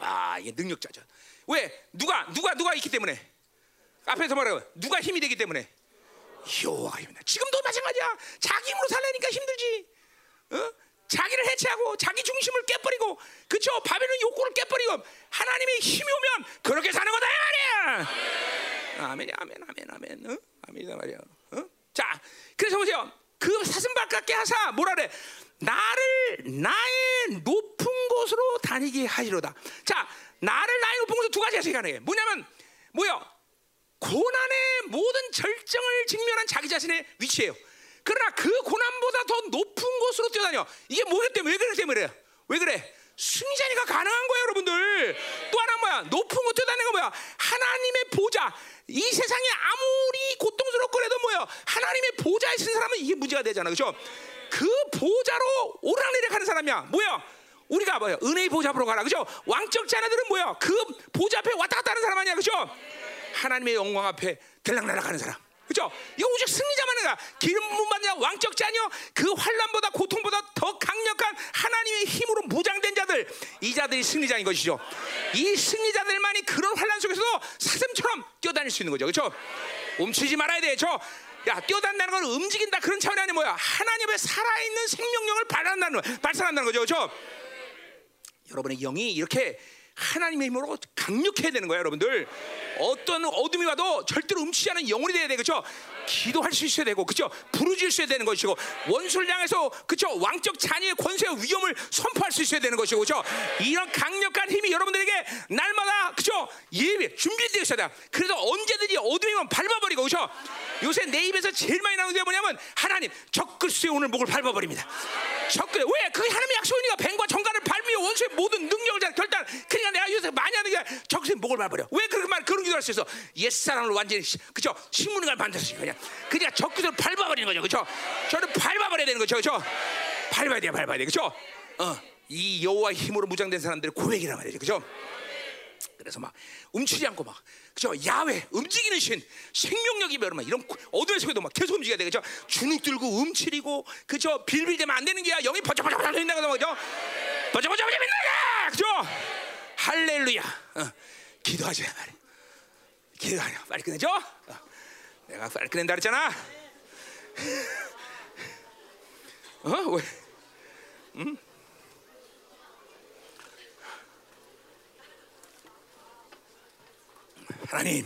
아 이게 능력자죠. 왜 누가 누가 누가 있기 때문에 앞에서 말하고 누가 힘이 되기 때문에 여호와가 힘이다. 지금도 마찬가지야. 자기 힘으로 살려니까 힘들지. 어? 자기를 해체하고 자기 중심을 깨버리고 그쵸 바벨론 욕구를 깨버리고 하나님의 힘이 오면 그렇게 사는 거다 말이야. 아멘, 아멘, 아멘, 아멘. 어? 아멘이다 말이야. 어? 자, 그래서 보세요. 그 사슴발 깎게 하사 뭐라 그래? 나를 나의 높은 곳으로 다니게 하시로다. 자, 나를 나의 높은 곳으로 두 가지 해석이 가능해. 뭐냐면 뭐요? 고난의 모든 절정을 직면한 자기 자신의 위치예요. 그러나 그 고난보다 더 높은 곳으로 뛰어다녀. 이게 뭐기 때문에 왜 그래 때문에 왜 그래? 승리자니까 가능한 거예요, 여러분들. 또 하나 뭐야? 높은 곳 뛰어다니는 거 뭐야? 하나님의 보좌. 이 세상에 아무리 고통스럽거래도 뭐야? 하나님의 보좌에 있는 사람은 이게 문제가 되잖아, 그렇죠? 그 보좌로 오르락내리락 하는 사람이야. 뭐야? 우리가 뭐야? 은혜의 보좌 앞으로 가라, 그죠? 왕적 자녀들은 뭐야? 그 보좌 앞에 왔다 갔다 하는 사람 아니야, 그죠? 하나님의 영광 앞에 들락날락 하는 사람. 그죠? 이거 오직 승리자만 해가 기름 부 받냐 왕적 자녀 그 환란보다 고통보다 더 강력한 하나님의 힘으로 무장된 자들 이 자들이 승리자인 것이죠. 이 승리자들만이 그런 환란 속에서도 사슴처럼 뛰어다닐 수 있는 거죠. 그렇죠? 움츠지 말아야 돼. 저 야, 뛰어다닌다는 건 움직인다 그런 차원이 아니 뭐야? 하나님의 살아있는 생명력을 발산한다는 발산한다는 거죠. 그렇죠? 여러분의 영이 이렇게 하나님의 힘으로 강력해야 되는 거예요, 여러분들. 어떤 어둠이 와도 절대로 움치지 않은 영혼이 돼야 돼, 그렇죠? 기도할 수 있어야 되고? 부르질 수 있어야 되는 것이고, 원수를 향해서 그렇죠? 왕적 자녀의 권세와 위험을 선포할 수 있어야 되는 것이고, 그렇죠? 이런 강력한 힘이 여러분들에게 날마다 그렇죠? 예배 준비되어 있어야 돼. 그래서 언제든지 어둠이면 밟아버리고, 그렇죠? 요새 내 입에서 제일 많이 나오는 게 뭐냐면 하나님 적글수의 오늘 목을 밟아버립니다. 적글 왜? 그게 하나님의 약속이니까 뱀과 정갈을 밟으며 원수의 모든 능력을 다 결단. 그러니까 내가 요새 많이 하는 게 적글수의 목을 밟아버려. 왜 그렇게 말 그런 기도할 수 있어? 옛 사람을 완전히 그죠? 신문을 만들었어요. 그냥 그러니까 적글수를 밟아버리는 거죠, 그죠? 저는 밟아버려야 되는 거죠, 그죠? 밟아야 돼, 밟아야 돼, 그죠? 어, 이 여호와 힘으로 무장된 사람들의 고백이란 말이죠, 그죠? 그래서 막 움츠지 않고 막 그죠 야외 움직이는 신 생명력이 막 이런 어두운 속에도 막 계속 움직여야 돼. 그죠 주눅 들고 움츠리고 그죠 빌빌대면 안 되는 게야 영이 버쩍버쩍 빛나거든 그죠. 버쩍버쩍 빛나게! 그죠 할렐루야. 어, 기도하자 말이야 기도하냐 빨리 끝내죠? 어, 내가 빨리 끝낸다 그랬잖아 어 왜? 음? 하나님,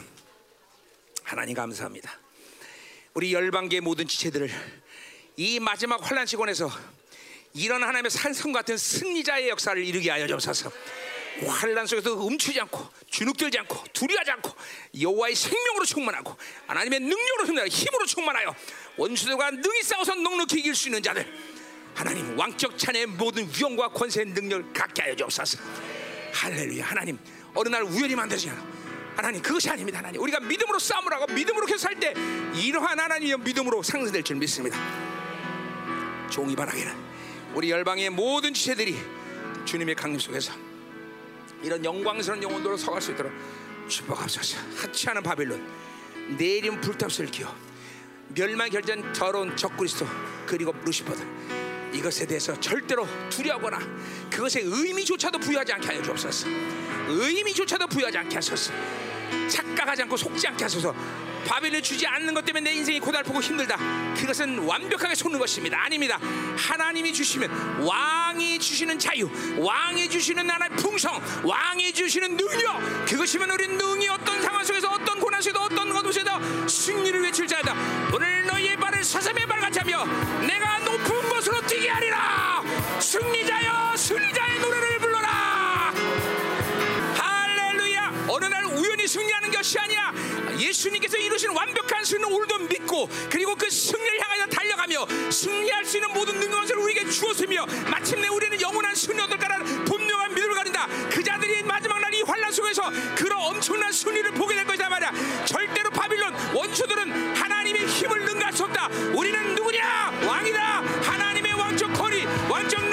하나님 감사합니다. 우리 열방계 모든 지체들을 이 마지막 환란 시간에서 이런 하나님의 산성 같은 승리자의 역사를 이루게 하여 주옵소서. 환란 속에서 움츠지 않고 주눅들지 않고 두려워하지 않고 여호와의 생명으로 충만하고 하나님의 능력으로 충만하여 힘으로 충만하여 원수들과 능히 싸워서 넉넉히 이길 수 있는 자들 하나님 왕적 찬의 모든 위엄과 권세의 능력을 갖게 하여 주옵소서. 할렐루야. 하나님 어느 날 우연히 만들지 않아. 하나님 그것이 아닙니다 하나님. 우리가 믿음으로 싸움을 하고 믿음으로 계속 살 때 이러한 하나님의 믿음으로 상승될 줄 믿습니다. 종이 바라기는 우리 열방의 모든 지체들이 주님의 강림 속에서 이런 영광스러운 영혼으로 서갈 수 있도록 축복하소서. 하찮은 바빌론 내림 불탑을 기어 멸망 결전 더러운 적그리스도 그리고 루시퍼들 이것에 대해서 절대로 두려워하거나 그것의 의미조차도 부여하지 않게 하여 주옵소서. 의미조차도 부여하지 않게 하소서 착각하지 않고 속지 않게 하소서. 바벨을 주지 않는 것 때문에 내 인생이 고달프고 힘들다. 그것은 완벽하게 속는 것입니다. 아닙니다. 하나님이 주시면 왕이 주시는 자유 왕이 주시는 나라의 풍성 왕이 주시는 능력 그것이면 우리 능히 어떤 상황 속에서 어떤 고난 속에도 어떤 것에도 승리를 외칠 자다. 오늘 너희의 발을 사삼의 발같이 하며 내가 높은 곳으로 뛰게 하리라. 승리자여 승리자의 노래를 승리하는 것이 아니야. 예수님께서 이루신 완벽한 승리는 오늘도 믿고 그리고 그 승리를 향하여 달려가며 승리할 수 있는 모든 능력을 우리에게 주었으며 마침내 우리는 영원한 승리 얻을 거라는 분명한 믿음을 가진다. 그 자들이 마지막 날 이 환란 속에서 그런 엄청난 승리를 보게 될 것이다 말이야. 절대로 바빌론 원수들은 하나님의 힘을 능가할 수 없다. 우리는 누구냐? 왕이다. 하나님의 왕적 권위 왕적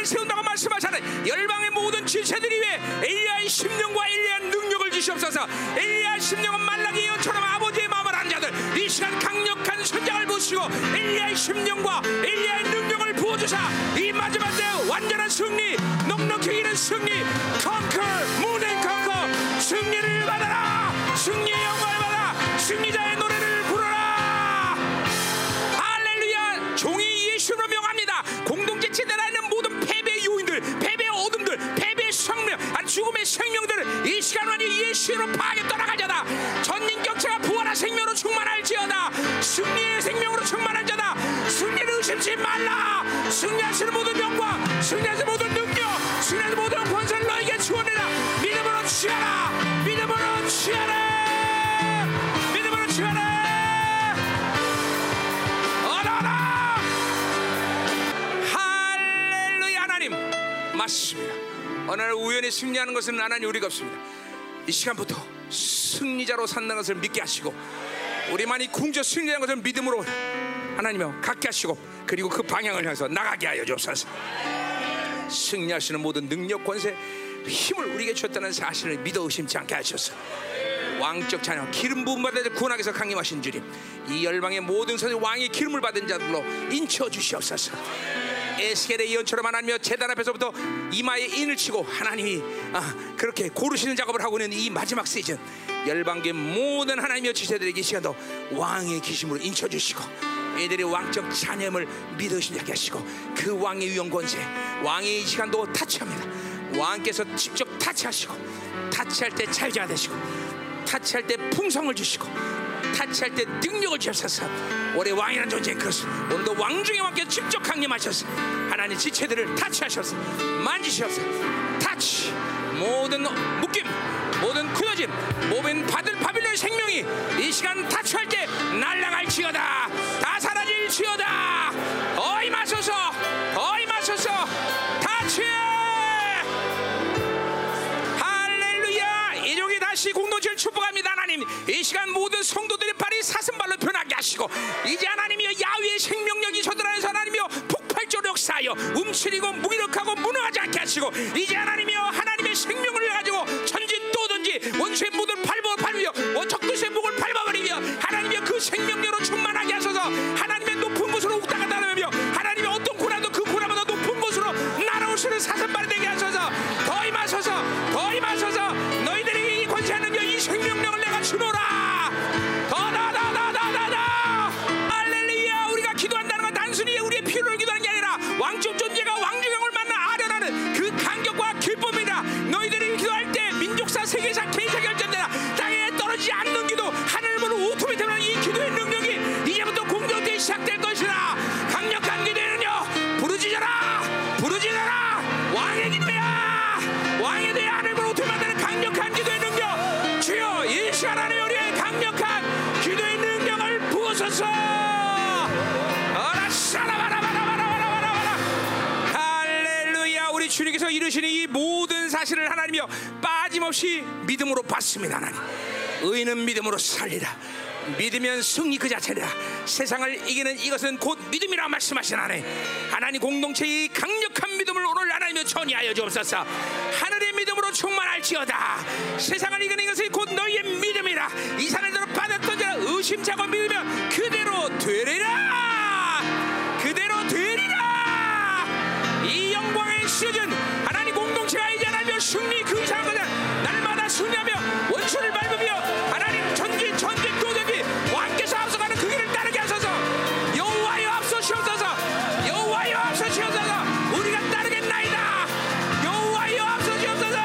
엘리야를 세운다고 말씀하잖아요 열방의 모든 지체들이 위해 엘리야의 심령과 엘리야의 능력을 주시옵소서. 엘리야의 심령은 말라기 예언처럼 아버지의 마음을 아는 자들 이 시간 강력한 선장을 보시고 엘리야의 심령과 엘리야의 능력을 부어주사 이 마지막 때 완전한 승리 넉넉히 이는 승리 컨커 승리를 받아라. 승리의 영광을 받아 승리자의 노래 생명 아 죽음의 생명들을 이 시간 완전히 예수로 파하게 떠나가자다. 전인격체가 부활한 생명으로 충만할지어다. 승리의 생명으로 충만할지어다. 승리를 의심치 말라. 승리하시는 모든 영광 승리하시는 모든 능력 승리하시는 모든 권세를 너에게 주어내라 믿음으로 취하라. 믿음으로 취하라. 믿음으로 취하라. 어라라. 할렐루야 하나님. 맞습니다 어느 날 우연히 승리하는 것은 하나님 우리가 없습니다. 이 시간부터 승리자로 산다는 것을 믿게 하시고 우리만이 궁저 승리하는 것을 믿음으로 하나님여 갖게 하시고 그리고 그 방향을 향해서 나가게 하여 주옵소서. 승리하시는 모든 능력 권세 힘을 우리에게 주었다는 사실을 믿어 의심치 않게 하셔서. 왕적 자녀 기름 부음 구원하기 위해서 강림하신 주님 이 열방의 모든 선생 왕의 기름을 받은 자들로 인쳐 주시옵소서 에스겔의 예언처럼 하나님여 재단 앞에서부터 이마에 인을 치고 하나님이 아, 그렇게 고르시는 작업을 하고 있는 이 마지막 시즌 열방계 모든 하나님의 지세들에게 이 시간도 왕의 기심으로 인쳐 주시고 애들의 왕적 자녀임을 믿으시게 하시고 그 왕의 위엄 권세 왕의 이 시간도 타치합니다. 왕께서 직접 타치하시고 타치할 때 잘자가 되시고 타치할 때 풍성을 주시고 타치할 때 능력을 주셔서. 올해 왕이라는 존재 그것을 오늘도 왕 중에 왕께 직접 강림하셔서 하나님 지체들을 타치하셔서 만지셔서 타치 모든 묶임 모든 굳어짐 모든 받을 바빌론의 생명이 이 시간 타치할 때 날아갈지어다. 다 사라질지어다. 어이 마소서 어이 마소서. 타치! 할렐루야! 이종이 다시 공동체를 축복합니다 하나님. 이 시간 모든 성도 들의 발 하시고 이제 하나님이여 야외의 생명력이 저들 안에서 하나님이여 폭발적으로 역사하여 움츠리고 무기력하고 무능하지 않게 하시고 이제 하나님이여 하나님의 생명을 가지고 전진 또든지 원수의 목을 밟아 밟으며 적그리스의 목을 밟아버리며 하나님이여 그 생명력으로 충만하게 하소서. 하나님의 높은 곳으로 욱다가 다니며 하나님의 어떤 고난도 그 고난보다 높은 곳으로 날아오시는 사슴발이 되게 사실을 하나님이여 빠짐없이 믿음으로 받습니다 하나님. 의는 믿음으로 살리라. 믿으면 승리 그 자체라. 세상을 이기는 이것은 곧 믿음이라 말씀하신 하나님. 하나님 공동체의 강력한 믿음을 오늘 하나님여 전이하여 주옵소서. 하늘의 믿음으로 충만할지어다. 세상을 이기는 이것이 곧 너희의 믿음이라. 이 산을 받았던 자라 의심차고 믿으면 그대로 되리라. 그대로 되리라. 이 영광의 시즌 이제 하나님 승리 그 이상한 것을 날마다 승리하며 원수를 밟으며 하나님 전진 전진 도전지 왕께서 앞서가는 그 길을 따르게 하소서. 여호와여 앞서 시옵소서. 여호와여 앞서 시옵소서. 우리가 따르겠나이다. 여호와여 앞서 시옵소서.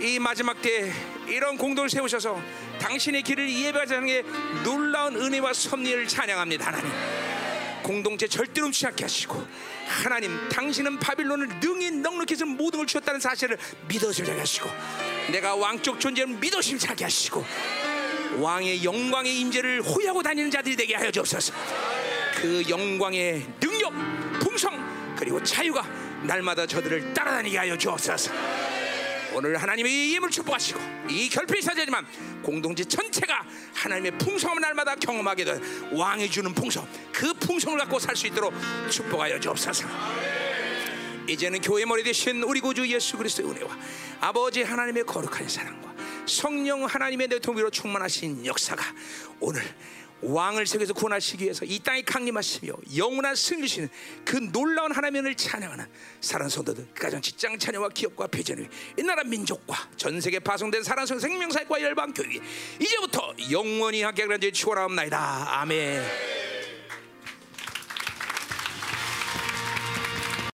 이 마지막 때 이런 공동을 세우셔서 당신의 길을 예배하자는 게 놀라운 은혜와 섭리를 찬양합니다 하나님 공동체 절대로 않게 하시고 하나님 당신은 바빌론을 능히 넉넉히 해서 모든 걸 주었다는 사실을 믿어주게 하시고 내가 왕적 존재를 믿어 심차게 하시고 왕의 영광의 임재를 호위하고 다니는 자들이 되게 하여 주옵소서. 그 영광의 능력 풍성 그리고 자유가 날마다 저들을 따라다니게 하여 주옵소서 오늘 하나님의 힘을 축복하시고 이 결핍이 사제지만 공동체 전체가 하나님의 풍성함을 날마다 경험하게 된 왕이 주는 풍성 그 풍성을 갖고 살 수 있도록 축복하여 주옵소서. 이제는 교회 머리 대신 우리 구주 예수 그리스도의 은혜와 아버지 하나님의 거룩한 사랑과 성령 하나님의 내통비로 충만하신 역사가 오늘 왕을 세계에서 구원하시기 위해서 이 땅에 강림하시며 영원한 승리시는 그 놀라운 은혜를 찬양하는 사랑 성도들 그 가정 직장 자녀와 기업과 배전위 이 나라 민족과 전 세계 파송된 사랑 성 생명사회과 열방 교회 이제부터 영원히 함께 하는 지 축원하옵나이다. 아멘